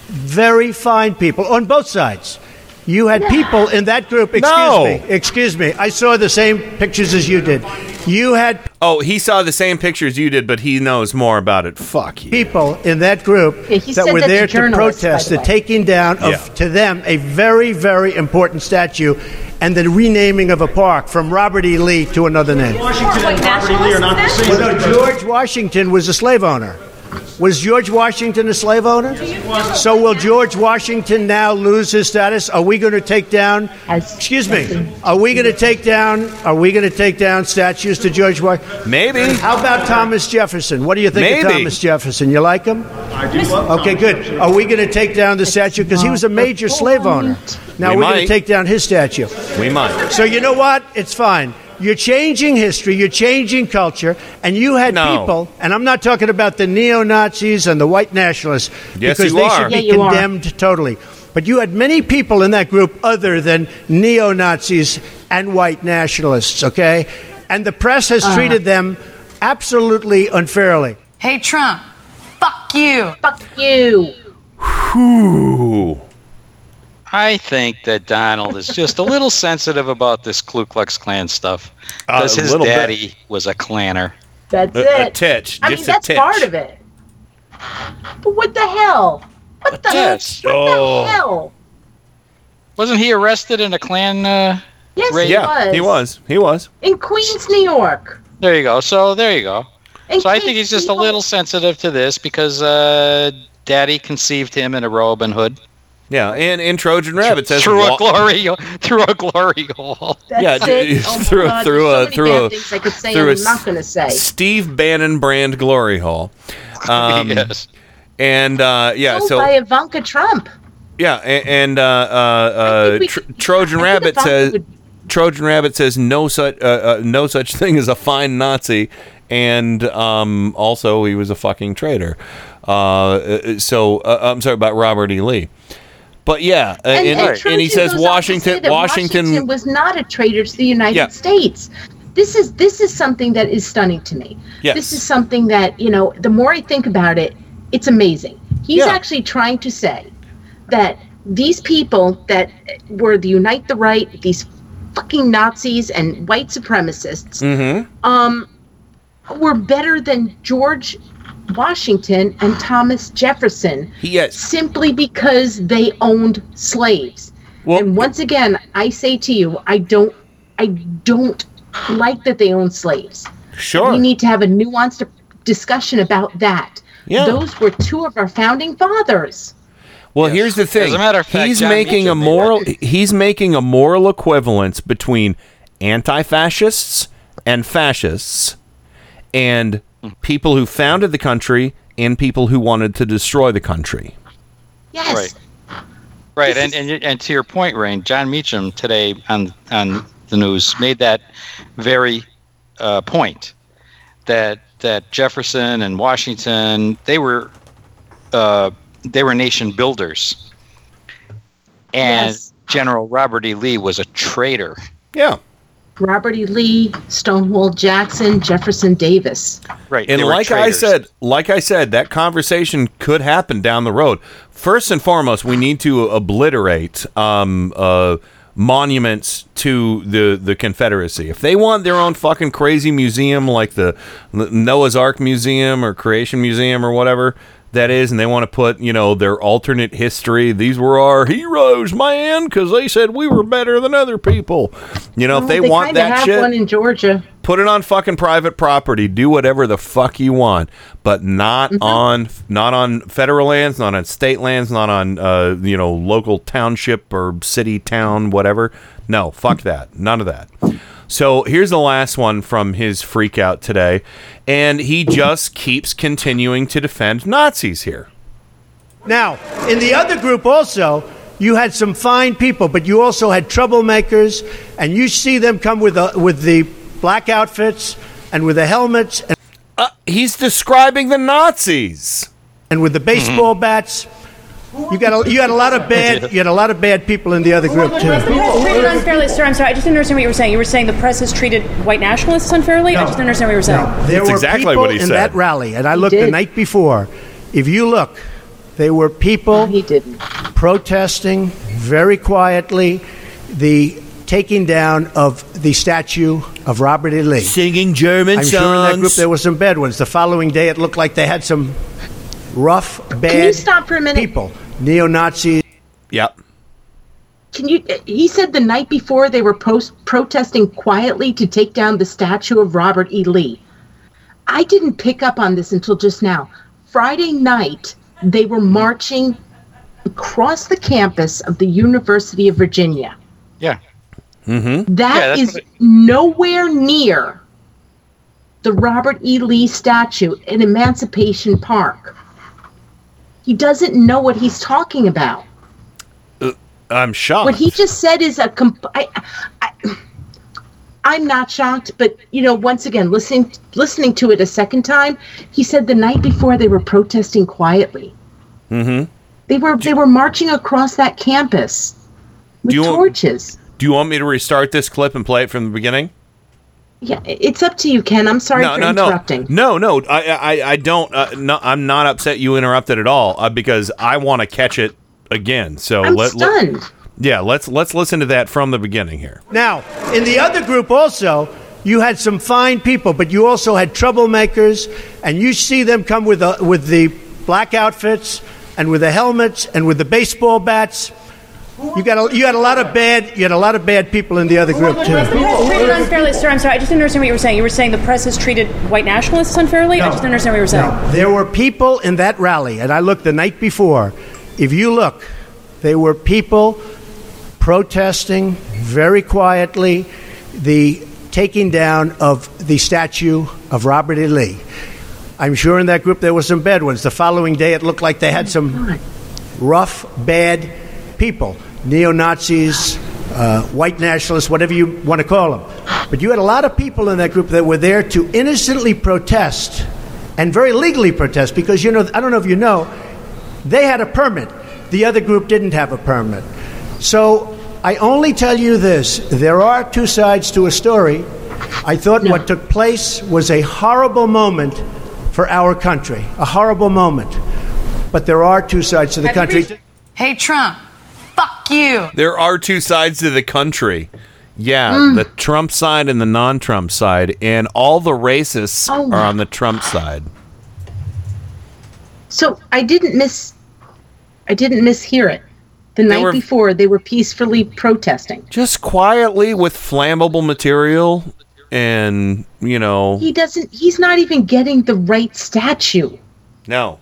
very fine people on both sides. You had people in that group. Excuse No. me. Excuse me. I saw the same pictures as you did. You had Oh, he saw the same pictures you did, but he knows more about it. Fuck you. people in that group Yeah, he that were that there to journalists, protest the the taking down of, Yeah. to them, a very, very important statue and the renaming of a park from Robert E. Lee to another name. Washington and Robert E. Lee are not the same. Well, no, George Washington was a slave owner. Was George Washington a slave owner? So will George Washington now lose his status? Are we going to take down? Excuse me. Are we going to take down? Are we going to take down statues to George Washington? Maybe. How about Thomas Jefferson? What do you think of Thomas Jefferson? You like him? I do love Okay, good. Are we going to take down the statue because he was a major slave owner? Now We we are going to take down his statue. We might. So you know what? It's fine. You're changing history, you're changing culture, and you had No. people, and I'm not talking about the neo Nazis and the white nationalists, Yes, because you they are. should be Yeah, you are. condemned totally. But you had many people in that group other than neo Nazis and white nationalists, okay? And the press has uh-huh. treated them absolutely unfairly. Hey, Trump. Fuck you. Fuck you. Whew. I think that Donald is just a little [LAUGHS] sensitive about this Ku Klux Klan stuff Uh, because a his little bit. daddy was a Klanner. That's A, a it. titch. I just mean, a that's titch. part of it. But what the hell? What the, titch. what Oh. the hell? Wasn't he arrested in a Klan? Uh, Yes, Right. he Yeah, was. he was. He was. In Queens, New York. there you go. So there you go. In So I think he's just a little sensitive to this because uh, Daddy conceived him in a robe and hood Yeah, and in Trojan Rabbit says through wa- a glory [LAUGHS] through a glory hole. That's Yeah, it. Oh through a- God, through a- so through bad a- things I through and a I'm not going to say. Steve Bannon brand glory hole. [LAUGHS] Um, yes. And uh, yeah, Sold so by Ivanka Trump. Yeah, a- and uh, uh, uh, we Tr- Trojan Rabbit says would- Trojan Rabbit says no such uh, uh, no such thing as a fine Nazi, and um, also he was a fucking traitor. Uh, Uh, so uh, I'm sorry about Robert E. Lee, but yeah, uh, and, and, he Trojan says goes on Washington say that Washington. was not a traitor to the United Yeah. States. This is this is something that is stunning to me. Yes. This is something that you know. The more I think about it, it's amazing. He's Yeah. actually trying to say that these people that were the Unite the Right, these fucking Nazis and white supremacists, Mhm. um, were better than George Washington and Thomas Jefferson Yes. simply because they owned slaves. Well, and once again, I say to you, I don't, I don't like that they own slaves. Sure. we need to have a nuanced discussion about that. Yeah. those were two of our founding fathers. Well, here's the thing. As a matter of fact, he's John making a moral. He's making a moral equivalence between anti-fascists and fascists, and people who founded the country and people who wanted to destroy the country. Yes. Right. Right, and, and and to your point, Rain, Jon Meacham today on on the news made that very uh, point that that Jefferson and Washington they were uh, they were nation builders, and Yes. General Robert E. Lee was a traitor. Yeah. Robert E. Lee, Stonewall Jackson, Jefferson Davis. Right, And they were like I said, like I said, that conversation could happen down the road. First and foremost, we need to obliterate um, uh, monuments to the the Confederacy. If they want their own fucking crazy museum like the Noah's Ark Museum or Creation Museum or whatever, that is, and they want to put, you know, their alternate history. These were our heroes, man, because they said we were better than other people. You know, if they, want that shit, one in Georgia. put it on fucking private property. Do whatever the fuck you want, but not Mm-hmm. on not on federal lands, not on state lands, not on uh, you know local township or city town, whatever. No, fuck that. None of that. So here's the last one from his freak out today, and he just keeps continuing to defend Nazis here. Now, in the other group also, you had some fine people, but you also had troublemakers, and you see them come with the with the black outfits and with the helmets. And, uh, he's describing the Nazis. And with the baseball bats. You got a, you had a lot of [LAUGHS] bad you had a lot of bad people in the other group too. Treated unfairly, sir. I'm sorry. I just didn't understand what you were saying. You were saying the press has treated white nationalists unfairly. I just didn't understand what you were saying. There were people in that rally, and I looked the night before. If you look, there were people He didn't protesting very quietly the taking down of the statue of Robert E. Lee. Singing German I'm sure in that group there were some bad ones. The following day, it looked like they had some rough, bad Can you stop for a minute? people, neo Nazis. Yep. Can you? He said the night before they were post protesting quietly to take down the statue of Robert E. Lee. I didn't pick up on this until just now. Friday night, they were marching across the campus of the University of Virginia. Yeah. Mm-hmm. That is nowhere near the Robert E. Lee statue in Emancipation Park. He doesn't know what he's talking about. I'm shocked. What he just said is a comp- I, I, I'm not shocked, but you know, once again, listening listening to it a second time, he said the night before they were protesting quietly. Mm-hmm. They were they were marching across that campus with Do you want- torches. Do you want me to restart this clip and play it from the beginning? Yeah, it's up to you, Ken. I'm sorry no, for no, no, interrupting. no, no. I, I, I don't. Uh, no, I'm not upset you interrupted at all uh, because I want to catch it again. So I'm let, let- stunned. yeah, let's let's listen to that from the beginning here. Now, in the other group also, you had some fine people, but you also had troublemakers, and you see them come with the, with the black outfits and with the helmets and with the baseball bats. You got a, you had a lot of bad you had a lot of bad people in the other group too. Treated unfairly, sir. I'm sorry. I just didn't understand what you were saying. You were saying the press has treated white nationalists unfairly. I just didn't understand what you were saying. There were people in that rally, and I looked the night before. If you look, there were people protesting very quietly the taking down of the statue of Robert E. Lee. I'm sure in that group there were some bad ones. The following day, it looked like they had some oh rough, bad people, neo Nazis, uh, white nationalists, whatever you want to call them. But you had a lot of people in that group that were there to innocently protest and very legally protest because, you know, I don't know if you know, they had a permit. The other group didn't have a permit. So I only tell you this there are two sides to a story. I thought what took place was a horrible moment for our country, a horrible moment. But there are two sides to the country. Hey, Trump, fuck you. There are two sides to the country. Yeah, Mm. the Trump side and the non-Trump side, and all the racists Oh are on the Trump side. So I didn't miss I didn't mishear it. The night were- before they were peacefully protesting. Just quietly with flammable material, and you know, He doesn't he's not even getting the right statue. No.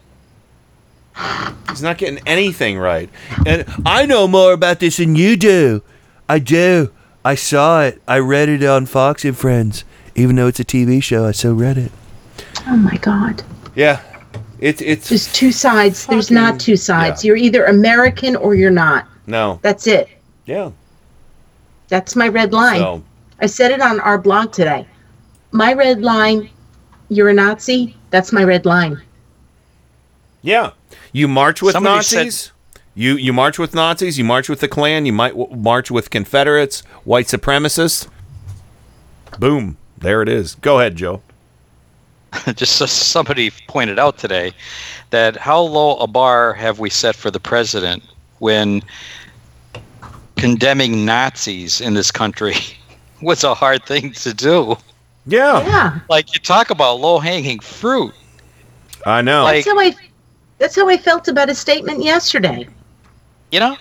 He's not getting anything right. And I know more about this than you do. I do. I saw it. I read it on Fox and Friends. Even though it's a TV show, I still read it. Oh my god. Yeah. It's it's There's two sides. There's not two sides. You're either American or you're not. no. That's it. Yeah. That's my red line. So I said it on our blog today. My red line, you're a Nazi, that's my red line. yeah. You march with Somebody said- Nazis. you you march with Nazis. You march with the Klan. You might w- march with Confederates, white supremacists. Boom. There it is. Go ahead, Joe. [LAUGHS] just so somebody pointed out today that how low a bar have we set for the president when condemning Nazis in this country [LAUGHS] was a hard thing to do. Yeah. Yeah. Like you talk about low hanging fruit. I know. Like That's how I That's how I felt about his statement yesterday. You know,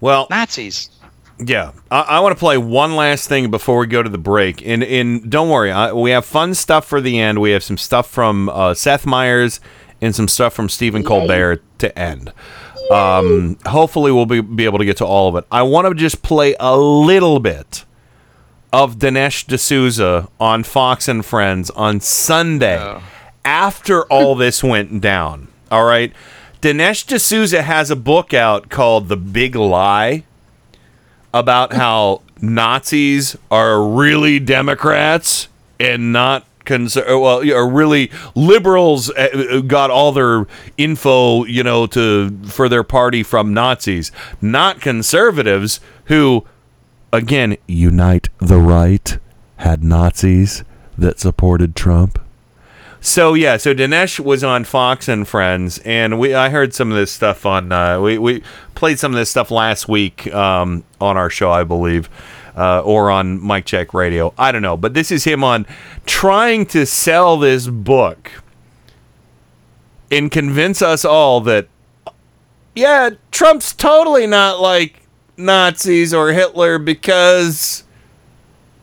Well, Nazis. Yeah, I, I want to play one last thing before we go to the break. And and don't worry, I, we have fun stuff for the end. We have some stuff from uh, Seth Meyers and some stuff from Stephen Colbert to end. Um, hopefully, we'll be, be able to get to all of it. I want to just play a little bit of Dinesh D'Souza on Fox and Friends on Sunday after all this went down. All right. Dinesh D'Souza has a book out called The Big Lie about how Nazis are really Democrats and not conser- well are really liberals uh, uh, got all their info you know to for their party from Nazis not conservatives who again unite the right had Nazis that supported Trump so yeah, so Dinesh was on Fox and Friends, and we I heard some of this stuff on uh, we we played some of this stuff last week um, on our show, I believe, uh, or on Mike Check Radio. I don't know, but this is him on trying to sell this book and convince us all that yeah, Trump's totally not like Nazis or Hitler because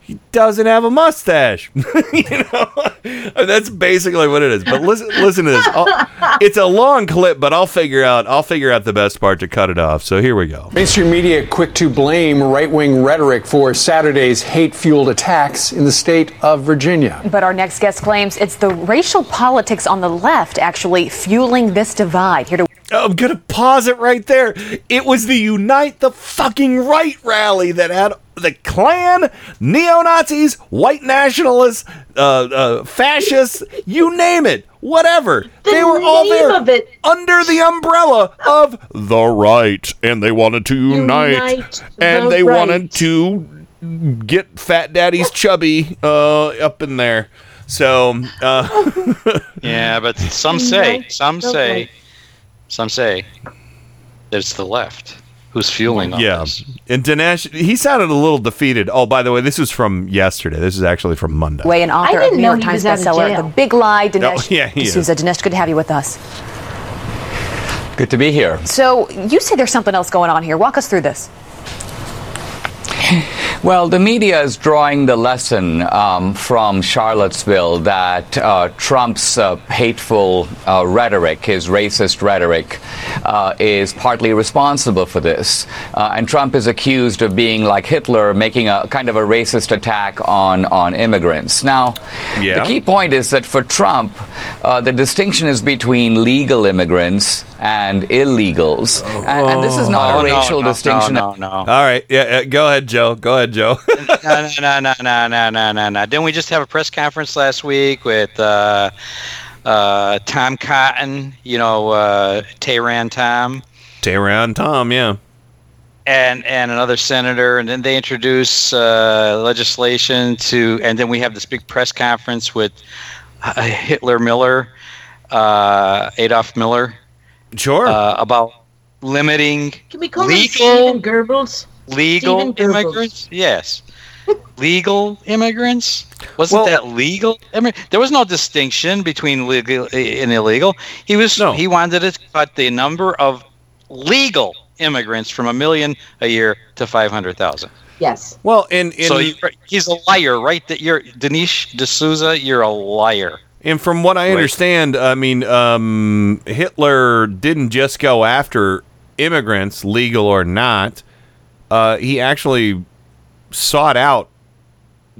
he doesn't have a mustache. [LAUGHS] you know, [LAUGHS] that's basically what it is. But listen, listen to this. I'll, [LAUGHS] it's a long clip, but I'll figure out. I'll figure out the best part to cut it off. So here we go. Mainstream media quick to blame right wing rhetoric for Saturday's hate fueled attacks in the state of Virginia. But our next guest claims it's the racial politics on the left actually fueling this divide. Here to I'm gonna pause it right there. It was the Unite the fucking Right rally that had the Klan, neo Nazis, white nationalists, uh, uh, fascists, you name it, whatever. they were all there under the umbrella of the right, and they wanted to unite, Unite and the they right. wanted to get Fat Daddy's chubby uh, up in there. So, uh, [LAUGHS] Yeah, but some say, some say, some say that it's the left who's fueling all yeah. this. And Dinesh, he sounded a little defeated. Oh, by the way, this is from yesterday. This is actually from Monday. Way an author I of didn't New know York he Times was out of bestseller. The Big Lie, oh, Dinesh Oh, yeah, he is. D'Souza. Dinesh, good to have you with us. Good to be here. So you say there's something else going on here. Walk us through this. [LAUGHS] Well, the media is drawing the lesson um, from Charlottesville that uh, Trump's uh, hateful uh, rhetoric, his racist rhetoric, uh, is partly responsible for this. Uh, and Trump is accused of being like Hitler, making a kind of a racist attack on, on immigrants. Now, Yeah. the key point is that for Trump, uh, the distinction is between legal immigrants and illegals. And, and this is not Oh, a no, racial no, distinction. No, no, no. All right. Yeah, yeah. Go ahead, Joe. Go ahead, Joe. [LAUGHS] no, no, no, no, no, no, no, no. Didn't we just have a press conference last week with uh, uh, Tom Cotton? You know, uh, Tehran Tom. Tehran Tom, yeah. and and another senator, and then they introduce uh, legislation to, and then we have this big press conference with uh, Hitler Miller, uh, Adolf Miller, sure, uh, about limiting Can we call him legal Stephen Goebbels? legal Stephen Goebbels. immigrants. Yes, [LAUGHS] legal immigrants. Wasn't Well- that legal? I mean, there was no distinction between legal and illegal. He was No. he wanted to cut the number of legal immigrants from a million a year to five hundred thousand. Yes. Well, and, and so he- he's a liar, right? That you're Dinesh D'Souza. You're a liar. And from what I understand, I mean, um, Hitler didn't just go after immigrants, legal or not. Uh, he actually sought out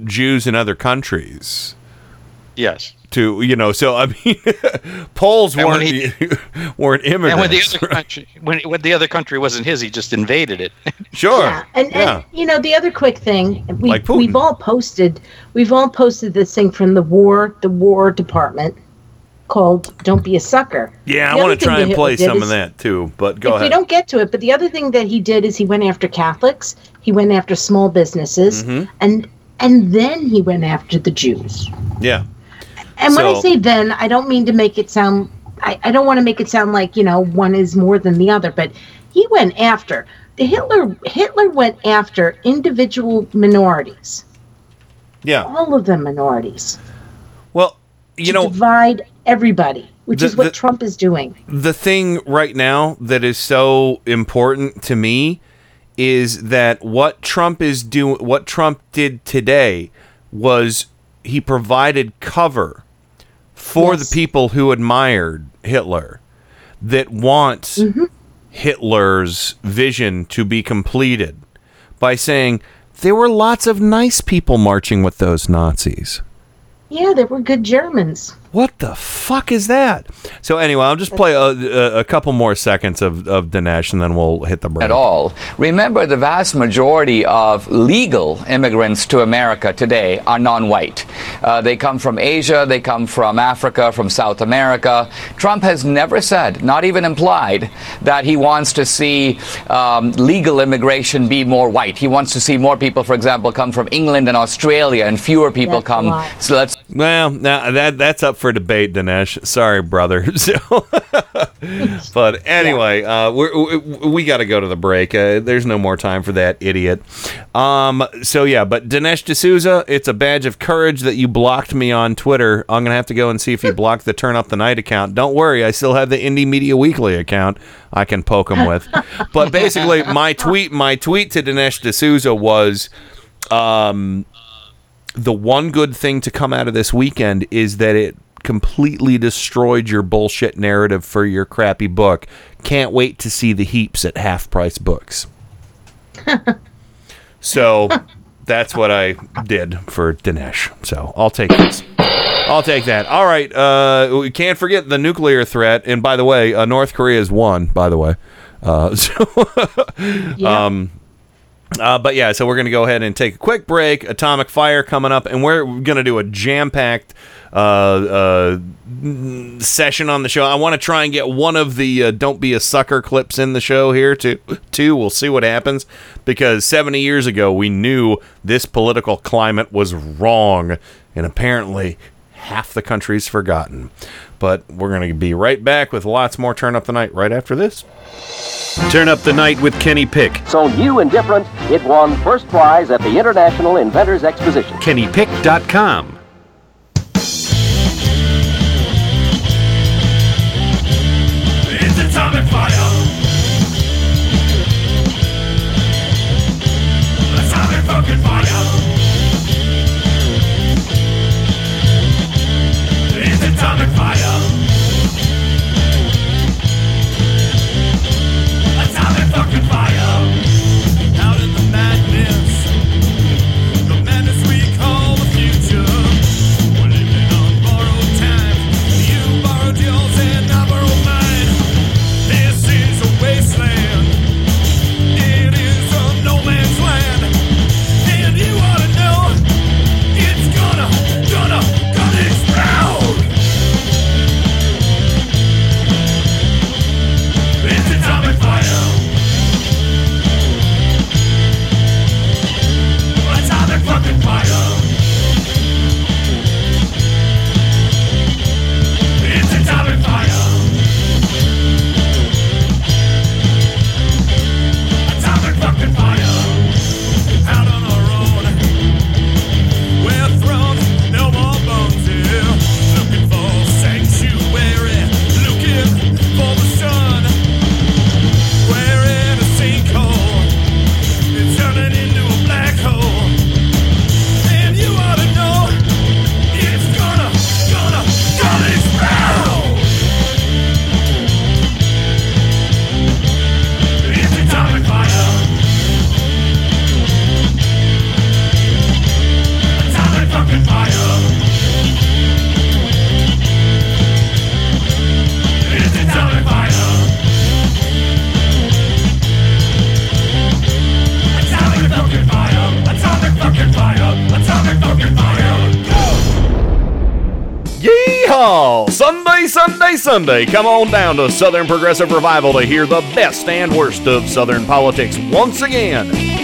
Jews in other countries Yes. To, you know. So I mean, [LAUGHS] Poles And weren't he- [LAUGHS] weren't And when the immigrants. other country, when, when the other country wasn't his, he just invaded it. [LAUGHS] Sure. And, and you know the other quick thing we Like Putin. we've all posted we've all posted this thing from the war the war department called "Don't Be a Sucker." Yeah, I want to try and play Hitler did some of that too. But go if ahead. we don't get to it, but the other thing that he did is he went after Catholics, he went after small businesses, Mhm. and and then he went after the Jews. Yeah. And when I say then, I don't mean to make it sound. I, I don't want to make it sound like you know one is more than the other, but he went after the Hitler. Hitler went after individual minorities, Yeah. all of them minorities, Well, you to know, divide everybody. which The- is what the- Trump is doing. the thing right now that is so important to me is that what Trump is doing what Trump did today was he provided cover for the people who admired Hitler that wants mm-hmm. Hitler's vision to be completed by saying there were lots of nice people marching with those Nazis. Yeah, there were good Germans. What the fuck is that? So anyway, I'll just play a, a, a couple more seconds of, of Dinesh and then we'll hit the break. at all. Remember, the vast majority of legal immigrants to America today are non white. Uh, they come from Asia, they come from Africa, from South America. Trump has never said, not even implied, that he wants to see um, legal immigration be more white. He wants to see more people, for example, come from England and Australia and fewer people That's come. So let's Well, now that that's up for debate, Dinesh. Sorry, brother. [LAUGHS] So, but anyway, uh, we're, we we got to go to the break. Uh, there's no more time for that idiot. Um, so yeah, but Dinesh D'Souza, it's a badge of courage that you blocked me on Twitter. I'm gonna have to go and see if you blocked the Turn Up the Night account. Don't worry, I still have the Indie Media Weekly account. I can poke him with. but basically, my tweet, my tweet to Dinesh D'Souza was. Um, the one good thing to come out of this weekend is that it completely destroyed your bullshit narrative for your crappy book. Can't wait to see the heaps at half price books. [LAUGHS] so that's what I did for Dinesh. So I'll take this. I'll take that. All right. Uh, we can't forget the nuclear threat. And by the way, uh, North Korea has won. By the way, uh, [LAUGHS] so um, uh, but yeah, so we're going to go ahead and take a quick break. Atomic Fire coming up, and we're going to do a jam packed uh, uh, session on the show. I want to try and get one of the uh, "Don't Be a Sucker" clips in the show here too. Too, we'll see what happens because 70 years ago we knew this political climate was wrong, and apparently half the country's forgotten. But we're going to be right back with lots more Turn Up the Night right after this. Turn up the night with Kenny Pick. So new and different, it won first prize at the International Inventors Exposition. KennyPick.com. It's atomic fire. Sunday, Sunday. Come on down to Southern Progressive Revival to hear the best and worst of Southern politics once again.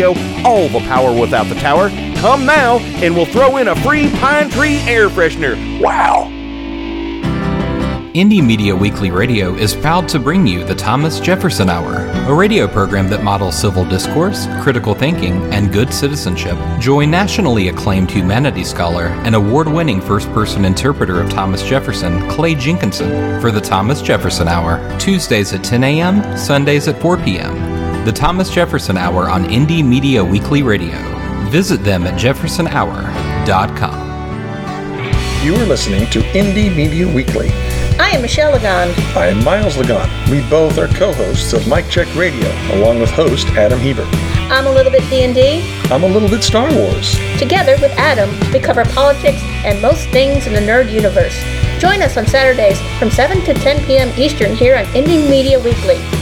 all the power without the tower. Come now, and we'll throw in a free pine tree air freshener. Wow! Indie Media Weekly Radio is proud to bring you the Thomas Jefferson Hour, a radio program that models civil discourse, critical thinking, and good citizenship. Join nationally acclaimed humanities scholar and award winning first person interpreter of Thomas Jefferson, Clay Jenkinson, for the Thomas Jefferson Hour, Tuesdays at 10 a.m., Sundays at 4 p.m. The Thomas Jefferson Hour on Indie Media Weekly Radio. Visit them at jeffersonhour.com. You are listening to Indie Media Weekly. I am Michelle Lagon. I am Miles Lagon. We both are co-hosts of Mike Check Radio, along with host Adam Hebert. I'm a little bit D&D. I'm a little bit Star Wars. Together with Adam, we cover politics and most things in the nerd universe. Join us on Saturdays from 7 to 10 p.m. Eastern here on Indie Media Weekly.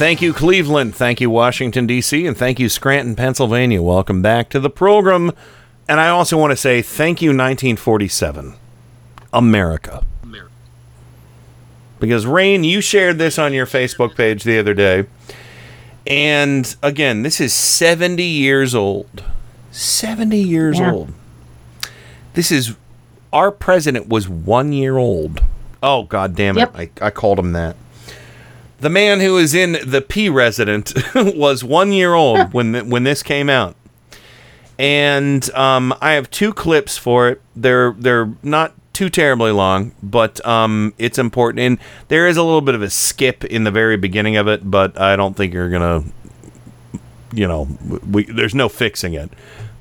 Thank you, Cleveland. Thank you, Washington, D.C., and thank you, Scranton, Pennsylvania. Welcome back to the program. And I also want to say thank you, 1947, America. Because, Rain, you shared this on your Facebook page the other day. And again, this is 70 years old. 70 years Yeah. old. This is our president was one year old. Oh, god damn it. Yep. I, I called him that. The man who is in the P resident [LAUGHS] was one year old when th- when this came out, and um, I have two clips for it. They're they're not too terribly long, but um, it's important. And there is a little bit of a skip in the very beginning of it, but I don't think you're gonna, you know, we, there's no fixing it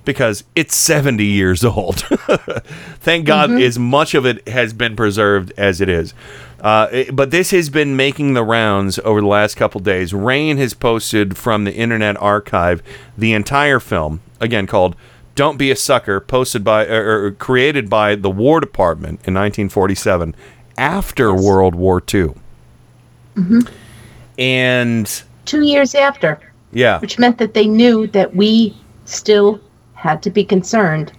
because it's 70 years old. [LAUGHS] Thank God, Mhm. as much of it has been preserved as it is. Uh, it- but this has been making the rounds over the last couple days. Rain has posted from the Internet Archive the entire film, again called "Don't Be a Sucker," posted by or, or created by the War Department in 1947 after World War II. hmm And Two years after, yeah, which meant that they knew that we still had to be concerned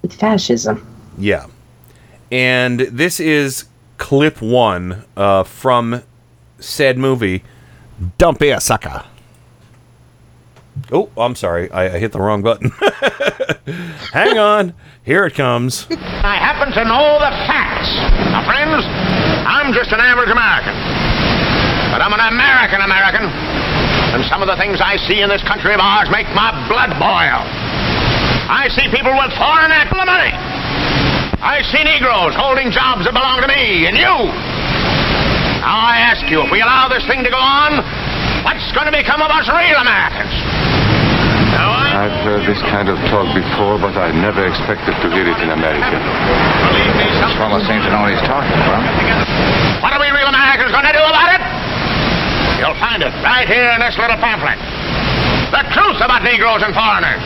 with fascism. Yeah. And this is clip one uh, from said movie, Don't Be a Sucker. Oh, I'm sorry. I, I hit the wrong button. [LAUGHS] Hang on. Here it comes. I happen to know the facts. Now, friends, I'm just an average American. But I'm an American American. And some of the things I see in this country of ours make my blood boil. I see people with foreign act money. I see Negroes holding jobs that belong to me and you. Now I ask you, if we allow this thing to go on, what's going to become of us real Americans? I've heard this kind of talk before, but I never expected to hear it in America. This fellow seems to know what he's talking about. What are we real Americans going to do about it? You'll find it right here in this little pamphlet. The truth about Negroes and foreigners.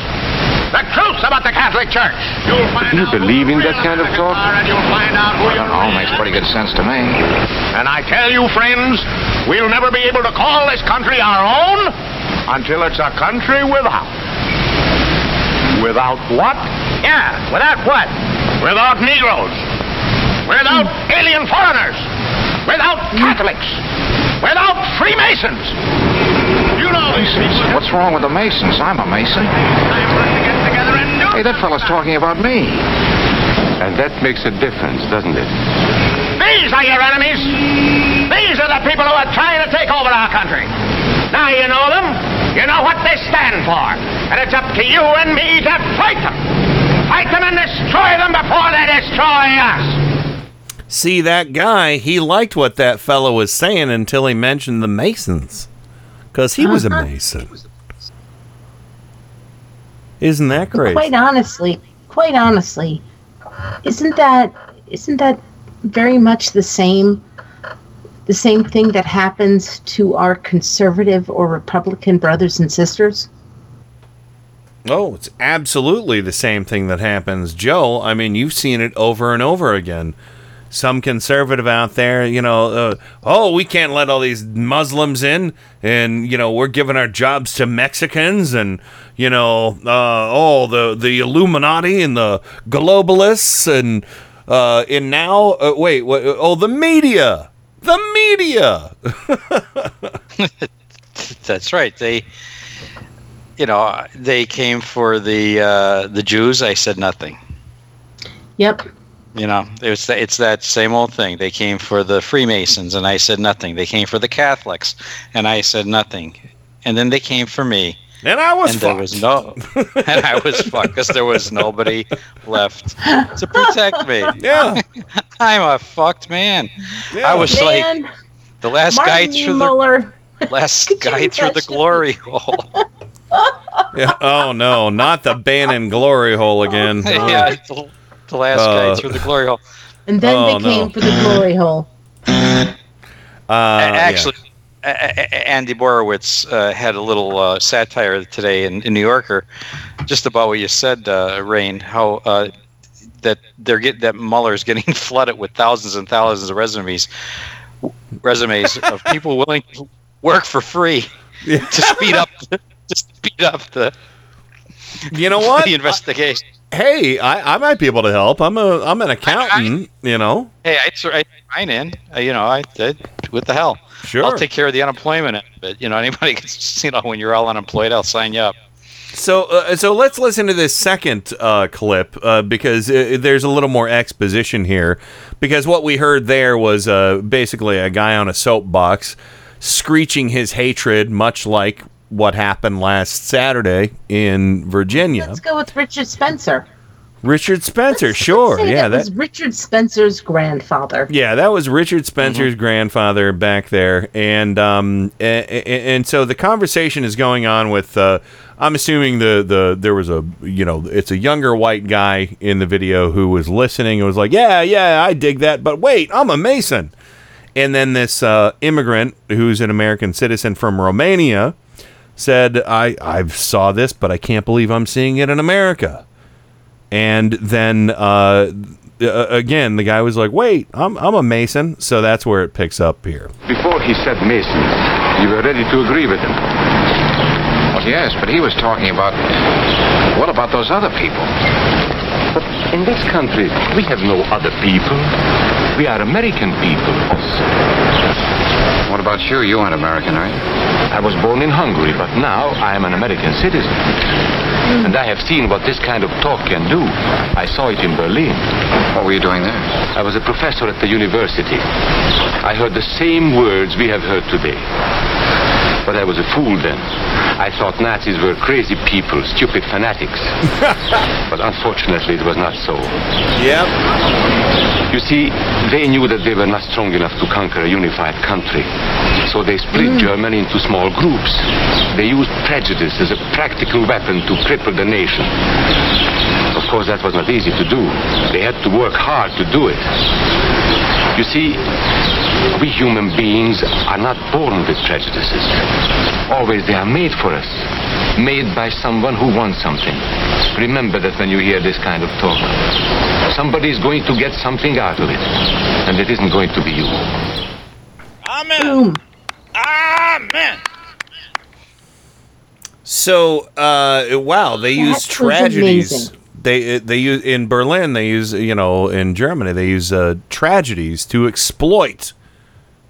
The truth about the Catholic Church. You'll find Do you believe in that kind of talk? and you'll find out who you all makes pretty good sense to me. And I tell you, friends, we'll never be able to call this country our own until it's a country without. Without what? Yeah, without what? Without Negroes. Without alien foreigners. Without hmm. Catholics. Without Freemasons. You know these people. What's wrong with the Masons? I'm a Mason. Hey, that fellow's talking about me. And that makes a difference, doesn't it? These are your enemies. These are the the people who are trying to take over our country. Now you know them. You know what they stand for. And it's up to you and me to fight them. Fight them and destroy them before they destroy us. See that guy? He liked what that fellow was saying until he mentioned the Masons, because he was a. [LAUGHS] Mason. Isn't that crazy? Quite honestly, quite honestly, isn't that isn't that very much the same the same thing that happens to our conservative or Republican brothers and sisters? Oh, it's absolutely the same thing that happens, Joe. I mean, you've seen it over and over again. Some conservative out there, you know, uh, oh, we can't let all these Muslims in, and you know, we're giving our jobs to Mexicans, and you know, uh, oh, the the Illuminati and the globalists, and uh, and now, uh, wait, what? Oh, the media, the media. [LAUGHS] That's right. They, you know, they came for the uh, the Jews. I said nothing. Yep. You know, it's that, it's that same old thing. They came for the Freemasons, and I said nothing. They came for the Catholics, and I said nothing. And then they came for me, and I was and there was no, [LAUGHS] and I was fucked because there was nobody left to [LAUGHS] protect me. Yeah, [LAUGHS] I'm a fucked man. I was like Man, the last guy Martin through the last guy through the glory hole. Yeah. Oh no, not the Bannon glory hole again. yeah, the, the last Uh, guy through the glory hole. And then Oh, they came no. for the glory hole. Uh, Actually, A- A- A- Andy Borowitz uh, had a little uh, satire today in, in New Yorker, just about what you said, uh, Rain. How uh, that they're get that Mueller's getting [LAUGHS] flooded with thousands and thousands of resumes, resumes of people willing to work for free to speed up to speed up the You know what? [LAUGHS] the investigation. Hey, I, I might be able to help. I'm a I'm an accountant. you know. Hey, I I threw mine in. Uh, you know, I did. What the hell? Sure. I'll take care of the unemployment. But you know, [LAUGHS] anybody, you know, when you're all unemployed, I'll sign you up. So uh, so let's listen to this second uh, clip uh, because uh, there's a little more exposition here. Because what we heard there was uh, basically a guy on a soapbox screeching his hatred, much like what happened last Saturday in Virginia. Let's go with Richard Spencer. Richard Spencer, sure, Say yeah, that was Richard Spencer's grandfather. Yeah, that was Richard Spencer's grandfather back there, and um, and, and so the conversation is going on with. Uh, I'm assuming the the there was a you know it's a younger white guy in the video who was listening and was like, yeah, yeah, I dig that, but wait, I'm a Mason. And then this uh, immigrant who's an American citizen from Romania said, I I saw this, but I can't believe I'm seeing it in America. And then uh, uh, again, the guy was like, "Wait, I'm I'm a Mason," so that's where it picks up here. Before he said Mason, you were ready to agree with him. Well, yes, but he was talking about. What about those other people? But in this country, we have no other people. We are American people. What about you? You aren't American, are you? I was born in Hungary, but now I am an American citizen. And I have seen what this kind of talk can do. I saw it in Berlin. What were you doing there? I was a professor at the university. I heard the same words we have heard today. But I was a fool then. I thought Nazis were crazy people, stupid fanatics. [LAUGHS] but unfortunately, it was not so. Yep. You see, they knew that they were not strong enough to conquer a unified country. So they split mm. Germany into small groups. They used prejudice as a practical weapon to cripple the nation. Of course, that was not easy to do. They had to work hard to do it. You see, we human beings are not born with prejudices. Always they are made for us. Made by someone who wants something. Remember that when you hear this kind of talk. Somebody is going to get something out of it. And it isn't going to be you. Amen. Boom. Amen. So, uh, wow, they use tragedies. amazing. They they use in Berlin. They use you know in Germany. They use uh, tragedies to exploit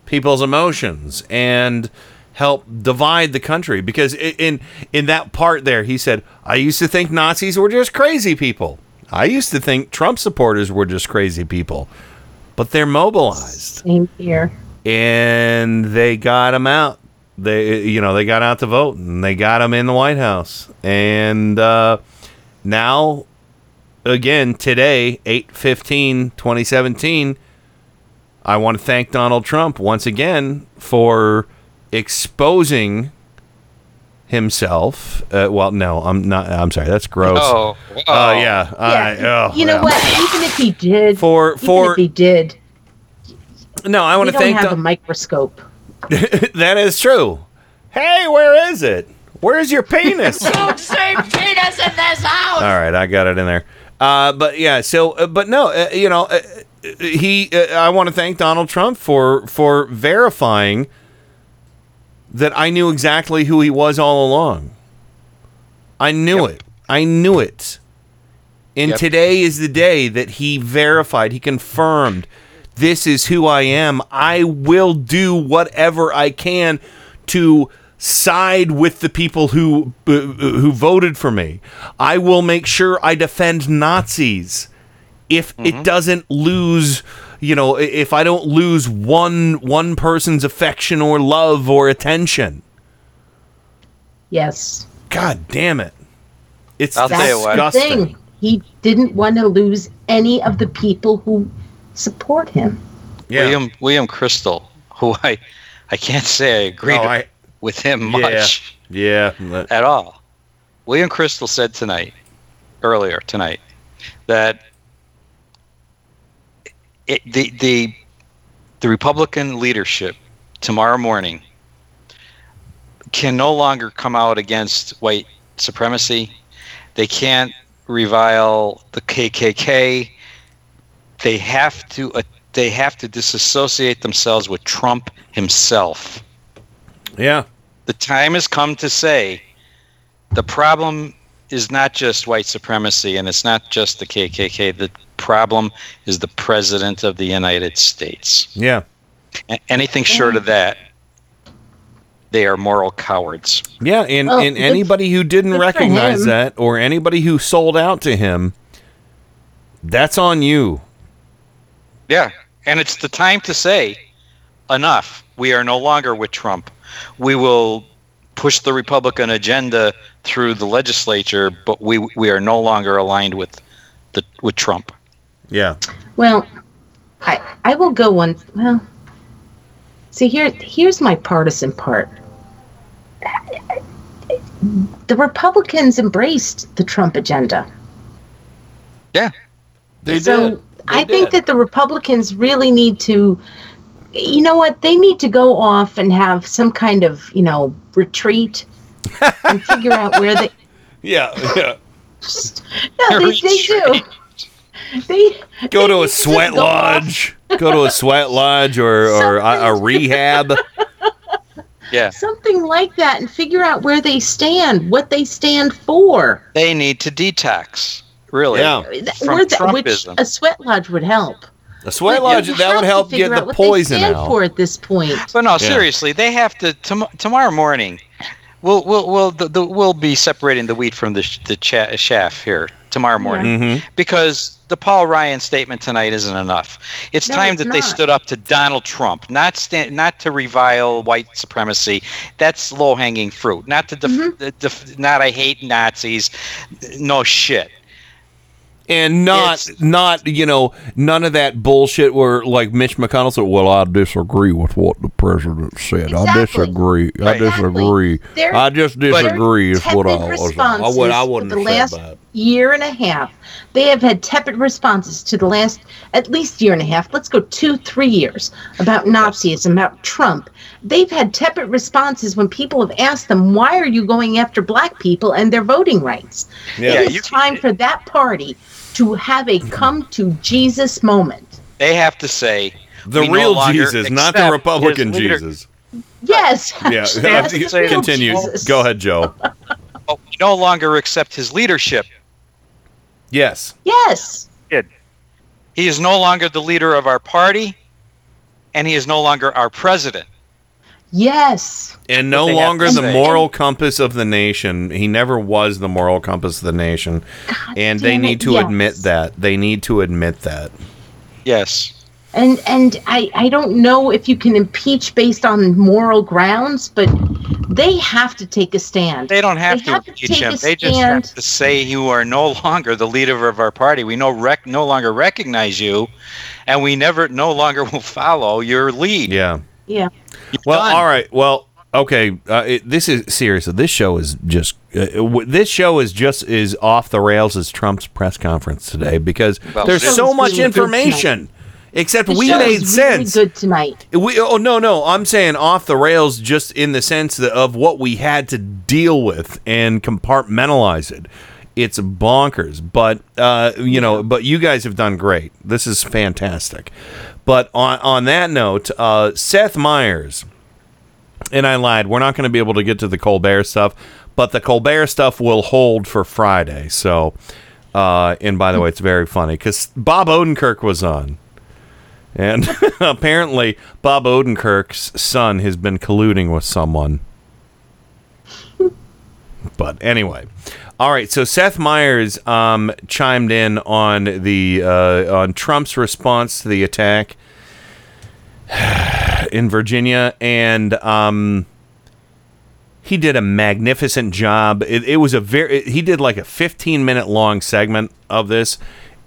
people's emotions and help divide the country. Because in in that part there, he said, "I used to think Nazis were just crazy people. I used to think Trump supporters were just crazy people, but they're mobilized." Same here. and they got them out. They, you know, they got out to vote, and they got them in the White House. And uh, now, again, today, 8-15, 2017, I want to thank Donald Trump once again for exposing himself. Uh, well, no, I'm not. I'm sorry. That's gross. Oh, Oh, yeah. I- Yeah, oh, you know yeah. what? Even if he did, For even for if he did, no, I want we to don't thank. have Don- a microscope. [LAUGHS] that is true. Hey, where is it? Where's your penis? [LAUGHS] Don't say penis in this house! All right, I got it in there. Uh, but yeah, so uh, but no, uh, you know, uh, uh, he. Uh, I want to thank Donald Trump for for verifying that I knew exactly who he was all along. I knew it. I knew it. And Yep. today is the day that he verified, he confirmed this is who I am. I will do whatever I can to side with the people who uh, who voted for me. I will make sure I defend Nazis if it mm-hmm. doesn't lose you know if i don't lose one one person's affection or love or attention Yes, god damn it it's I'll tell that's you what. the disgusting thing. He didn't want to lose any of the people who support him. yeah William William Kristol, who I I can't say I agree Oh, I- with him much yeah that- at all. William Kristol said tonight, earlier tonight, that it, the the the Republican leadership tomorrow morning can no longer come out against white supremacy. They can't revile the KKK. They have to uh, they have to disassociate themselves with Trump himself. yeah The time has come to say the problem is not just white supremacy and it's not just the KKK. The problem is the president of the United States. yeah A- anything short of that, they are moral cowards. yeah and, Oh, and anybody who didn't recognize that or anybody who sold out to him that's on you Yeah, and it's the time to say enough. We are no longer with Trump. We will push the Republican agenda through the legislature, but we we are no longer aligned with the with Trump. Yeah Well, I I will go one. Well, see here here's my partisan part. The Republicans embraced the Trump agenda. Yeah, they do so did I think that the Republicans really need to, you know what, they need to go off and have some kind of, you know, retreat and figure out where they. [LAUGHS] yeah yeah No, they, they do. They go they to a need sweat go lodge go to a sweat lodge or or a, a rehab [LAUGHS] yeah. something like that and figure out where they stand, what they stand for. They need to detox. Really, Yeah. from Where the- which Trumpism. a sweat lodge would help. a sweat But lodge that would help get the out what they poison stand out for at this point. But no, seriously, they have to tom- tomorrow morning. We'll we'll we'll the, the, we'll be separating the wheat from the sh- the cha- chaff here tomorrow morning Mhm. because the Paul Ryan statement tonight isn't enough. It's No, time it's that they stood up to Donald Trump, not stand, not to revile white supremacy. That's low hanging fruit. Not to def- Mm-hmm. def- not I hate Nazis. No shit. and not not you know none of that bullshit where like Mitch McConnell said, "Well, I disagree with what the president said. I Exactly. disagree. I disagree. There- I just disagree." Is what I was. I responses would. I wouldn't the have last that. Year and a half. They have had tepid responses to the last at least year and a half. Let's go two, three years about Nazism, about Trump. They've had tepid responses when people have asked them, "Why are you going after black people and their voting rights?" Yeah. It is time for that party to have a mhm. come to Jesus moment. They have to say The we no real Jesus, not the Republican Jesus. Yes. [LAUGHS] Yeah, That's [LAUGHS] continue. Jesus. Go ahead, Joe. [LAUGHS] Oh, we no longer accept his leadership. Yes. Yes. He is no longer the leader of our party, and he is no longer our president. Yes. And no longer the say. moral compass of the nation. He never was the moral compass of the nation. and they need it, to yes. admit that. They need to admit that. Yes. And and I I don't know if you can impeach based on moral grounds, but they have to take a stand. They don't have They to have to impeach take him. a They just have to say you are no [LAUGHS] longer the leader of our party. We no rec- no longer recognize you, and we never no longer will follow your lead. Yeah. Yeah. Well, all right. Well, okay. Uh, it, this is seriously. This show is just. Uh, w- this show is just is off the rails as Trump's press conference today because Well, there's so much really good information. Except The we made really sense. good tonight. We oh no no I'm saying off the rails just in the sense that of what we had to deal with and compartmentalize it. It's bonkers, but uh, you know, but you guys have done great. This is fantastic. But on on that note, uh, Seth Meyers and I lied. We're not going to be able to get to the Colbert stuff, but the Colbert stuff will hold for Friday. So, uh, and by the way, it's very funny because Bob Odenkirk was on. And [LAUGHS] apparently, Bob Odenkirk's son has been colluding with someone. But anyway, all right. So Seth Meyers um, chimed in on the uh, on Trump's response to the attack [SIGHS] in Virginia, and um, he did a magnificent job. It, it was a very he did like a 15 minute long segment of this,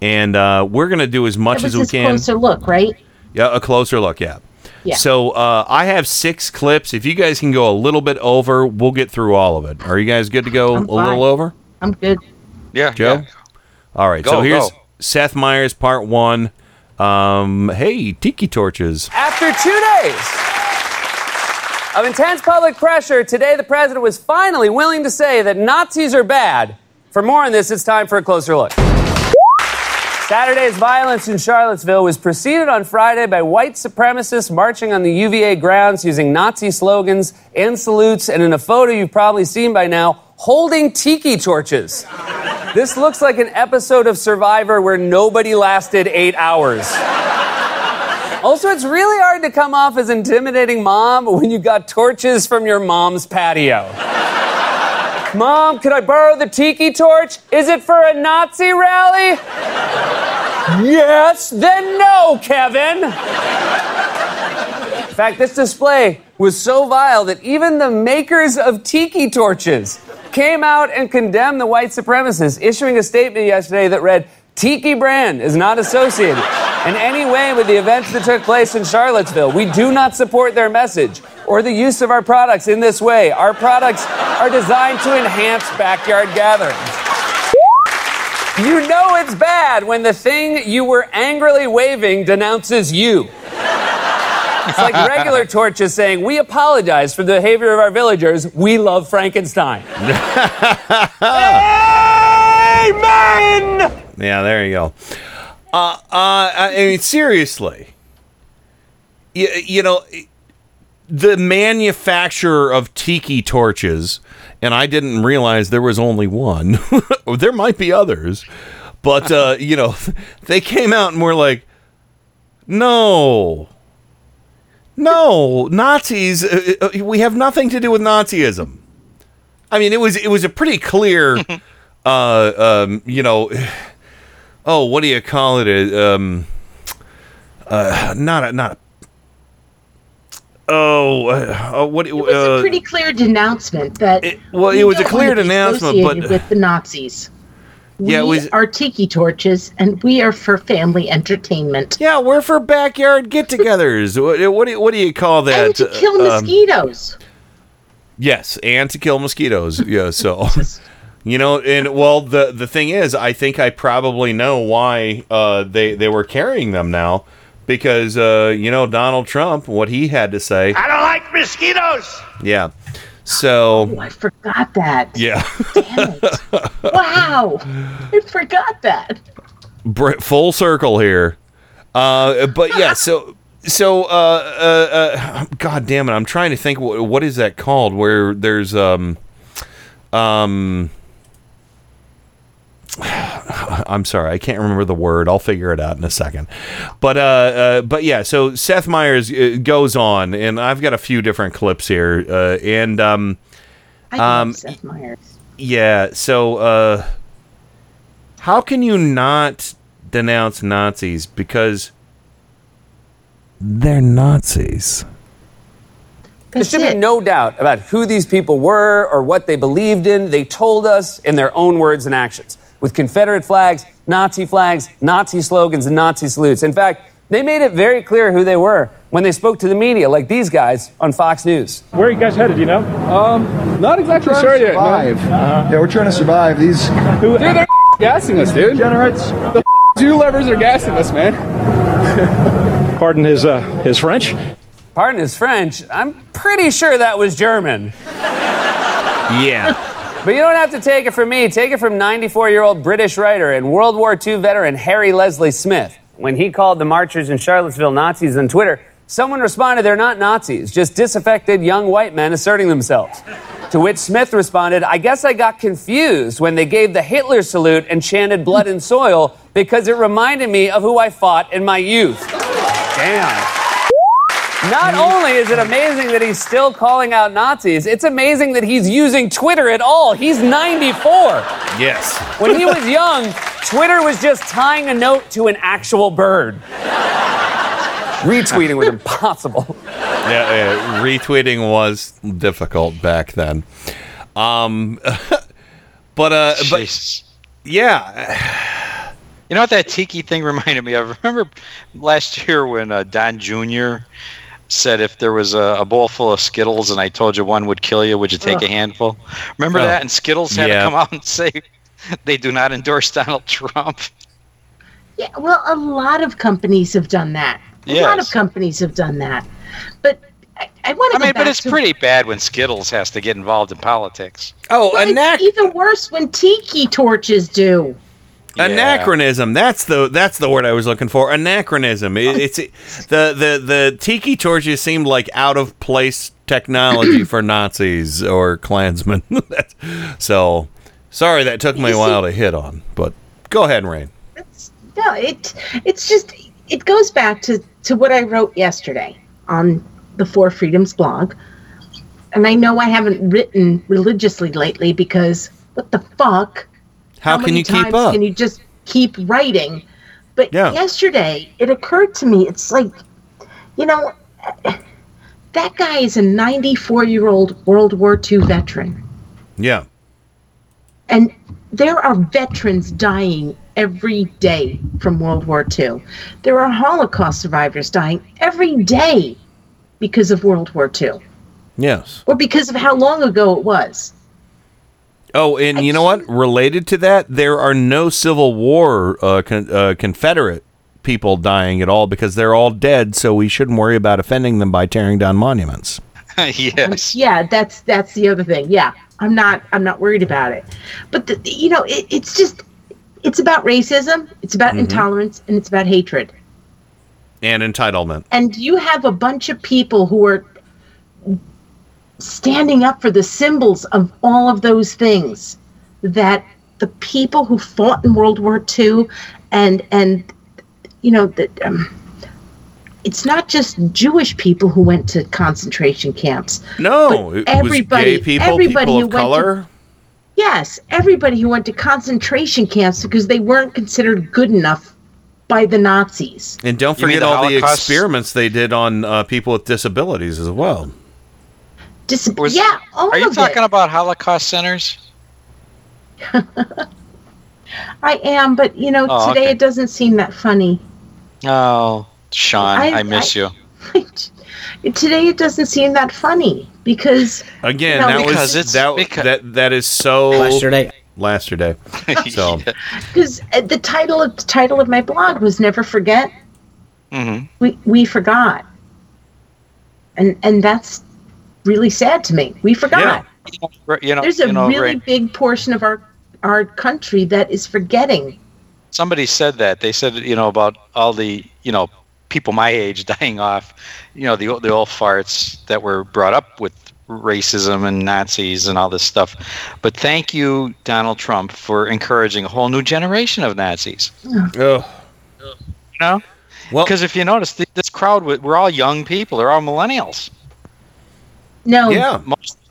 and uh, we're gonna do as much as we his can. closer look, right? Yeah, a closer look. Yeah. Yeah. So uh, I have six clips. If you guys can go a little bit over, we'll get through all of it. Are you guys good to go I'm a little over? I'm good. Yeah, Joe. All right. Go, so here's go. Seth Meyers, part one. Um, hey, tiki torches. After two days of intense public pressure, today the president was finally willing to say that Nazis are bad. For more on this, it's time for a closer look. Saturday's violence in Charlottesville was preceded on Friday by white supremacists marching on the UVA grounds using Nazi slogans and salutes, and in a photo you've probably seen by now, holding tiki torches. This looks like an episode of Survivor where nobody lasted eight hours. Also, it's really hard to come off as intimidating mom when you got torches from your mom's patio. Mom, could I borrow the tiki torch? Is it for a Nazi rally? yes, then no, Kevin. In fact, this display was so vile that even the makers of tiki torches came out and condemned the white supremacists, issuing a statement yesterday that read, Tiki brand is not associated in any way with the events that took place in Charlottesville. We do not support their message or the use of our products in this way. Our products are designed to enhance backyard gatherings. You know it's bad when the thing you were angrily waving denounces you. It's like regular [LAUGHS] torches saying, We apologize for the behavior of our villagers. We love Frankenstein. [LAUGHS] Amen! Yeah, there you go. Uh, uh, I mean, seriously, you, you know, the manufacturer of tiki torches, and I didn't realize there was only one. [LAUGHS] there might be others, but uh, [LAUGHS] you know, they came out and were like, "No, no, Nazis. Uh, uh, we have nothing to do with Nazism." I mean, it was it was a pretty clear, [LAUGHS] uh, um, you know, oh, what do you call it? Um, uh, not a not a. Oh, uh, uh, what? It was uh, a pretty clear denouncement that. well, we it was a clear denouncement, but- with the Nazis. We Yeah, it was- are tiki torches, and we are for family entertainment. Yeah, we're for backyard get-togethers. what, what do you, what do you call that? And to kill Um, mosquitoes. Yes, and to kill mosquitoes. Yeah, so [LAUGHS] you know, and well, the the thing is, I think I probably know why uh, they they were carrying them now because uh, you know Donald Trump, what he had to say. I don't like mosquitoes. Yeah. So Oh, I forgot that. yeah, Wow, I forgot that. Br- full circle here. Uh, but yeah, so so uh, uh, uh, God damn it, I'm trying to think what what is that called? Where there's um um. [SIGHS] I'm sorry, I can't remember the word. I'll figure it out in a second. But uh, uh but yeah, so Seth Meyers uh, goes on, and I've got a few different clips here, uh, and um, I love um, Seth Meyers. yeah. So, uh, how can you not denounce Nazis? Because they're Nazis. There should be no doubt about who these people were or what they believed in. They told us in their own words and actions with Confederate flags, Nazi flags, Nazi slogans, and Nazi salutes. In fact, they made it very clear who they were when they spoke to the media, like these guys on Fox News. Where are you guys headed? You know? Um, not exactly Trying sure to yet. no. survive. Yeah, we're trying to survive. These Who, dude, they're gassing us, dude. Degenerates. The two levers are gassing us, man. Pardon his uh, his French. Pardon his French. I'm pretty sure that was German. Yeah. But you don't have to take it from me. Take it from 94 year old British writer and World War II veteran Harry Leslie Smith. When he called the marchers in Charlottesville Nazis on Twitter, someone responded, They're not Nazis, just disaffected young white men asserting themselves. To which Smith responded, I guess I got confused when they gave the Hitler salute and chanted blood and soil because it reminded me of who I fought in my youth. Damn. Not only is it amazing that he's still calling out Nazis, it's amazing that he's using Twitter at all. He's 94. Yes. When he [LAUGHS] was young, Twitter was just tying a note to an actual bird. Retweeting was impossible. yeah, uh, retweeting was difficult back then. Um, [LAUGHS] but uh, but yeah, You know what that tiki thing [LAUGHS] reminded me of? Remember last year when uh, Don Jr. said if there was a, a bowl full of Skittles and I told you one would kill you, would you take Ugh. a handful? Remember Oh. that? And Skittles had Yeah. to come out and say [LAUGHS] they do not endorse Donald Trump. Yeah, well, a lot of companies have done that. A lot of companies have done that. But I, I want to. I to mean, back but it's to, pretty bad when Skittles has to get involved in politics. Oh, Well, it's even worse when tiki torches do. Anachronism. That's the that's the word I was looking for. Anachronism. It, it's the the the tiki torches seemed like out of place technology [CLEARS THROAT] for Nazis or Klansmen. [LAUGHS] So sorry that took me a while to hit on, but go ahead, and Rain. No, it it's just it goes back to to what I wrote yesterday on the Four Freedoms blog. And I know I haven't written religiously lately because what the fuck? How, can many you keep times up? Can you just keep writing? But Yeah. yesterday it occurred to me it's like you know [SIGHS] that guy is a 94 year old World War II veteran. Yeah. And there are veterans dying every day from World War II. There are Holocaust survivors dying every day because of World War II Yes. or because of how long ago it was. Oh, and you know what? Related to that, there are no Civil War uh, con- uh, Confederate people dying at all because they're all dead. So we shouldn't worry about offending them by tearing down monuments. [LAUGHS] yes. Yeah, that's that's the other thing. Yeah, I'm not I'm not worried about it. But the, you know, it, it's just it's about racism, it's about Mhm. intolerance, and it's about hatred. And entitlement. and you have a bunch of people who are standing up for the symbols of all of those things that the people who fought in World War II and and you know that um, it's not just Jewish people who went to concentration camps. No, it everybody, was gay people, everybody people who of went color. To, yes, everybody who went to concentration camps because they weren't considered good enough by the Nazis. and don't forget the all the experiments they did on uh, people with disabilities as well. Dis- Was- yeah, all Are you of talking it. about Holocaust centers? [LAUGHS] I am, but you know, Oh, today okay. it doesn't seem that funny. Oh, Sean, I- I, miss I- you. [LAUGHS] Today it doesn't seem that funny because Again, No, that because was it's- that, because- that that is so Yesterday. Last Yesterday. [LAUGHS] So because uh, the title of the title of my blog was "Never Forget." hmm We we forgot, and and that's really sad to me. We forgot. You know, There's a you know, really Ray, big portion of our our country that is forgetting. somebody said that. They said, you know, about all the, you know, people my age [LAUGHS] dying off, you know, the old- the old farts that were brought up with racism and Nazis and all this stuff. But thank you, Donald Trump, for encouraging a whole new generation of Nazis. Oh. You know? Well, because if you notice, th- this crowd, we're all young people. They're all millennials. No, Yeah.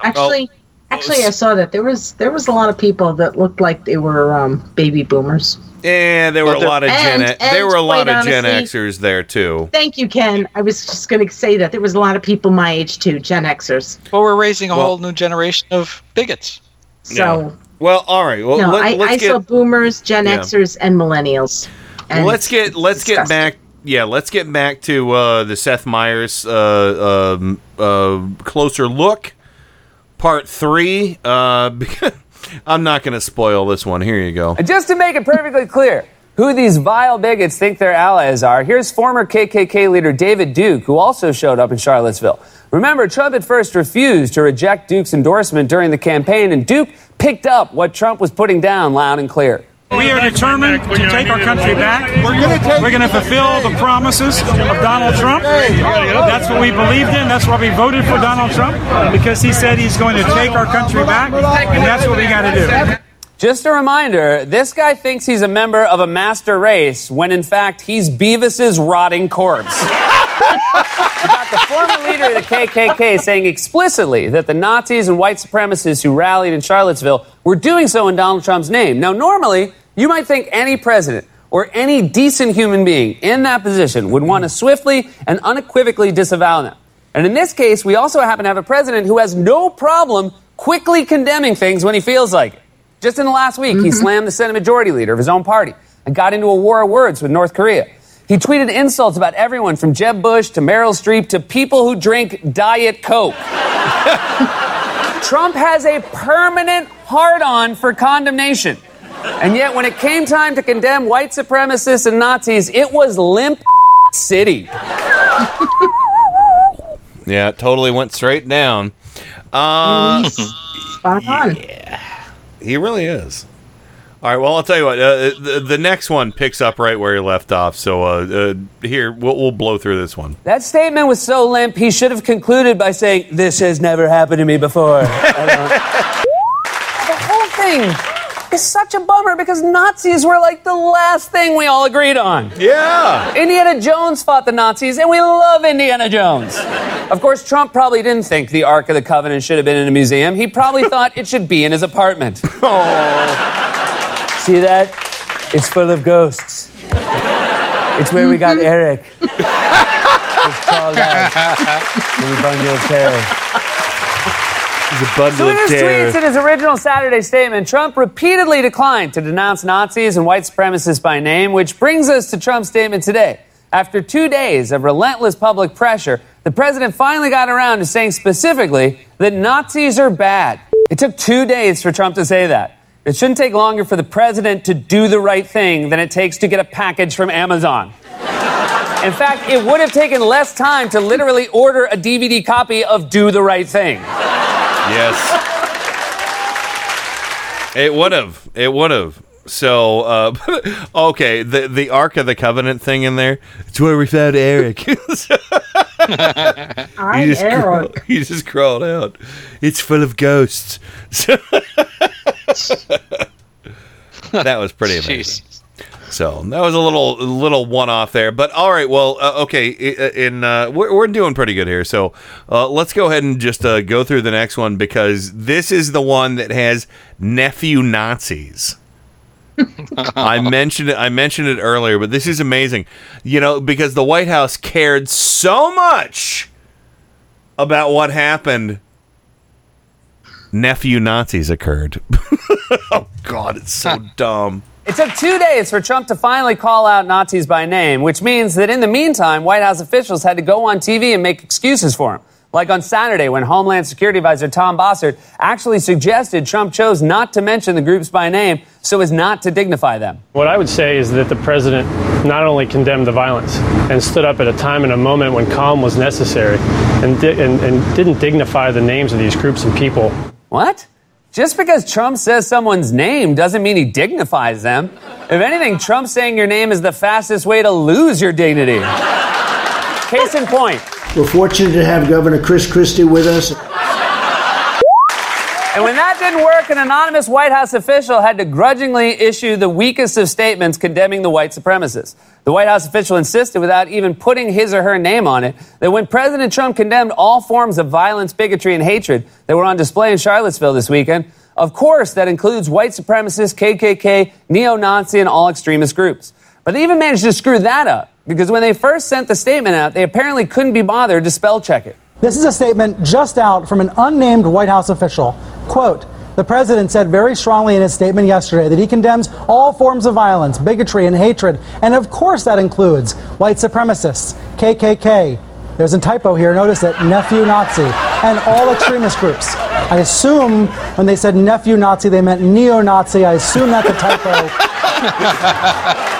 Actually, actually, I saw that there was there was a lot of people that looked like they were um, baby boomers. Yeah, there were a lot of Gen And- there were a lot of Gen honestly- Xers there too. Thank you, Ken. I was just going to say that there was a lot of people my age too, Gen Xers. Well, we're raising a Well- whole new generation of bigots. So Well, all right. Well, no, let, I, us I get saw boomers, Gen Yeah. Xers, and millennials. And let's get let's get back. Yeah, let's get back to uh, the Seth Meyers uh, um, uh, closer look, part three. Uh, [LAUGHS] I'm not going to spoil this one. Here you go. Just to make it perfectly clear who these vile bigots think their allies are, here's former KKK leader David Duke, who also showed up in Charlottesville. Remember, Trump at first refused to reject Duke's endorsement during the campaign, and Duke picked up what Trump was putting down loud and clear. We are determined to take our country back. We're going to fulfill the promises of Donald Trump. That's what we believed in. That's why we voted for Donald Trump because he said he's going to take our country back, and that's what we got to do. Just a reminder this guy thinks he's a member of a master race when in fact he's Beavis's rotting corpse. [LAUGHS] The former leader of the KKK saying explicitly that the Nazis and white supremacists who rallied in Charlottesville were doing so in Donald Trump's name. Now, normally, you might think any president or any decent human being in that position would want to swiftly and unequivocally disavow them. And in this case, we also happen to have a president who has no problem quickly condemning things when he feels like it. Just in the last week, he mm-hmm. slammed the Senate Majority Leader of his own party and got into a war of words with North Korea. He tweeted insults about everyone from Jeb Bush to Meryl Streep to people who drink Diet Coke. [LAUGHS] Trump has a permanent hard on for condemnation. And yet, when it came time to condemn white supremacists and Nazis, it was limp [LAUGHS] city. [LAUGHS] Yeah, it totally went straight down. Uh, Spot on. he really is. All right. Well, I'll tell you what. Uh, the, the next one picks up right where he left off. So uh, uh, here, we'll, we'll blow through this one. That statement was so limp, he should have concluded by saying, This has never happened to me before. [LAUGHS] The whole thing is such a bummer because Nazis were like the last thing we all agreed on. Yeah. Indiana Jones fought the Nazis, and we love Indiana Jones. Of course, Trump probably didn't think the Ark of the Covenant should have been in a museum. He probably thought it should be in his apartment. [LAUGHS] See that? It's full of ghosts. It's where we got mm-hmm. Eric. It's called uh, out. We bundle of terror. He's a bundle So in his tweets in his original Saturday statement, Trump repeatedly declined to denounce Nazis and white supremacists by name, which brings us to Trump's statement today. After two days of relentless public pressure, the president finally got around to saying specifically that Nazis are bad. It took two days for Trump to say that. It shouldn't take longer for the president to do the right thing than it takes to get a package from Amazon. In fact, it would have taken less time to literally order a DVD copy of Do the Right Thing. Yes. It would have. It would have. So, uh, [LAUGHS] okay, the the Ark of the Covenant thing in there. It's where we found Eric. [LAUGHS] [LAUGHS] I'm just Eric. crawled, he just crawled out. It's full of ghosts. [LAUGHS] that was pretty amazing. So that was a little little one off there, but all right. Well, uh, okay. In uh, we're we're doing pretty good here. So uh, let's go ahead and just uh, go through the next one because this is the one that has nephew Nazis. I [LAUGHS] mentioned it. I mentioned it earlier, but this is amazing. You know, because the White House cared so much about what happened. Nephew Nazis occurred. [LAUGHS] oh God, it's so [LAUGHS] dumb. It took two days for Trump to finally call out Nazis by name, which means that in the meantime, White House officials had to go on TV and make excuses for him. Like on Saturday, when Homeland Security Advisor Tom Bossert actually suggested Trump chose not to mention the groups by name so as not to dignify them. What I would say is that the president not only condemned the violence and stood up at a time and a moment when calm was necessary and, di- and, and didn't dignify the names of these groups and people. What? Just because Trump says someone's name doesn't mean he dignifies them. If anything, Trump saying your name is the fastest way to lose your dignity. Case in point. We're fortunate to have Governor Chris Christie with us. And when that didn't work, an anonymous White House official had to grudgingly issue the weakest of statements condemning the white supremacists. The White House official insisted, without even putting his or her name on it, that when President Trump condemned all forms of violence, bigotry, and hatred that were on display in Charlottesville this weekend, Of course, that includes white supremacists, KKK, neo Nazi, and all extremist groups. But they even managed to screw that up because when they first sent the statement out, they apparently couldn't be bothered to spell check it. This is a statement just out from an unnamed White House official. Quote, the president said very strongly in his statement yesterday that he condemns all forms of violence, bigotry, and hatred. And of course, that includes white supremacists, KKK. There's a typo here. Notice that nephew Nazi and all extremist groups. I assume when they said nephew Nazi, they meant neo Nazi. I assume that's a typo. [LAUGHS]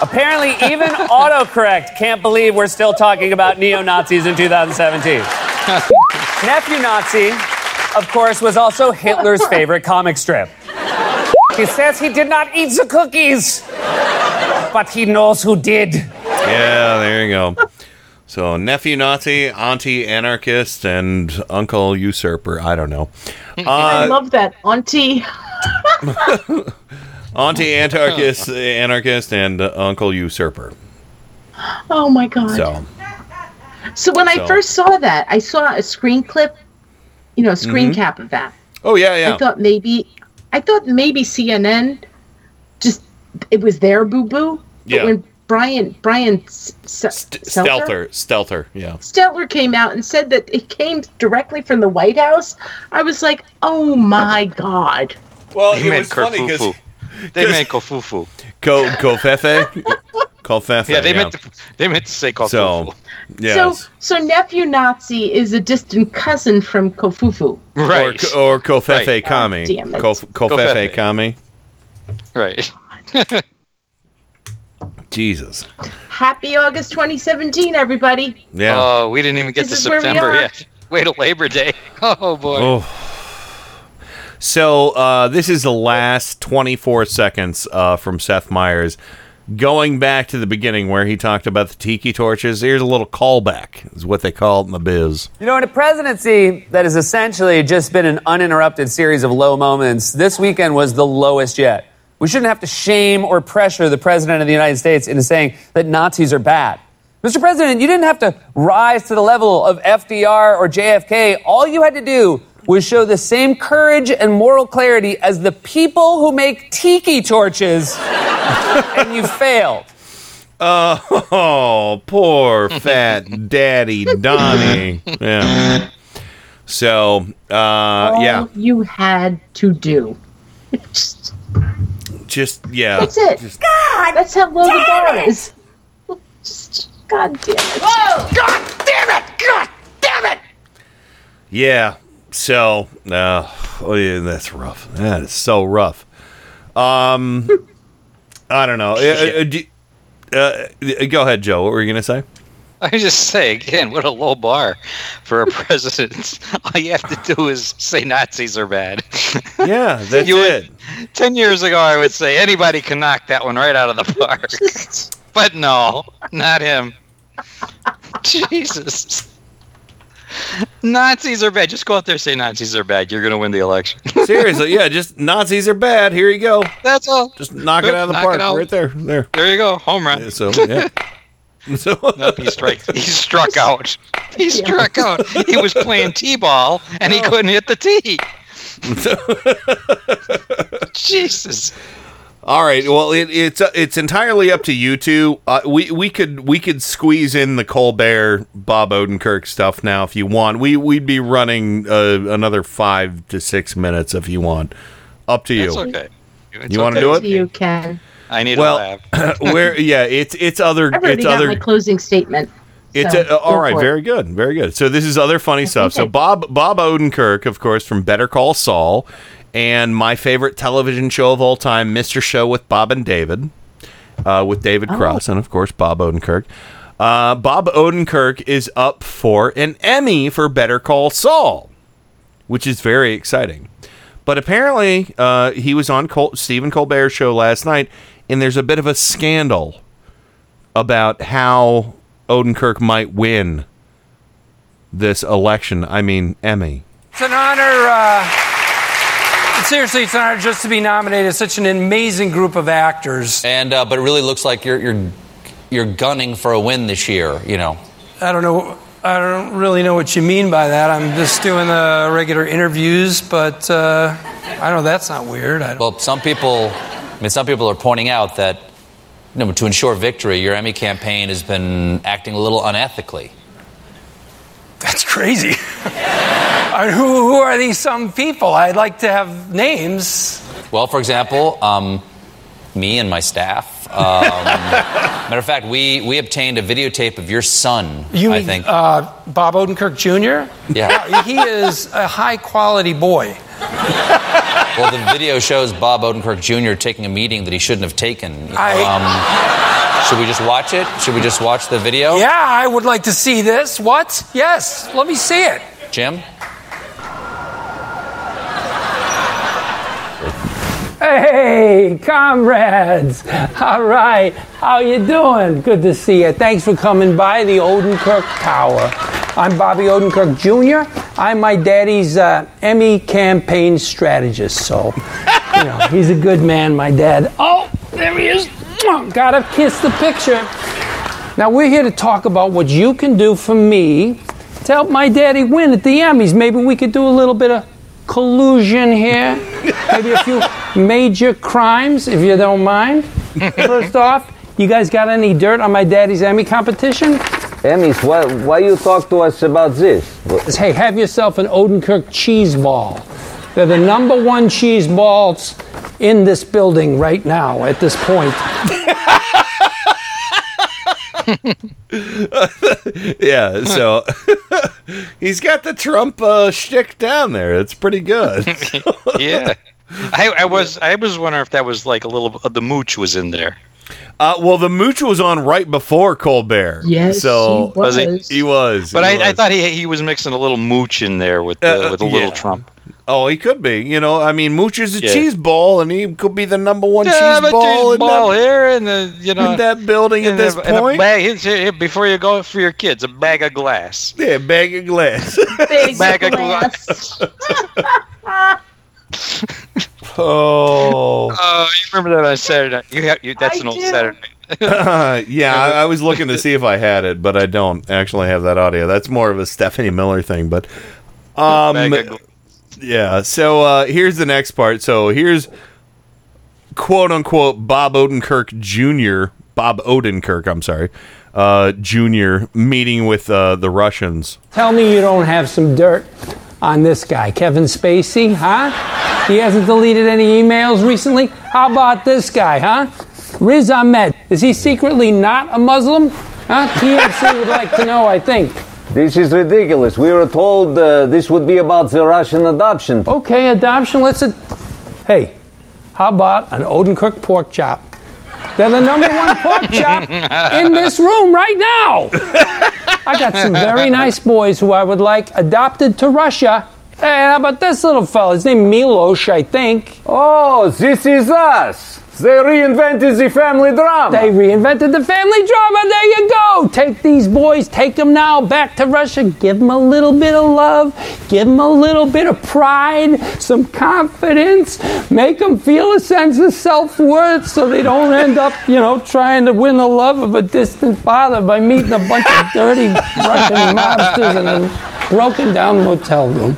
Apparently, even autocorrect can't believe we're still talking about neo Nazis in 2017. [LAUGHS] Nephew Nazi, of course, was also Hitler's favorite comic strip. He says he did not eat the cookies, but he knows who did. Yeah, there you go. So, nephew Nazi, auntie anarchist, and uncle usurper. I don't know. I Uh, love that auntie. [LAUGHS] auntie anarchist, anarchist, and uncle usurper. Oh my god. So, So when So- I first saw that, I saw a screen clip, you know, a screen Mhm. cap of that. oh yeah, yeah. I thought maybe, I thought maybe CNN, just it was their boo boo. Yeah. But when Brian Brian S- S- Stelter Stelter, Stelter, yeah. Stelter came out and said that it came directly from the White House, I was like, oh my god. Well, They [LAUGHS] meant kerfuffle. They meant kofufu. Ko covfefe, [LAUGHS] covfefe. Yeah, they meant to, they meant to say kofufu. So, yes. So so nephew Nazi is a distant cousin from Kofufu. Or, or covfefe Right. kami. Oh, damn it. Kof- covfefe Covfefe. kami. right. [LAUGHS] Jesus. Happy August 2017, everybody. Yeah. Oh, we didn't even get This to is where we September yet. Wait till Labor Day. [LAUGHS] Oh boy. Oh. So uh, this is the last 24 seconds uh, from Seth Meyers. Going back to the beginning where he talked about the tiki torches, here's a little callback, is what they call it in the biz. You know, in a presidency that has essentially just been an uninterrupted series of low moments, this weekend was the lowest yet. We shouldn't have to shame or pressure the president of the United States into saying that Nazis are bad. Mr. President, you didn't have to rise to the level of FDR or JFK. All you had to do was show the same courage and moral clarity as the people who make tiki torches, [LAUGHS] and you failed. Oh, poor fat daddy Donnie. Yeah. So, uh, All yeah, you had to do. just, yeah. That's it. God, that's how low the bar is. Just, God damn it. Whoa! God damn it! God damn it! Yeah. So, uh, oh yeah, that's rough. That is so rough. Um, I don't know. Uh, uh, do- uh, go ahead, Joe. What were you gonna say? I just say again, what a low bar for a [LAUGHS] president. All you have to do is say Nazis are bad. Yeah, [LAUGHS] that's You would- it. Ten years ago, I would say anybody can knock that one right out of the park. [LAUGHS] but no, not him. Jesus. [LAUGHS] Nazis are bad. Just go out there and say Nazis are bad. You're going to win the election. [LAUGHS] Seriously, yeah. Just Nazis are bad. Here you go. That's all. Just knock it out of the park right there. There. There you go. Home run. So yeah. [LAUGHS] So Nope, he strike. He struck out. He struck out. He was playing t-ball and Oh. he couldn't hit the tee. Jesus. All right. Well, it, it's uh, it's entirely up to you two. Uh, we we could we could squeeze in the Colbert Bob Odenkirk stuff now if you want. We we'd be running uh, another five to six minutes if you want. Up to you. That's okay. It's You want to okay. do it? You can. I need well, a laugh. [LAUGHS] where yeah, it's it's other I've already it's got other my closing statement. It's so uh, all go right, very good, very good. So this is other funny stuff. So Okay. Bob Bob Odenkirk, of course, from Better Call Saul, and my favorite television show of all time, Mr. Show with Bob and David, uh, with David Oh. Cross, and of course Bob Odenkirk. Uh, Bob Odenkirk is up for an Emmy for Better Call Saul, which is very exciting. But apparently, uh, he was on Col- Stephen Colbert's show last night, and there's a bit of a scandal about how Odenkirk might win this election. I mean, Emmy. It's an honor. Uh, seriously, it's an honor just to be nominated. Such an amazing group of actors. And uh, but it really looks like you're you're you're gunning for a win this year. You know. I don't know. I don't really know what you mean by that. I'm just doing the regular interviews, but uh, I know that's not weird. I don't, Well, some people, I mean, some people are pointing out that you know, to ensure victory, your Emmy campaign has been acting a little unethically. That's crazy. Who, who are these some people? I'd like to have names. Well, for example, um, me and my staff. Um, [LAUGHS] matter of fact, we, we obtained a videotape of your son. You I mean think. Uh, Bob Odenkirk Jr.? Yeah. Wow, he is a high quality boy. well, the video shows Bob Odenkirk Jr. taking a meeting that he shouldn't have taken. I- Um, should we just watch it? Should we just watch the video? Yeah, I would like to see this. What? Yes, let me see it. Jim. Hey, comrades! All right, how you doing? Good to see you. Thanks for coming by the Odenkirk Tower. I'm Bobby Odenkirk Jr. I'm my daddy's uh, Emmy campaign strategist, so you know he's a good man, my dad. Oh, there he is. Mwah, Gotta kiss the picture. Now we're here to talk about what you can do for me to help my daddy win at the Emmys. Maybe we could do a little bit of collusion here. Maybe a few [LAUGHS] major crimes, if you don't mind. First off, you guys got any dirt on my daddy's Emmy competition? Emmys, why, why you talk to us about this? Hey, have yourself an Odenkirk cheese ball. They're the number one cheese balls in this building right now at this point. [LAUGHS] yeah, so [LAUGHS] he's got the Trump uh, shtick down there. It's pretty good. [LAUGHS] yeah. I, I was I was wondering if that was like a little the mooch was in there. Uh, well, the mooch was on right before Colbert. Yes, so he Was he? He was. But he I, I thought he he was mixing a little mooch in there with the, Uh, with a little yeah. Trump. Oh, he could be. You know, I mean, Mooch is a Yeah. cheese ball, and he could be the number one Yeah, cheese but ball, cheese in, ball that, here and the you know in that building at and this a, a point. bag, here, before you go for your kids, a bag of glass. Yeah, bag of glass. bag of glass. [LAUGHS] oh. Oh, you remember that on Saturday? night? You have, you, that's an old Saturday. night. [LAUGHS] [LAUGHS] yeah, I, I was looking to see if I had it, but I don't actually have that audio. That's more of a Stephanie Miller thing. But um, Bag of yeah. So uh, here's the next part. So here's quote unquote Bob Odenkirk Jr. Bob Odenkirk. I'm sorry, uh, Jr. meeting with uh, the Russians. Tell me you don't have some dirt on this guy, Kevin Spacey, huh? He hasn't deleted any emails recently? How about this guy, huh? Riz Ahmed. Is he secretly not a Muslim? Huh? TMC would like to know, I think. This is ridiculous. We were told uh, this would be about the Russian adoption. Okay, adoption, let's. Ad- hey, how about an Odenkirk pork chop? They're the number one pork chop [LAUGHS] in this room right now. I got some very nice boys who I would like adopted to Russia. Hey, how about this little fella? His name Milos, I think. Oh, this is us. They reinvented the family drama. They reinvented the family drama. There you go. Take these boys, take them now back to Russia. Give them a little bit of love. Give them a little bit of pride, some confidence. Make them feel a sense of self worth so they don't end up, you know, trying to win the love of a distant father by meeting a bunch of dirty Russian mobsters in a broken down motel room.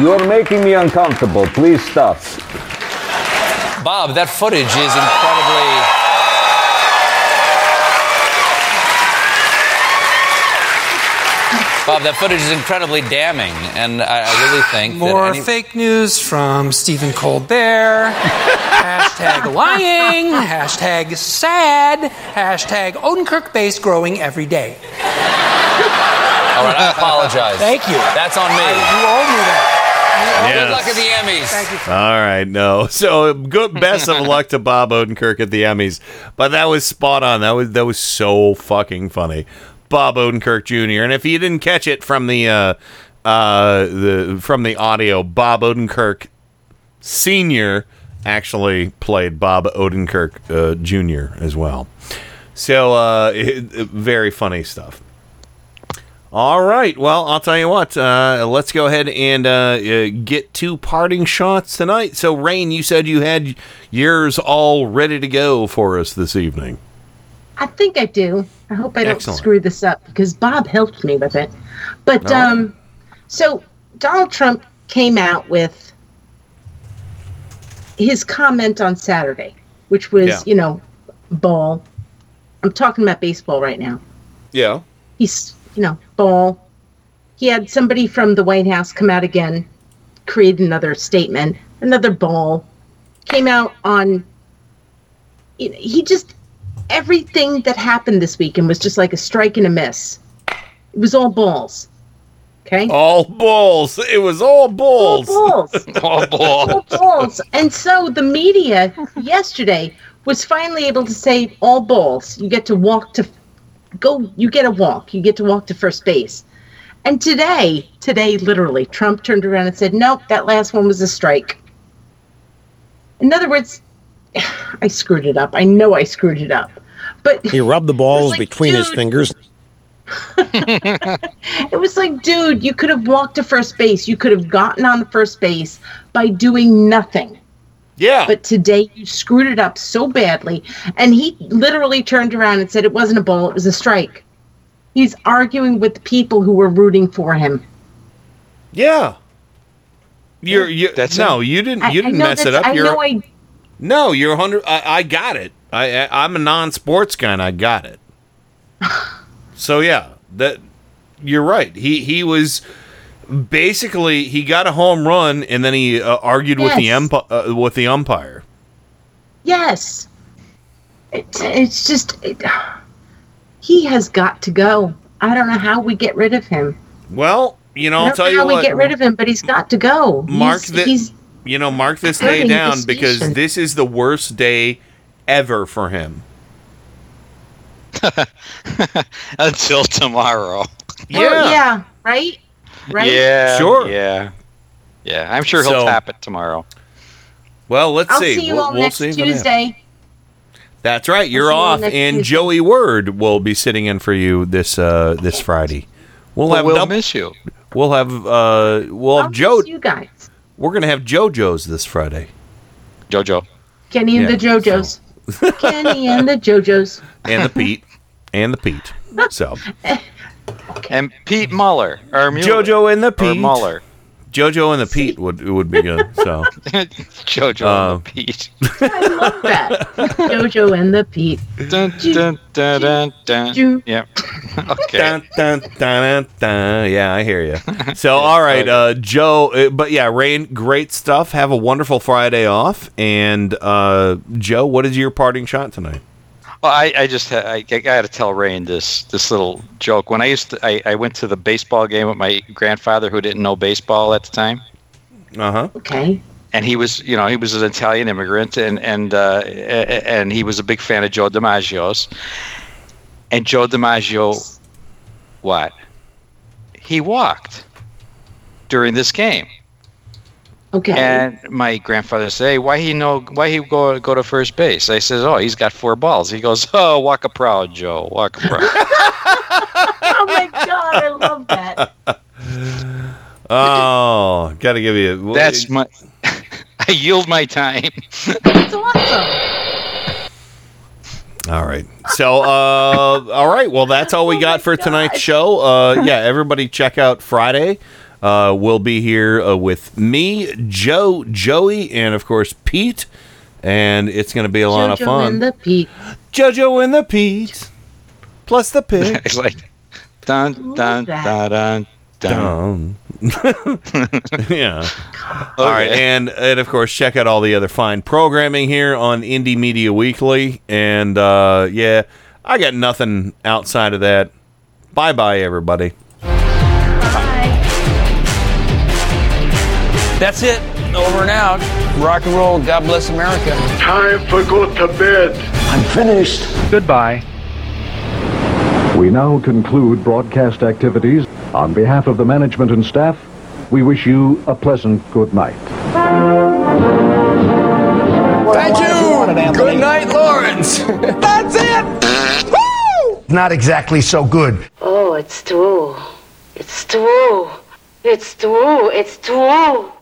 You're making me uncomfortable. Please stop. Bob, that footage is incredibly. Bob, that footage is incredibly damning, and I, I really think More that any, fake news from Stephen Colbert. hashtag lying. Hashtag sad. Hashtag Odenkirk base growing every day. All right, I apologize. Thank you. That's on me. You owe me that. Good luck at the Emmys. Thank you. All right, no. [LAUGHS] So good. Best of luck to Bob Odenkirk at the Emmys. But that was spot on. That was that was so fucking funny. Bob Odenkirk Jr. And if you didn't catch it from the uh, uh, the from the audio, Bob Odenkirk Senior actually played Bob Odenkirk uh, Jr. as well. So uh, it- [LAUGHS] it- very funny stuff. All right. Well, I'll tell you what. Uh, let's go ahead and uh, uh, get two parting shots tonight. So, Rain, you said you had yours all ready to go for us this evening. I think I do. I hope I don't Excellent. screw this up because Bob helped me with it. But No. um, so Donald Trump came out with his comment on Saturday, which was, Yeah. you know, ball. I'm talking about baseball right now. Yeah. He's, you know, ball. He had somebody from the White House come out again, create another statement, another ball. Came out on. He just everything that happened this weekend was just like a strike and a miss. It was all balls. Okay. All balls. It was all balls. All balls. [LAUGHS] All balls. all balls. And so the media yesterday was finally able to say all balls. You get to walk to go. You get a walk. You get to walk to first base. And today, today, literally, Trump turned around and said, "Nope, that last one was a strike." In other words, [SIGHS] I screwed it up. I know I screwed it up. But He rubbed the [LAUGHS] balls like, between his fingers. [LAUGHS] it was like, dude, you could have walked to first base. You could have gotten on the first base by doing nothing. Yeah. But today you screwed it up so badly. And he literally turned around and said it wasn't a ball, it was a strike. He's arguing with the people who were rooting for him. Yeah. You're you're That's no, you didn't. You I didn't know mess it up. I You're know I no. You're hundred. I, I got it. I, I I'm a non-sports guy, and I got it. [LAUGHS] so yeah, that you're right. He he was basically he got a home run, and then he uh, argued with the ump- uh, with the umpire. Yes. It, it's just it, [SIGHS] he has got to go. I don't know how we get rid of him. Well, you know, I I'll tell know you how what. we get rid of him, but he's got to go. Mark he's, the, he's you know, mark this day down because station. this is the worst day ever for him. [LAUGHS] Until tomorrow. Well, yeah, right? Right? Yeah. Sure. Yeah. Yeah. I'm sure he'll So- tap it tomorrow. Well, let's I'll see. see you we'll, all we'll next see. what. Tuesday. That's right. You're see you off, next and Tuesday. Joey Word will be sitting in for you this uh, this Friday. We'll But have we'll dub- miss you. We'll have uh, we'll I'll have Joe. You guys. We're gonna have JoJo's this Friday. JoJo. Kenny and Yeah, the JoJos. Kenny and the JoJos. and the Pete and the Pete. [LAUGHS] So And Pete Muller. Or Mueller. JoJo and the Or Pete. Muller. JoJo and the Pete would would be good. So [LAUGHS] JoJo Uh, and the Pete. [LAUGHS] I love that. JoJo and the Pete. Dun, dun, dun, dun, dun. Ju- Yep. [LAUGHS] Okay. Dun, dun, dun, dun, dun. Yeah, I hear you. So, all right, uh, Joe. Uh, but yeah, Rain, great stuff. Have a wonderful Friday off. And uh, Joe, what is your parting shot tonight? Well, I, I just ha- I, I got to tell Rain this this little joke. When I used to, I, I went to the baseball game with my grandfather who didn't know baseball at the time, Uh huh. Okay. and he was you know he was an Italian immigrant, and and uh, and he was a big fan of Joe DiMaggio's. And Joe DiMaggio, what? He walked during this game. Okay. And my grandfather said, "Hey, why he know? Why he go go to first base?" I says, "Oh, he's got four balls." He goes, [LAUGHS] "Oh, walk a proud, Joe. Walk a proud." [LAUGHS] oh my God, I love that. [LAUGHS] Oh, got to give you. That's my. I yield my time. That's awesome. All right. So, uh, all right. Well, that's all we got for tonight's show. Uh, yeah, everybody check out Friday. Uh, we'll be here uh, with me, Joe, Joey, and of course Pete, and it's going to be a lot of fun. JoJo and the Pete. JoJo and the Pete, plus the [LAUGHS] pig. it's like dun dun dun dun dun. [LAUGHS] yeah. All right, and and of course check out all the other fine programming here on Indie Media Weekly, and uh, yeah, I got nothing outside of that. Bye bye, everybody. That's it. Over and out. Rock and roll. God bless America. Time for go to bed. I'm finished. Goodbye. We now conclude broadcast activities. On behalf of the management and staff, we wish you a pleasant good night. Thank you. Good night, Lawrence. [LAUGHS] That's it. Woo! Not exactly so good. Oh, it's true. It's true. It's true. It's true.